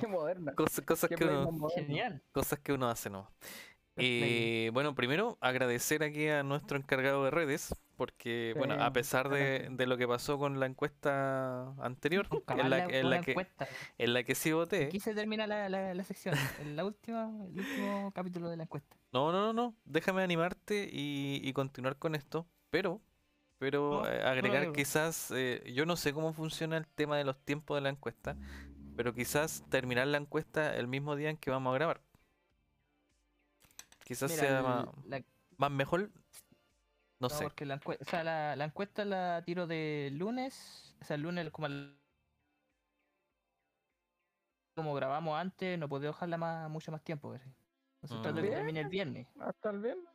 Qué moderna. cosas, cosas, Qué que uno, más moderno. Genial. cosas que uno hace, ¿no? Y bueno, primero agradecer aquí a nuestro encargado de redes, porque bueno, a pesar de, lo que pasó con la encuesta anterior, en la, en que, encuesta. en la que sí voté. Aquí se termina la, la, la sección. En la última, el último capítulo de la encuesta. No, no, no, no. Déjame animarte y, y continuar con esto. Pero, pero No, eh, agregar quizás, eh, yo no sé cómo funciona el tema de los tiempos de la encuesta, pero quizás terminar la encuesta el mismo día en que vamos a grabar. Quizás Mira, sea el- más, la- más mejor. No no, sé. porque la, encue- o sea, la, la encuesta la tiro de lunes. O sea, el lunes como al- como grabamos antes, no puedo dejarla más, mucho más tiempo. ¿verdad? Entonces trato de que termine el viernes. Hasta el viernes.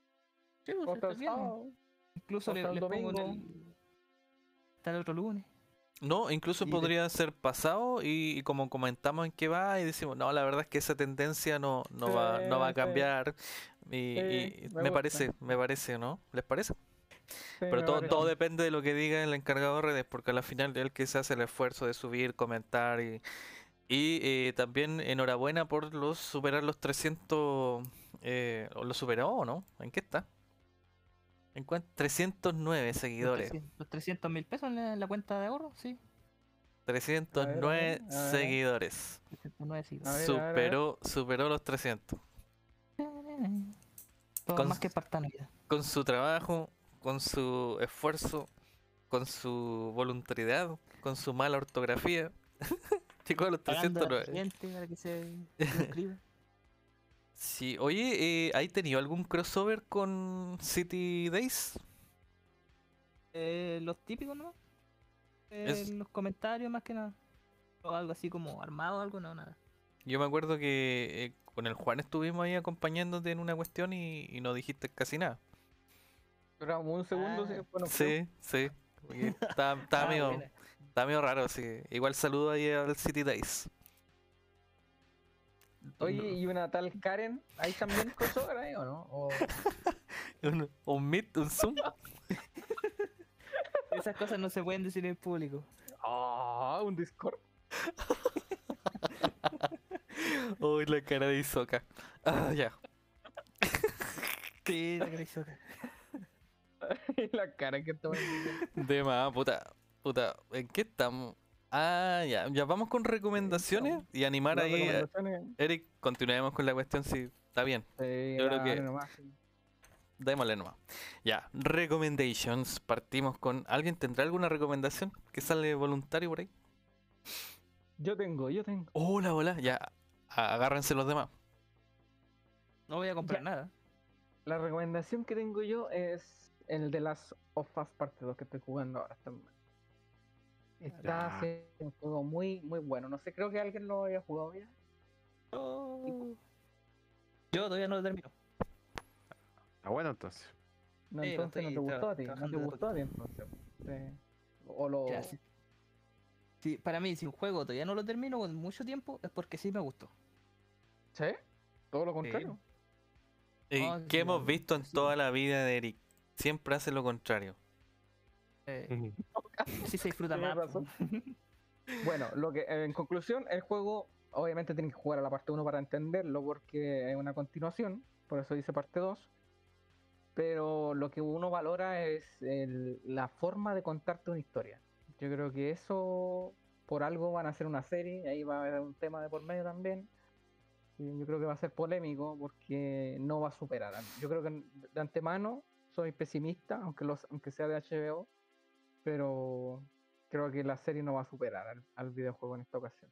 Sí, pues, hasta hasta el el viernes. sábado. Incluso le, hasta el le pongo en domingo. el- hasta el otro lunes. No, incluso Y de- podría ser pasado y, y como comentamos en qué va y decimos, no, la verdad es que esa tendencia no, no, va, no va a sí. cambiar. Y, me, parece, me parece, ¿no? ¿Les parece? Sí, Pero todo, parece. todo depende de lo que diga el encargado de redes, porque al final el que se hace el esfuerzo de subir, comentar y, y eh, también enhorabuena por los superar los 300, eh, ¿o ¿lo superó o no? ¿En qué está? En cuan- 309 Los seguidores. 300 Los 300 mil pesos en la, en la cuenta de ahorro, sí. 309 a ver. seguidores. 309. A ver, a ver, a ver. Superó, superó los 300. Todo Con- más que espartano ya. Con su trabajo, con su esfuerzo, con su voluntariedad, con su mala ortografía. Llegó a los Pagando a la 309. gente para que se suscriba. Sí, oye, eh, ¿hay tenido algún crossover con City Days? Eh, los típicos, ¿no? Eh, Es- Los comentarios más que nada. O algo así como armado, algo, no, nada. Yo me acuerdo que eh, con el Juan estuvimos ahí acompañándote en una cuestión y, y no dijiste casi nada. Duramos un segundo, Ah, sí, fuimos. Sí, sí. Estaba, estaba Ah, medio, estaba medio raro, sí. Igual saludo ahí al City Days. Oye, ¿y una tal Karen? ¿Hay también crossover ahí o no? O... Un, un Meet, un Zoom. Esas cosas no se pueden decir en público. Ah, un Discord. Uy, la cara de Isoka. Ah, ya. Sí, la carizoca. la cara que poniendo. De más, puta. Puta, ¿en qué estamos? Ah, ya. Ya vamos con recomendaciones y animar Las ahí. a- recomendaciones, Eric, continuemos con la cuestión si está bien. sí, Yo creo dale que- nomás, sí. Démosle nomás. Ya, recommendations. Partimos con. ¿Alguien tendrá alguna recomendación que sale voluntario por ahí? Yo tengo, yo tengo. Hola, hola. Ya, a- agárrense los demás. No voy a comprar Ya. nada. La recomendación que tengo yo es el de las of Us Parte 2 que estoy jugando ahora. Está haciendo un juego muy, muy bueno. No sé, creo que alguien lo haya jugado ya. Yo todavía no lo termino. Ah, bueno, entonces. No, Sí, entonces no te gustó a ti. No te gustó a ti entonces. Sí. O lo. Si- para mí, si un juego todavía no lo termino con mucho tiempo, es porque sí me gustó. ¿Sí? Todo lo contrario. Eh, Ah, ¿Qué sí, hemos visto en sí. toda la vida de Eric? Siempre hace lo contrario. Eh. Sí se disfruta más. razón. Bueno, lo que en conclusión, el juego obviamente tienen que jugar a la parte 1 para entenderlo porque es una continuación, por eso dice parte 2. Pero lo que uno valora es el- la forma de contarte una historia. Yo creo que eso por algo van a hacer una serie, ahí va a haber un tema de por medio también. Yo creo que va a ser polémico porque no va a superar. Yo creo que de antemano soy pesimista, aunque, los, aunque sea de HBO, pero creo que la serie no va a superar al, al videojuego en esta ocasión.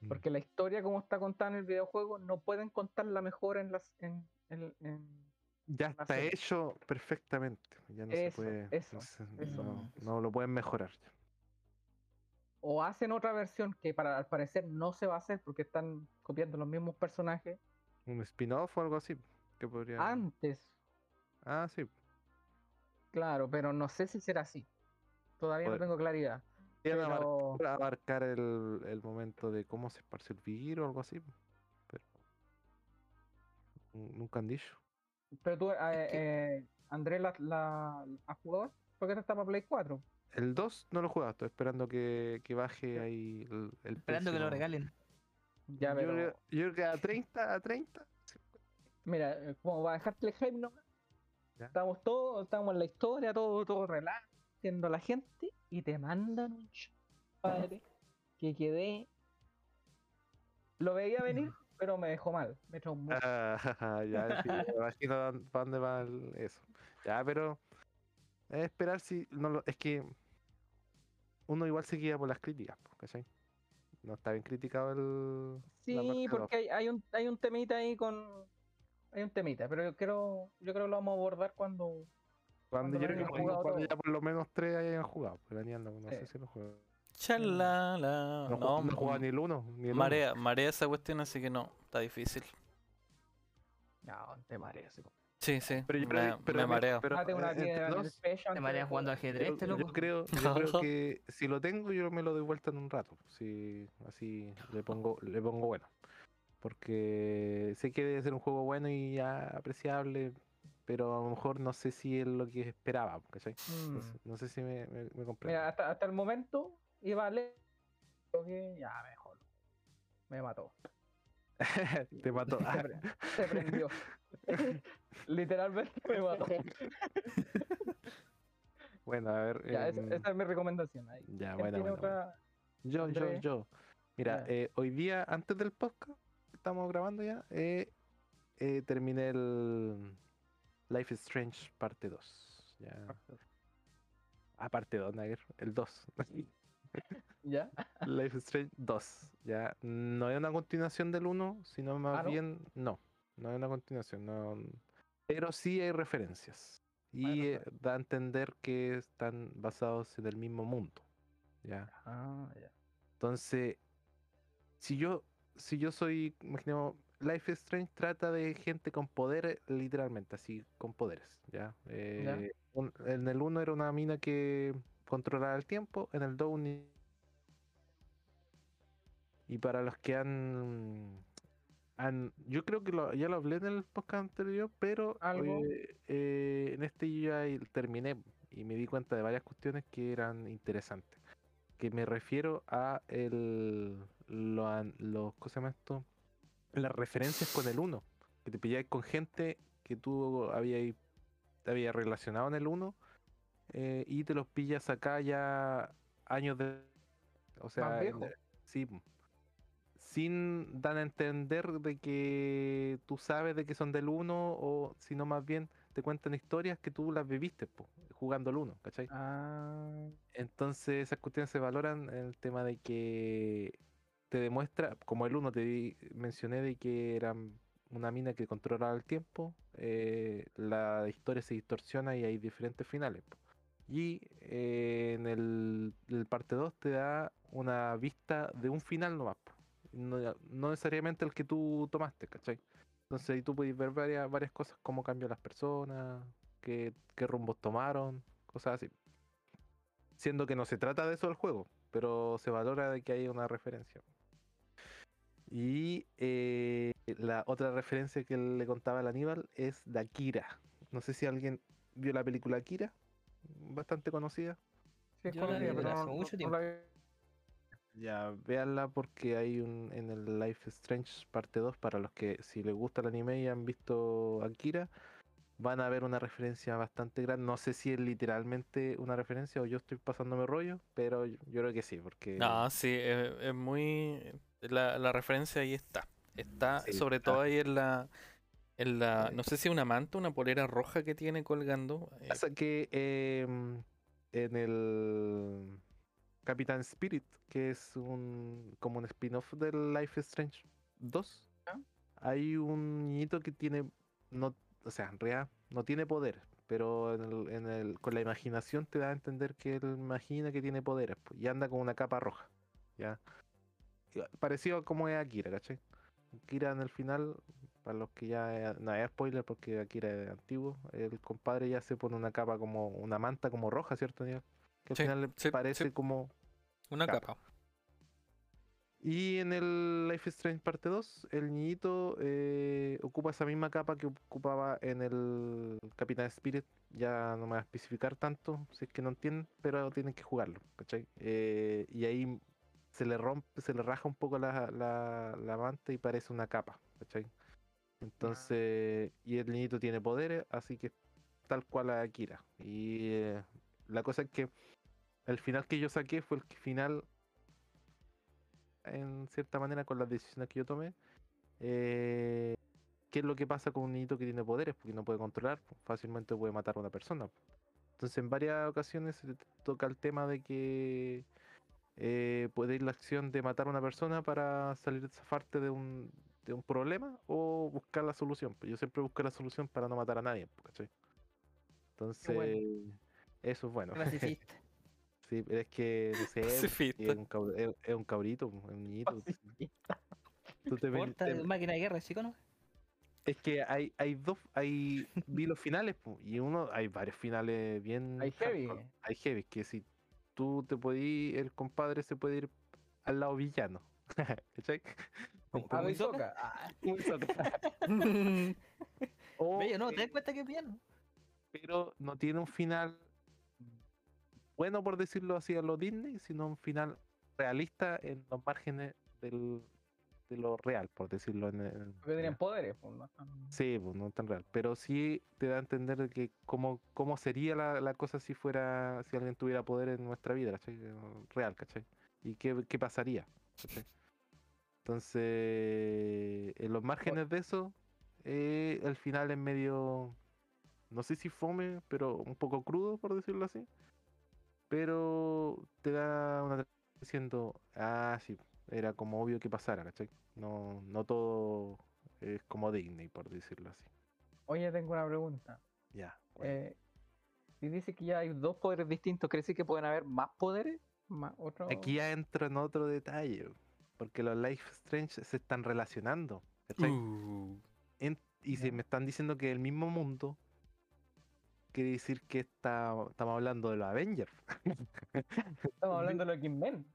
Mm. Porque la historia como está contada en el videojuego no pueden contarla mejor en las en, en- en- Ya está hecho perfectamente. Ya no Eso, se puede. eso, no, eso. no- no lo pueden mejorar. o hacen otra versión que para al parecer no se va a hacer porque están copiando los mismos personajes Un spin-off o algo así. Que podría. antes, Ah, sí. Claro, pero no sé si será así. Todavía no tengo claridad. Pero abarcar el, el momento de cómo se esparce el virus o algo así. Pero. Nunca han dicho. pero tú, eh, que- eh, Andrés, la, la, ¿has jugado? Porque esta está para Play 4. El 2 no lo he jugado, estoy esperando que, que baje ahí el, el Esperando que lo regalen. Ya, yo, pero creo, yo creo que a 30, a 30. Mira, eh, como va a dejarte el hype nomás. Ya. Estamos todos, estamos en la historia, todo, todo relax, viendo a la gente y te mandan un padre que quedé. Lo veía venir, pero me dejó mal, me traumó. Ah, ya, sí, me imagino para dónde va eso. Ya, pero es esperar si. No lo, es que uno igual se guía por las críticas, ¿cachai? No está bien criticado el. sí, porque hay, hay un hay un temita ahí con hay un temita, pero yo creo yo creo que lo vamos a abordar cuando Cuando, cuando yo creo que cuando, cuando ya por lo menos tres hayan jugado. Pero ni anda, no sé si lo juegan. Chalala. No, No, no jugado ni el uno, ni el uno. marea, marea esa cuestión, así que no, está difícil. no, te mareas. sí. Sí, sí, Pero yo me, creo que- pero me mira, mareo. pero, una eh, en el dos, pecho Te mareas jugando ajedrez, Yo, este yo creo, yo creo que si lo tengo, yo me lo doy vuelta en un rato. Si así le pongo, le pongo bueno. Porque sé que debe ser un juego bueno y ya apreciable, pero a lo mejor no sé si es lo que esperaba. ¿cachai? Mm. No, sé, no sé si me, me, me comprendo. Mira, hasta, hasta el momento iba a leer. que ya mejor. Me mató. Te mató. Se, pre- se prendió. Literalmente me mató. bueno, a ver. Ya, esa, em, esa es mi recomendación. Ahí. ya, ¿Quién bueno, tiene bueno, otra? bueno. Yo, yo, yo. Mira, eh, hoy día, antes del podcast, estamos grabando ya, eh, eh, terminé el Life is Strange parte 2. Ya. Ah, parte 2, Nager. El 2. ¿Ya? Life is Strange 2. Ya. No es una continuación del 1, sino más Ah, ¿no? bien. No, no es una continuación. No, pero sí hay referencias. Y eh, referencias. da a entender que están basados en el mismo mundo. Ya. Ah, ya. Entonces, si yo, si yo soy, imaginemos, Life is Strange trata de gente con poderes, literalmente, así, con poderes, ¿ya? Eh, un- en el 1 era una mina que controlaba el tiempo, en el 2 un... Y para los que han... han yo creo que lo- ya lo hablé en el podcast anterior, pero Algo. eh, eh, en este yo ya terminé y me di cuenta de varias cuestiones que eran interesantes que me refiero a el lo, los ¿cómo se llama esto? las referencias con el 1 que te pilláis con gente que tú habías te habías relacionado en el 1 eh, y te los pillas acá ya años de o sea sí sin dar a entender de que tú sabes de que son del 1 o sino más bien te cuentan historias que tú las viviste, po, jugando el uno, ¿cachai? Ah, Entonces esas cuestiones se valoran en el tema de que te demuestra, como el uno te di- mencioné de que era una mina que controlaba el tiempo, eh, la historia se distorsiona y hay diferentes finales. po. Y eh, en el, el parte 2 te da una vista de un final nomás, po. no, no necesariamente el que tú tomaste, ¿cachai? Entonces ahí tú puedes ver varias, varias cosas, cómo cambian las personas, qué, qué rumbos tomaron, cosas así siendo que no se trata de eso el juego, pero se valora de que hay una referencia. Y eh, la otra referencia que le contaba al Aníbal es de Akira. No sé si alguien vio la película Akira, bastante conocida. sí, es Yo la conocida, vi, pero pero no- hace no- mucho no tiempo. la vi. Ya, véanla porque hay un en el Life Strange parte 2 para los que si les gusta el anime y han visto Akira, van a ver una referencia bastante grande. No sé si es literalmente una referencia o yo estoy pasándome rollo, pero yo, yo creo que sí, porque No, sí, es, es muy. La, la referencia ahí está. Está Sí, sobre está. todo ahí en la. En la. No sé si una manta, una polera roja que tiene colgando. eh, Pasa que em, en el Capitán Spirit, que es un como un spin-off del Life is Strange 2, ¿Ya? hay un niñito que tiene, no, o sea, en realidad no tiene poder, pero en el, en el- con la imaginación te da a entender que él imagina que tiene poderes pues, y anda con una capa roja, ¿ya? Ah, Parecido a como es Akira, ¿cachai? Akira en el final, para los que ya no es spoiler porque Akira es antiguo, el compadre ya se pone una capa como una manta como roja, ¿cierto? Daniel? Que al Sí, final le sí, parece sí. como una capa. capa. y en el Life is Strange parte 2, el niñito eh, ocupa esa misma capa que ocupaba en el Capitán Spirit. Ya no me voy a especificar tanto, si es que no entienden, pero tienen que jugarlo, ¿cachai? Eh, y ahí se le rompe, se le raja un poco la, la, la manta y parece una capa, ¿cachai? Entonces, y el niñito tiene poderes, así que tal cual a Akira. Y eh, la cosa es que el final que yo saqué fue el final en cierta manera con las decisiones que yo tomé. eh, ¿Qué es lo que pasa con un niñito que tiene poderes? Porque no puede controlar, pues, fácilmente puede matar a una persona. pues. Entonces, en varias ocasiones se toca el tema de que eh, puede ir la acción de matar a una persona para salir zafarte de un, de un problema o buscar la solución. Pues yo siempre busco la solución para no matar a nadie, ¿cachai? Entonces, bueno. Eso es bueno. Pacifista. Sí, pero es que, no sé, Pacifista. es un, cab- es- un cabrito, es un niñito. Pacifista. Tú te ven- Porta te- de máquina de guerra, ¿sí o no? es que hay, hay dos, hay, vi los finales, y uno, hay varios finales bien. Hay heavy. Hay heavy, que si tú te puedes ir, el compadre se puede ir al lado villano. ¿Cachai? ¿Como A muy soca? Muy soca. Bello, no, ¿te das eh, cuenta que es bien? pero no tiene un final bueno, por decirlo así, a lo Disney, sino un final realista en los márgenes del, de lo real, por decirlo en el. Tenían poderes. pues, no tan- Sí, pues no tan real. Pero sí te da a entender de que cómo, cómo sería la, la cosa si fuera, si alguien tuviera poder en nuestra vida, ¿cachai? Real, ¿cachai? Y qué, qué pasaría. ¿cachai? Entonces, en los márgenes de eso, eh, el final es medio, no sé si fome, pero un poco crudo, por decirlo así. Pero te da una diciendo, ah, sí, era como obvio que pasara, ¿cachai? No, no todo es como Disney, por decirlo así. Oye, tengo una pregunta. Ya. bueno. Eh, si dice que ya hay dos poderes distintos, ¿crees que pueden haber más poderes? ¿Más otro? Aquí ya entro en otro detalle, porque los Life Strange se están relacionando, ¿cachai? Uh, En- y si Ya. me están diciendo que el mismo mundo, quiere decir que está, estamos hablando de los Avengers. Estamos hablando de los X-Men.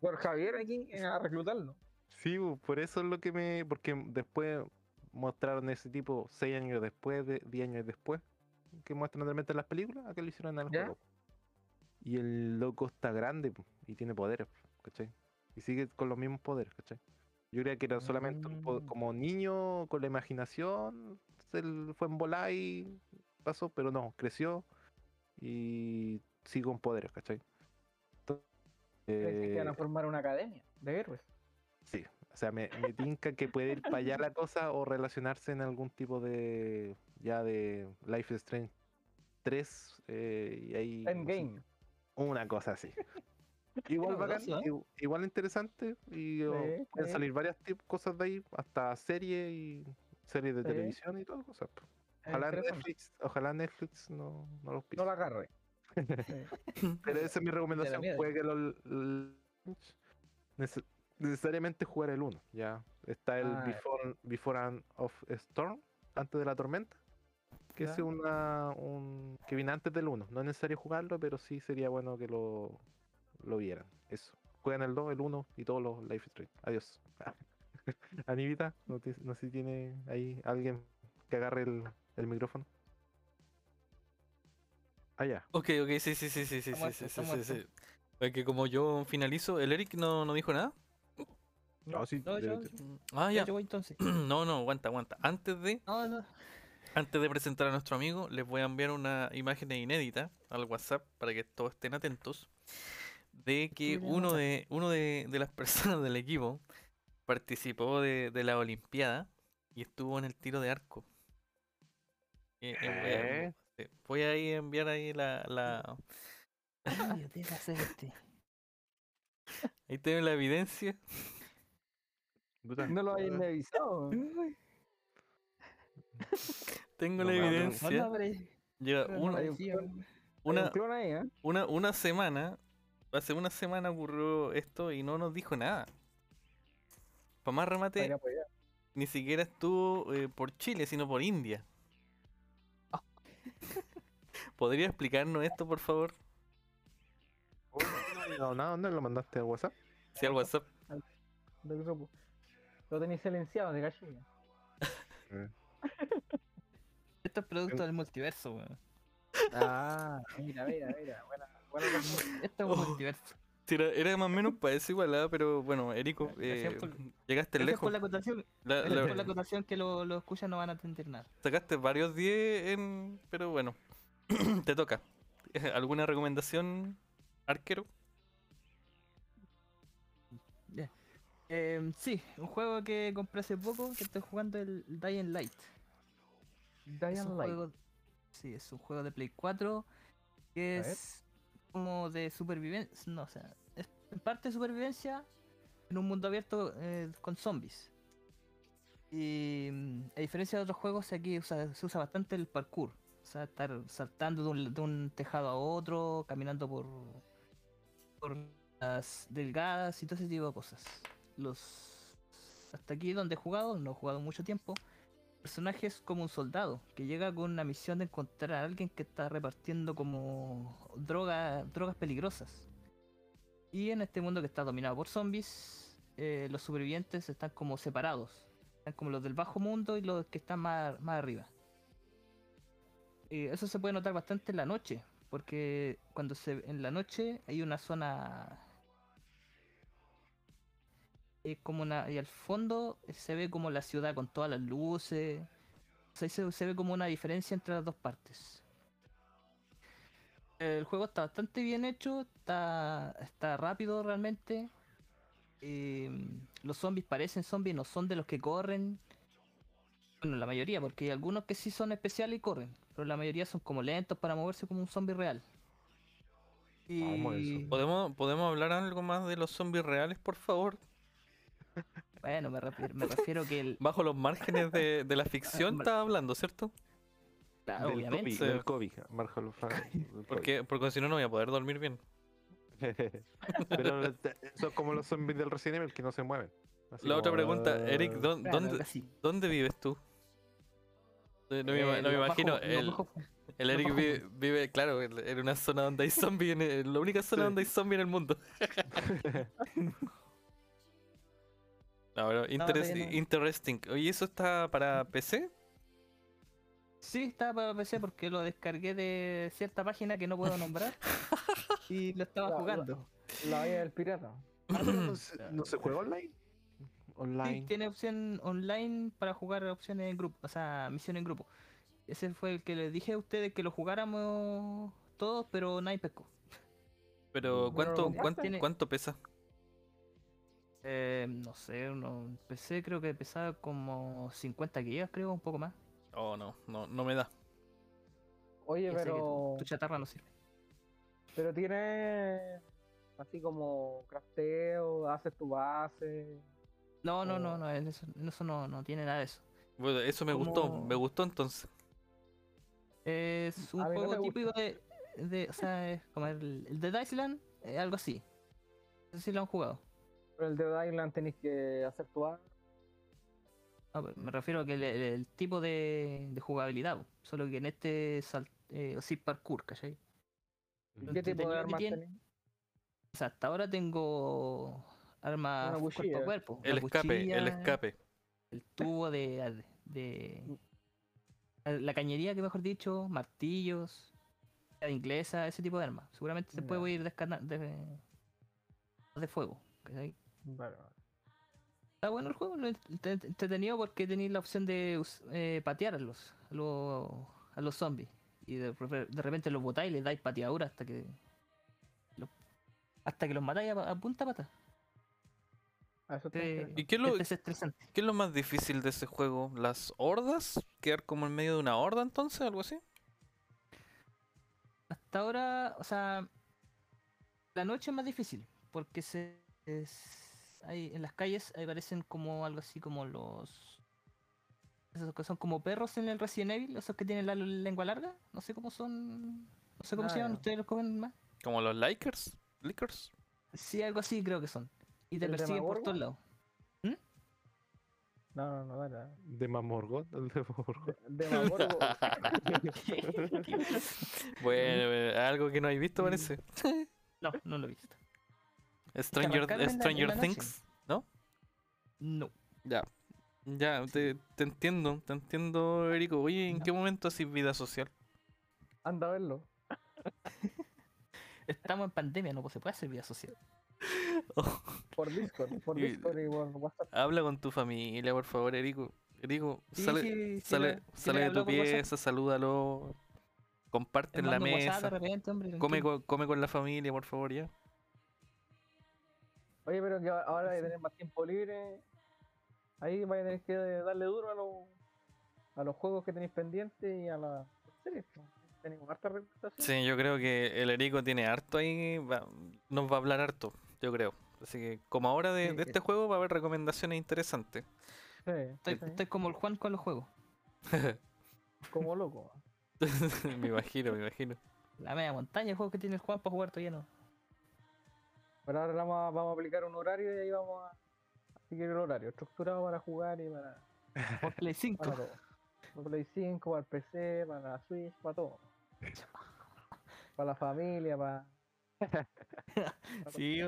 Por Javier aquí eh, a reclutarlo. Sí, por eso es lo que me. Porque después mostraron ese tipo seis años después, de, 10 años después, que muestran realmente en las películas, a que lo hicieron en el ¿Ya? juego. Y el loco está grande y tiene poderes, ¿cachai? Y sigue con los mismos poderes, ¿cachai? Yo creía que era solamente un Mm. como niño con la imaginación, se fue en volar y pasó, pero no, creció y sigue con poderes, ¿cachai? Entonces, Pensé que iban a eh, formar una academia de héroes. Sí, O sea, me, me tinca que puede ir para allá la cosa o relacionarse en algún tipo de. Ya de Life is Strange 3. eh, y ahí. no sé, Endgame. Una cosa así. Igual bacán, ¿eh? igu- igual interesante. Y oh, Sí, pueden sí. salir varias cosas de ahí, hasta series y series de Sí. televisión y todas cosas. Ojalá. Netflix, ojalá Netflix no, no los pise. No la agarre. Pero esa es mi recomendación. nece- necesariamente jugar el 1. Ya está el Ah. Before, Before and of Storm, antes de la tormenta. Que es una un que viene antes del 1. No es necesario jugarlo, pero sí sería bueno que lo, lo vieran. Eso. Juegan el 2, el 1 y todos los Life Strange. Adiós. Anivita, no, te- no sé si tiene ahí alguien que agarre el, el micrófono. Ah, ya. Ok, ok, sí, sí, sí, sí, sí, sí, sí, sí, sí. Porque como yo finalizo, ¿el Eric no, no dijo nada? No, sí, No, yo, Ah, ya, ya. yo voy entonces. No, no, aguanta, aguanta. Antes de, No, no. antes de presentar a nuestro amigo, les voy a enviar una imagen inédita al WhatsApp para que todos estén atentos. De que uno de, uno de, de las personas del equipo participó de, de la Olimpiada y estuvo en el tiro de arco. Eh, eh, voy a- ¿Eh? voy a enviar ahí la, la- Ay, Dios, hacer este. ahí tengo la evidencia. No lo hayan avisado. Tengo No la evidencia. Lleva una, una, ¿eh? una, una semana, hace una semana ocurrió esto y no nos dijo nada. Para más remate, ni siquiera estuvo eh, por Chile, sino por India. ¿Podría explicarnos esto, por favor? No nada, ¿dónde lo mandaste a WhatsApp? Sí, al WhatsApp. del grupo. Lo tenéis silenciado de gallina. Esto es producto del multiverso, weón. Ah, mira, mira, mira. Buena. Esto es un multiverso. Sí, era, era más o menos para eso igual, ¿ah? pero bueno, Erico, eh, por- llegaste Gracias por lejos. la acotación. La- la- por la acotación que lo, lo escuchan no van a entender nada. sacaste varios 10 en... Pero bueno, te toca. ¿Alguna recomendación, arquero? Eh, sí, un juego que compré hace poco, que estoy jugando el Dying Light. Dying Light. juego, sí, es un juego de Play 4 que A ver. es como de supervivencia, no, o sea, es parte supervivencia en un mundo abierto eh, con zombies. Y mm, a diferencia de otros juegos, aquí se usa bastante el parkour. O sea, estar saltando de un, de un tejado a otro, caminando por, por las delgadas y todo ese tipo de cosas. Los hasta aquí donde he jugado, no he jugado mucho tiempo, personaje es como un soldado que llega con una misión de encontrar a alguien que está repartiendo como droga, drogas peligrosas. Y en este mundo que está dominado por zombies, eh, los supervivientes están como separados. Están como los del bajo mundo y los que están más, más arriba. Y eso se puede notar bastante en la noche, porque cuando se en la noche hay una zona es como una y al fondo se ve como la ciudad con todas las luces. O sea, se, se ve como una diferencia entre las dos partes. El juego está bastante bien hecho, está, está rápido realmente. Eh, los zombies parecen zombies, no son de los que corren. Bueno, la mayoría, porque hay algunos que sí son especiales y corren, pero la mayoría son como lentos para moverse como un zombie real. ¿Podemos, ¿Podemos hablar algo más de los zombies reales, por favor? Bueno, me refiero, me refiero que el, Bajo los márgenes de, de la ficción estaba hablando, ¿cierto? claro, del obviamente. COVID, Sí. del COVID, Marjalo Fa- del COVID. Porque, porque si no, no voy a poder dormir bien. Pero te- son como los zombies del Resident Evil que no se mueven. Así La otra pregunta, Eric. ¿dó- Claro, ¿dónde. ¿dónde vives tú? No me, Eh, no me lo imagino, bajo- el, bajo- Eric bajo vive, vive, claro, en una zona donde hay zombies, en la única zona Sí. donde hay zombies en el mundo. No, pero interesting. Oye, ¿eso está para PC? Sí, estaba para PC porque lo descargué de cierta página que no puedo nombrar y lo estaba jugando. La valla del pirata. Ah, no, se, no se juega online. Sí, Online. tiene opción online para jugar opciones en grupo, o sea, misión en grupo. Ese fue el que les dije a ustedes que lo jugáramos todos, pero nadie pescó. Pero ¿No ¿cuánto, cuánto pesa? Eh, no sé, uno, empecé, creo que pesaba como 50 gigas, creo, un poco más. Oh, no, no, no me da. Oye, pero. tu chatarra no sirve. Pero tiene. Así como crafteo, haces tu base. No, no, no, no, en eso, en eso no, no tiene nada de eso. Bueno, eso me gustó, me gustó entonces. Es un no juego me típico de, de. O sea, es como el, el de Island, eh, algo así. No sé si lo han jugado. Pero el de Island tenéis que hacer tu base. No, pero me refiero a que el, el- el tipo de, de jugabilidad, solo que en este sal, eh, sí parkour, ¿cachai? ¿Y Lo ¿Qué tipo de armas tiene-? O sea, hasta ahora tengo armas cuerpo a cuerpo. El escape, el escape. El tubo de, de, de- La cañería, que mejor dicho, martillos, la inglesa, ese tipo de armas. Seguramente se puede Ya. ir descargando de, de fuego. ¿cachai? Vale, vale. Está bueno el juego, lo ent- ent- entretenido porque tenéis la opción de eh, patear a los, a los, a los zombies. Y de, re- de repente los botáis y les dais pateadura hasta que. lo- hasta que los matáis a, a punta pata. Eso está Eh. ¿Y qué es, lo, Es estresante. qué es lo más difícil de ese juego? ¿Las hordas? ¿Quedar como en medio de una horda entonces? ¿Algo así? Hasta ahora, o sea, la noche es más difícil porque se es- hay, en las calles ahí aparecen como algo así como los esos que son como perros en el Resident Evil, esos que tienen la lengua larga, no sé cómo son, no sé cómo Ah, se llaman, ustedes los comen más. ¿Como los likers? ¿Lickers? Sí, algo así creo que son. Y te ¿El persiguen por todos lados. No, no, no, dale. dale. De Mamorgon, el de Mamorgon. De Demagorgon. Bueno, eh, algo que no habéis visto parece. no, no lo he visto. Stranger, Stranger la. Things, ¿no? No. Ya. Ya, te, te entiendo, te entiendo, Erico. Oye, ¿en qué momento haces vida social? Anda a verlo. Estamos en pandemia, no se puede hacer vida social. Por Discord. Por Discord y por WhatsApp. Habla con tu familia, por favor, Erico. Erico, Sí, sale, sí, sí sale, sale de tu pieza, salúdalo. Comparte en la mesa. de repente, hombre, Come con, come con la familia, por favor, ya. Oye, pero que ahora de tener más tiempo libre, ahí vais a tener que darle duro a los, a los juegos que tenéis pendientes y a las series. Tenemos harta recomendación. Sí, yo creo que el Erico tiene harto ahí. va- nos va a hablar harto, yo creo. Así que, como ahora de, Sí, de sí. este juego, va a haber recomendaciones interesantes. Sí, Estoy, sí, estoy como el Juan con los juegos. como loco. me imagino, me imagino. La media montaña de juegos que tiene el Juan para jugar todavía no. Pero ahora vamos a, vamos a aplicar un horario y ahí vamos a seguir el horario, estructurado para jugar y para, Por Play 5. para todo. Para Play 5, para el PC, para la Switch, para todo. Para la familia, para... Sí,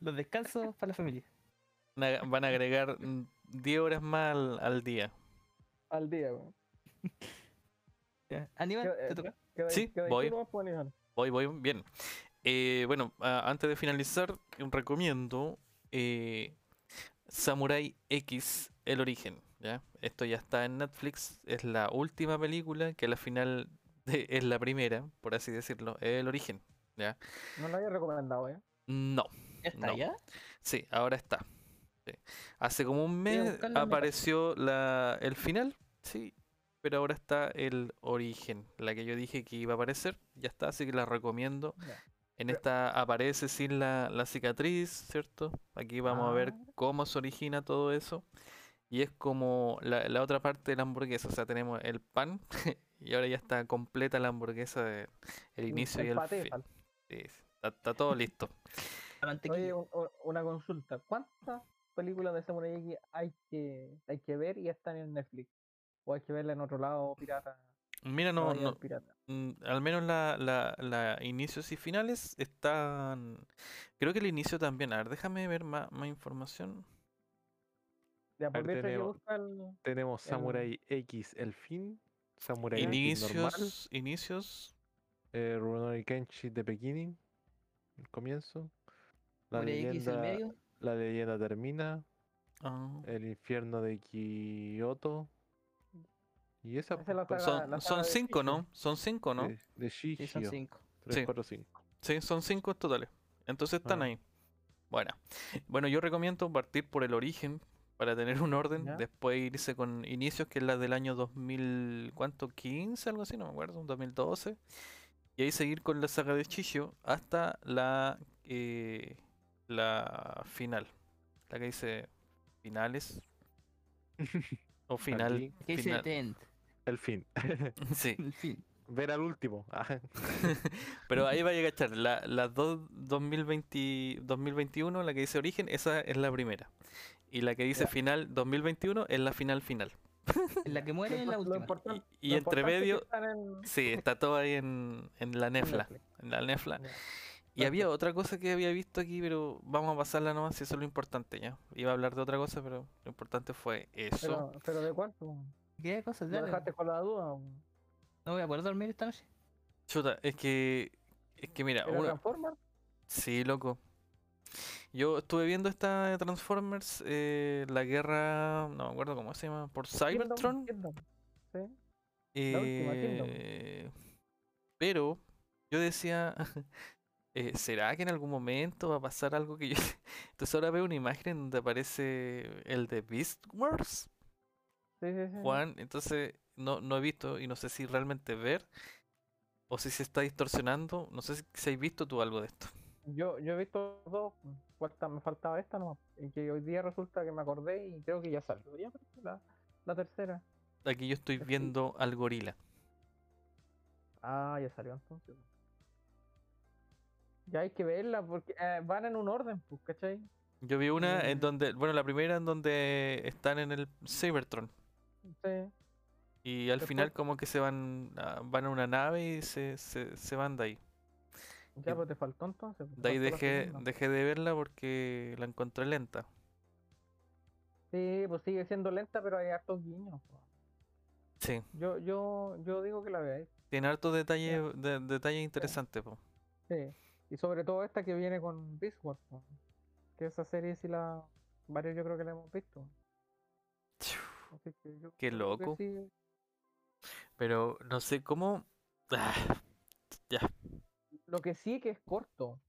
los descansos para la familia. Van a- agregar mm, 10 horas más al, al día. al día. weón. Aníbal, Yo, eh, ¿te toca? Sí, voy. Voy, voy, bien. Eh, bueno, a- antes de finalizar, recomiendo eh, Samurai X, El Origen. ¿ya? Esto ya está en Netflix, es la última película que a la final de- es la primera, por así decirlo, El Origen. ¿ya? No lo había recomendado, ¿eh? No, ¿Ya está no. ya? sí, ahora está. sí. Hace como un mes apareció la, el final, sí, pero ahora está el origen, la que yo dije que iba a aparecer, ya está, así que la recomiendo. Ya. En esta aparece sin la, la cicatriz, ¿cierto? Aquí vamos a ver Ah. cómo se origina todo eso. Y es como la, la otra parte de la hamburguesa, o sea, tenemos el pan y ahora ya está completa la hamburguesa de el inicio y el paté fin. Sí, sí, está, está todo listo. Oye, un- un- una consulta. ¿Cuántas películas de Samurai X hay que, hay que ver y están en Netflix? ¿O hay que verla en otro lado, pirata? Mira, no, no, mm, al menos la, la, la inicios y finales están. Creo que el inicio también. A ver, déjame ver más, más información. Ya, por ver, mientras yo tenemos- el- Tenemos El- Samurai X, el fin. Samurai X normal. Inicios, inicios. Eh, Rurouni Kenshi The Beginning. El comienzo. La Samurai X, el leyenda, medio. la leyenda termina. ah, El infierno de Kyoto. Y esa Esa es la pues, saga- son, la son de cinco. ¿no? Son cinco, ¿no? de, de Sí, son cinco. 3, Sí. 4, 5. Sí, son cinco totales. Entonces están Ah. ahí. Bueno, bueno, yo recomiendo partir por el origen para tener un orden, Ya. después irse con inicios, que es la del año 2000, ¿cuánto? 15, algo así, no me acuerdo, 2012. Y ahí seguir con la saga de Chicho hasta la, eh, la final. La que dice finales. o final. ¿Qué dice final. Tent? El fin. Sí. En fin. Ver al último. Ah, Pero ahí vaya a cachar, la, las dos 2020, 2021, la que dice origen, esa es la primera. Y la que dice Ya. final 2021 es la final final. En la que muere es la última. Y, y entre medio, en- sí, está todo ahí en, en la nefla. En la nefla. Ya. Y había otra cosa que había visto aquí, pero vamos a pasarla nomás, si eso es lo importante ya. Iba a hablar de otra cosa, pero lo importante fue eso. Pero, pero ¿de cuánto? ¿Qué cosa? ¿Lo Dale. dejaste con la duda? No voy a poder dormir esta noche. Chuta, es que, es que mira, ¿Era uno, Transformers? Sí, loco. Yo estuve viendo esta de Transformers, eh, la guerra, no me acuerdo cómo se llama, por Cybertron. Kingdom. Sí. la última, Kingdom. eh, pero yo decía, eh, ¿será que en algún momento va a pasar algo que yo... Entonces ahora veo una imagen donde aparece el de Beast Wars, Sí, sí, sí. Juan. Entonces no, no he visto y no sé si realmente ver o si se está distorsionando. No sé si, si has visto tú algo de esto. Yo, yo he visto dos, falta, me faltaba esta nomás, y que hoy día resulta que me acordé y creo que ya salió ya la, la tercera. Aquí yo estoy viendo al gorila. Ah, ya salió entonces. Ya hay que verla porque eh, van en un orden, pues, ¿cachai? Yo vi una en Mm. donde, bueno, la primera en donde están en el Cybertron Sí. y al Después- final como que se van a, van a una nave y se, se, se van de ahí. Ya, Y pues te faltó entonces. pues, De ahí dejé, de verla porque la encontré lenta. Sí, pues sigue siendo lenta, pero hay hartos guiños. pues. Sí, Yo, yo, yo digo que la veáis. tiene hartos detalles, de, detalles interesantes. po. Sí. Y sobre todo esta que viene con Beast Wars, po. Que esa serie sí la. Varios yo creo que la hemos visto. Así que yo Qué que loco. sí. Pero no sé cómo... Ah, ya, Lo que sí que es corto.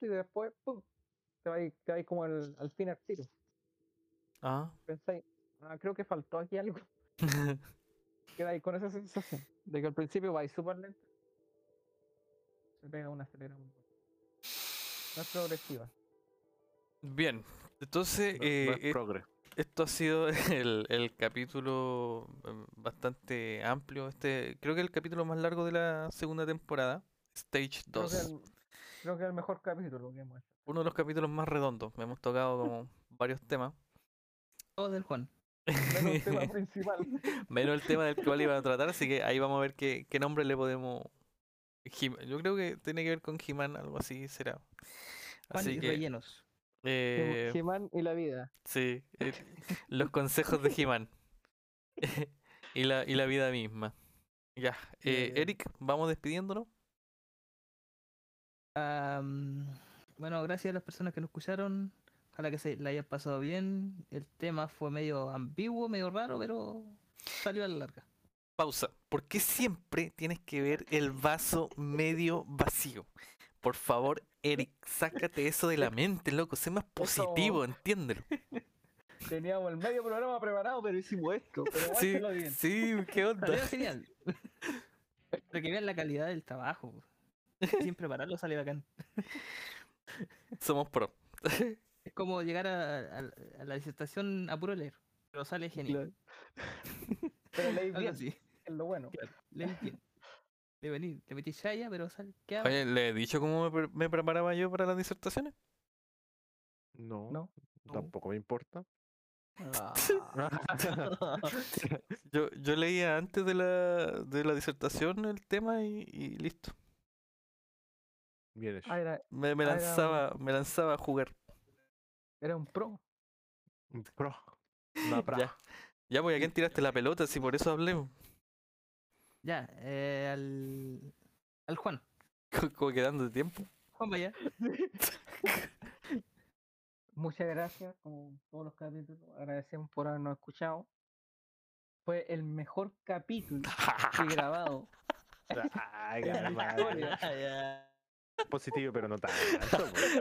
Y después, ¡pum! Te va te va como al, al fin al tiro. Ah. Pensáis, ah, creo que faltó aquí algo. Quedáis con esa sensación de que al principio vais súper lento. Se pega una aceleración. No es progresiva. Bien, entonces no- no eh, es esto ha sido el, el capítulo eh, bastante amplio. Este, creo que el capítulo más largo de la segunda temporada, Stage Creo que, 2. el, creo que el mejor capítulo que hemos hecho. Uno de los capítulos más redondos. Hemos tocado como varios temas. Todo del Juan. Menos el tema principal. Menos el tema del cual iban a tratar, así que ahí vamos a ver qué, qué nombre le podemos. Yo creo que tiene que ver con He-Man, algo así será. Juan Así y que, rellenos. Eh, He-Man y la vida. sí, eh, los consejos de He-Man y, la, y la vida misma. Ya, eh, Bien. Eric, vamos despidiéndonos. Bueno, gracias a las personas que nos escucharon. Ojalá que se la hayan pasado bien. El tema fue medio ambiguo, medio raro, pero salió a la larga. Pausa. ¿Por qué siempre tienes que ver el vaso medio vacío? Por favor, Eric, sácate eso de la mente, loco. Sé más positivo, entiéndelo. Teníamos el medio programa preparado, pero hicimos esto. Pero Sí, bien. sí, qué onda. Salió genial. Pero que vean la calidad del trabajo. Sin prepararlo sale bacán. Somos pro. Es como llegar a, a- a la disertación a puro leer. Pero sale genial. Claro. Pero leí bien, así. es lo bueno. Leí bien. Le venir, le metí chaya, pero sale. queda Oye, ¿le he dicho cómo me, pre- me preparaba yo para las disertaciones? No, No. tampoco me importa. Ah, Yo, yo leía antes de la, de la disertación el tema y, y listo. Bien hecho. ah, era, Me, me Ah, era- lanzaba, me lanzaba a jugar. era un pro. Un Pro. Una pra. Ya. Ya, pues, ¿a quién tiraste la pelota? Si por eso hablemos. Ya, eh, al, al Juan. Como quedando de tiempo. Juan, vaya. Muchas gracias, como todos los capítulos. Agradecemos por habernos escuchado. Fue el mejor capítulo que he grabado. Ay, positivo, pero no po.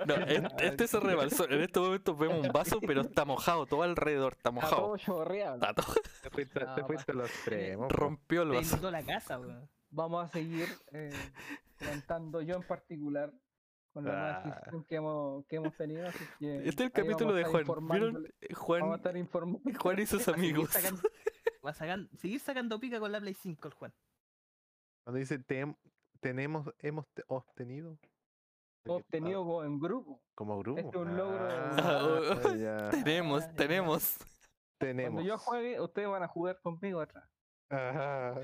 No, es- este se rebalsó. En estos momentos vemos un vaso, pero está mojado. Todo alrededor está Está todo mojado. Está todo- Te fuiste, te No, fuiste a los extremos. po. rompió el vaso. la casa. Vamos a seguir eh, yo en particular con la nueva Ah. adquisición que hemos, que hemos tenido. Así que Este es el capítulo de Juan. ¿Vieron? Vamos a Juan, estar informando. Juan y sus Va a seguir amigos. sacando- va a sacan- seguir sacando pica con la Play 5 el Juan. Cuando dice "Tem- tenemos, hemos te- obtenido. Obtenido co- en grupo. como grupo. Este es un logro de- Ah, ya. Tenemos, Ah, ya. tenemos. Tenemos. Cuando yo juegue, ustedes van a jugar conmigo atrás, Ajá.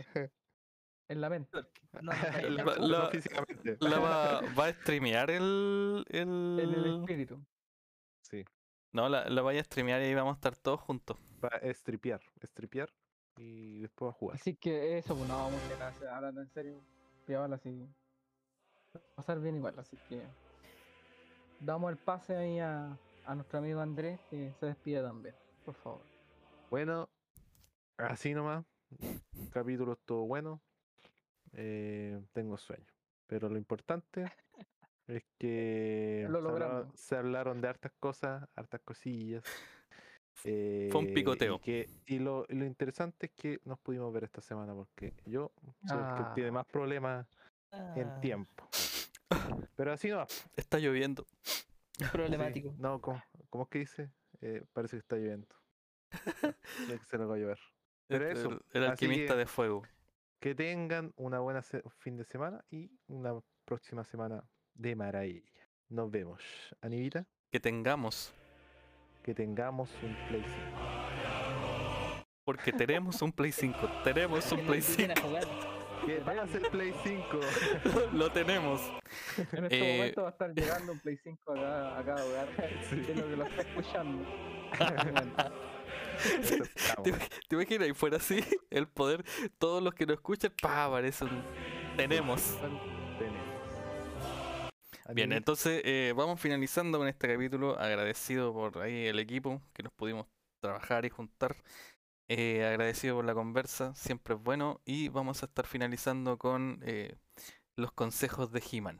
en la mente. No, no, La- no, No la- físicamente. La va, va a streamear el. En el el... espíritu. Sí. No, la, la vaya a streamear y ahí vamos a estar todos juntos. Va a estripear. Estripear. Y después va a jugar. Así que eso, pues no vamos a ir hablando en serio. Piola, así. Pasar bien igual, así que. Damos el pase ahí a, a nuestro amigo Andrés que se despide también, por favor. Bueno, así nomás. El capítulo estuvo bueno. Eh, tengo sueño. Pero lo importante es que Lo se, logramos. se hablaron de hartas cosas, hartas cosillas. eh, Fue un picoteo. Y, que, y lo, y lo interesante es que nos pudimos ver esta semana porque yo soy el que tiene Ah. más problemas en Ah, tiempo. Pero así no. Está lloviendo. Problemático. No, ¿cómo, cómo es que dice? Eh, parece que está lloviendo. Que se lo va a llover. Pero El- eso, el, alquimista que- de fuego. Que tengan una buena fin de semana y una próxima semana de maravilla. Nos vemos. Anivita, Que tengamos. que tengamos un Play 5. Porque tenemos un Play 5. Tenemos un Play nos inviten 5. A jugar. ¿Qué pasa el Play 5? Lo tenemos. En este Eh, momento va a estar llegando un Play 5 a cada, a cada hogar de lo que lo está escuchando. ¿Te, te imaginas? Y fuera así, el poder, todos los que nos escuchan, pa, aparece un. Tenemos. Tenemos. Bien, entonces eh, vamos finalizando con este capítulo. Agradecido por ahí el equipo que nos pudimos trabajar y juntar. Eh, agradecido por la conversa, siempre es bueno. Y vamos a estar finalizando con eh, los consejos de He-Man.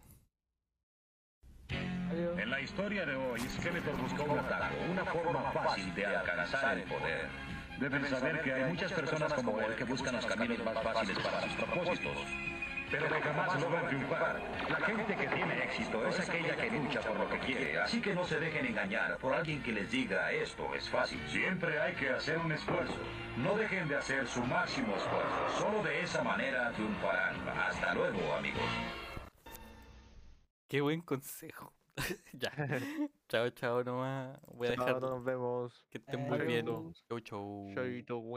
En la historia de hoy, Skeletor buscó un atajo, una forma fácil de alcanzar el poder. Deben saber que hay muchas personas como él que buscan los caminos más fáciles para sus propósitos, pero que jamás logran triunfar. La gente que tiene éxito es aquella que lucha por lo que quiere, así que no se dejen engañar por alguien que les diga esto es fácil. Siempre hay que hacer un esfuerzo. No dejen de hacer su máximo esfuerzo. Solo de esa manera triunfarán. Hasta luego, amigos. Qué buen consejo. ya. Chao, chao nomás. Voy a chao, dejar nos vemos. que estén muy bien. Chau, chau. Chaito, buena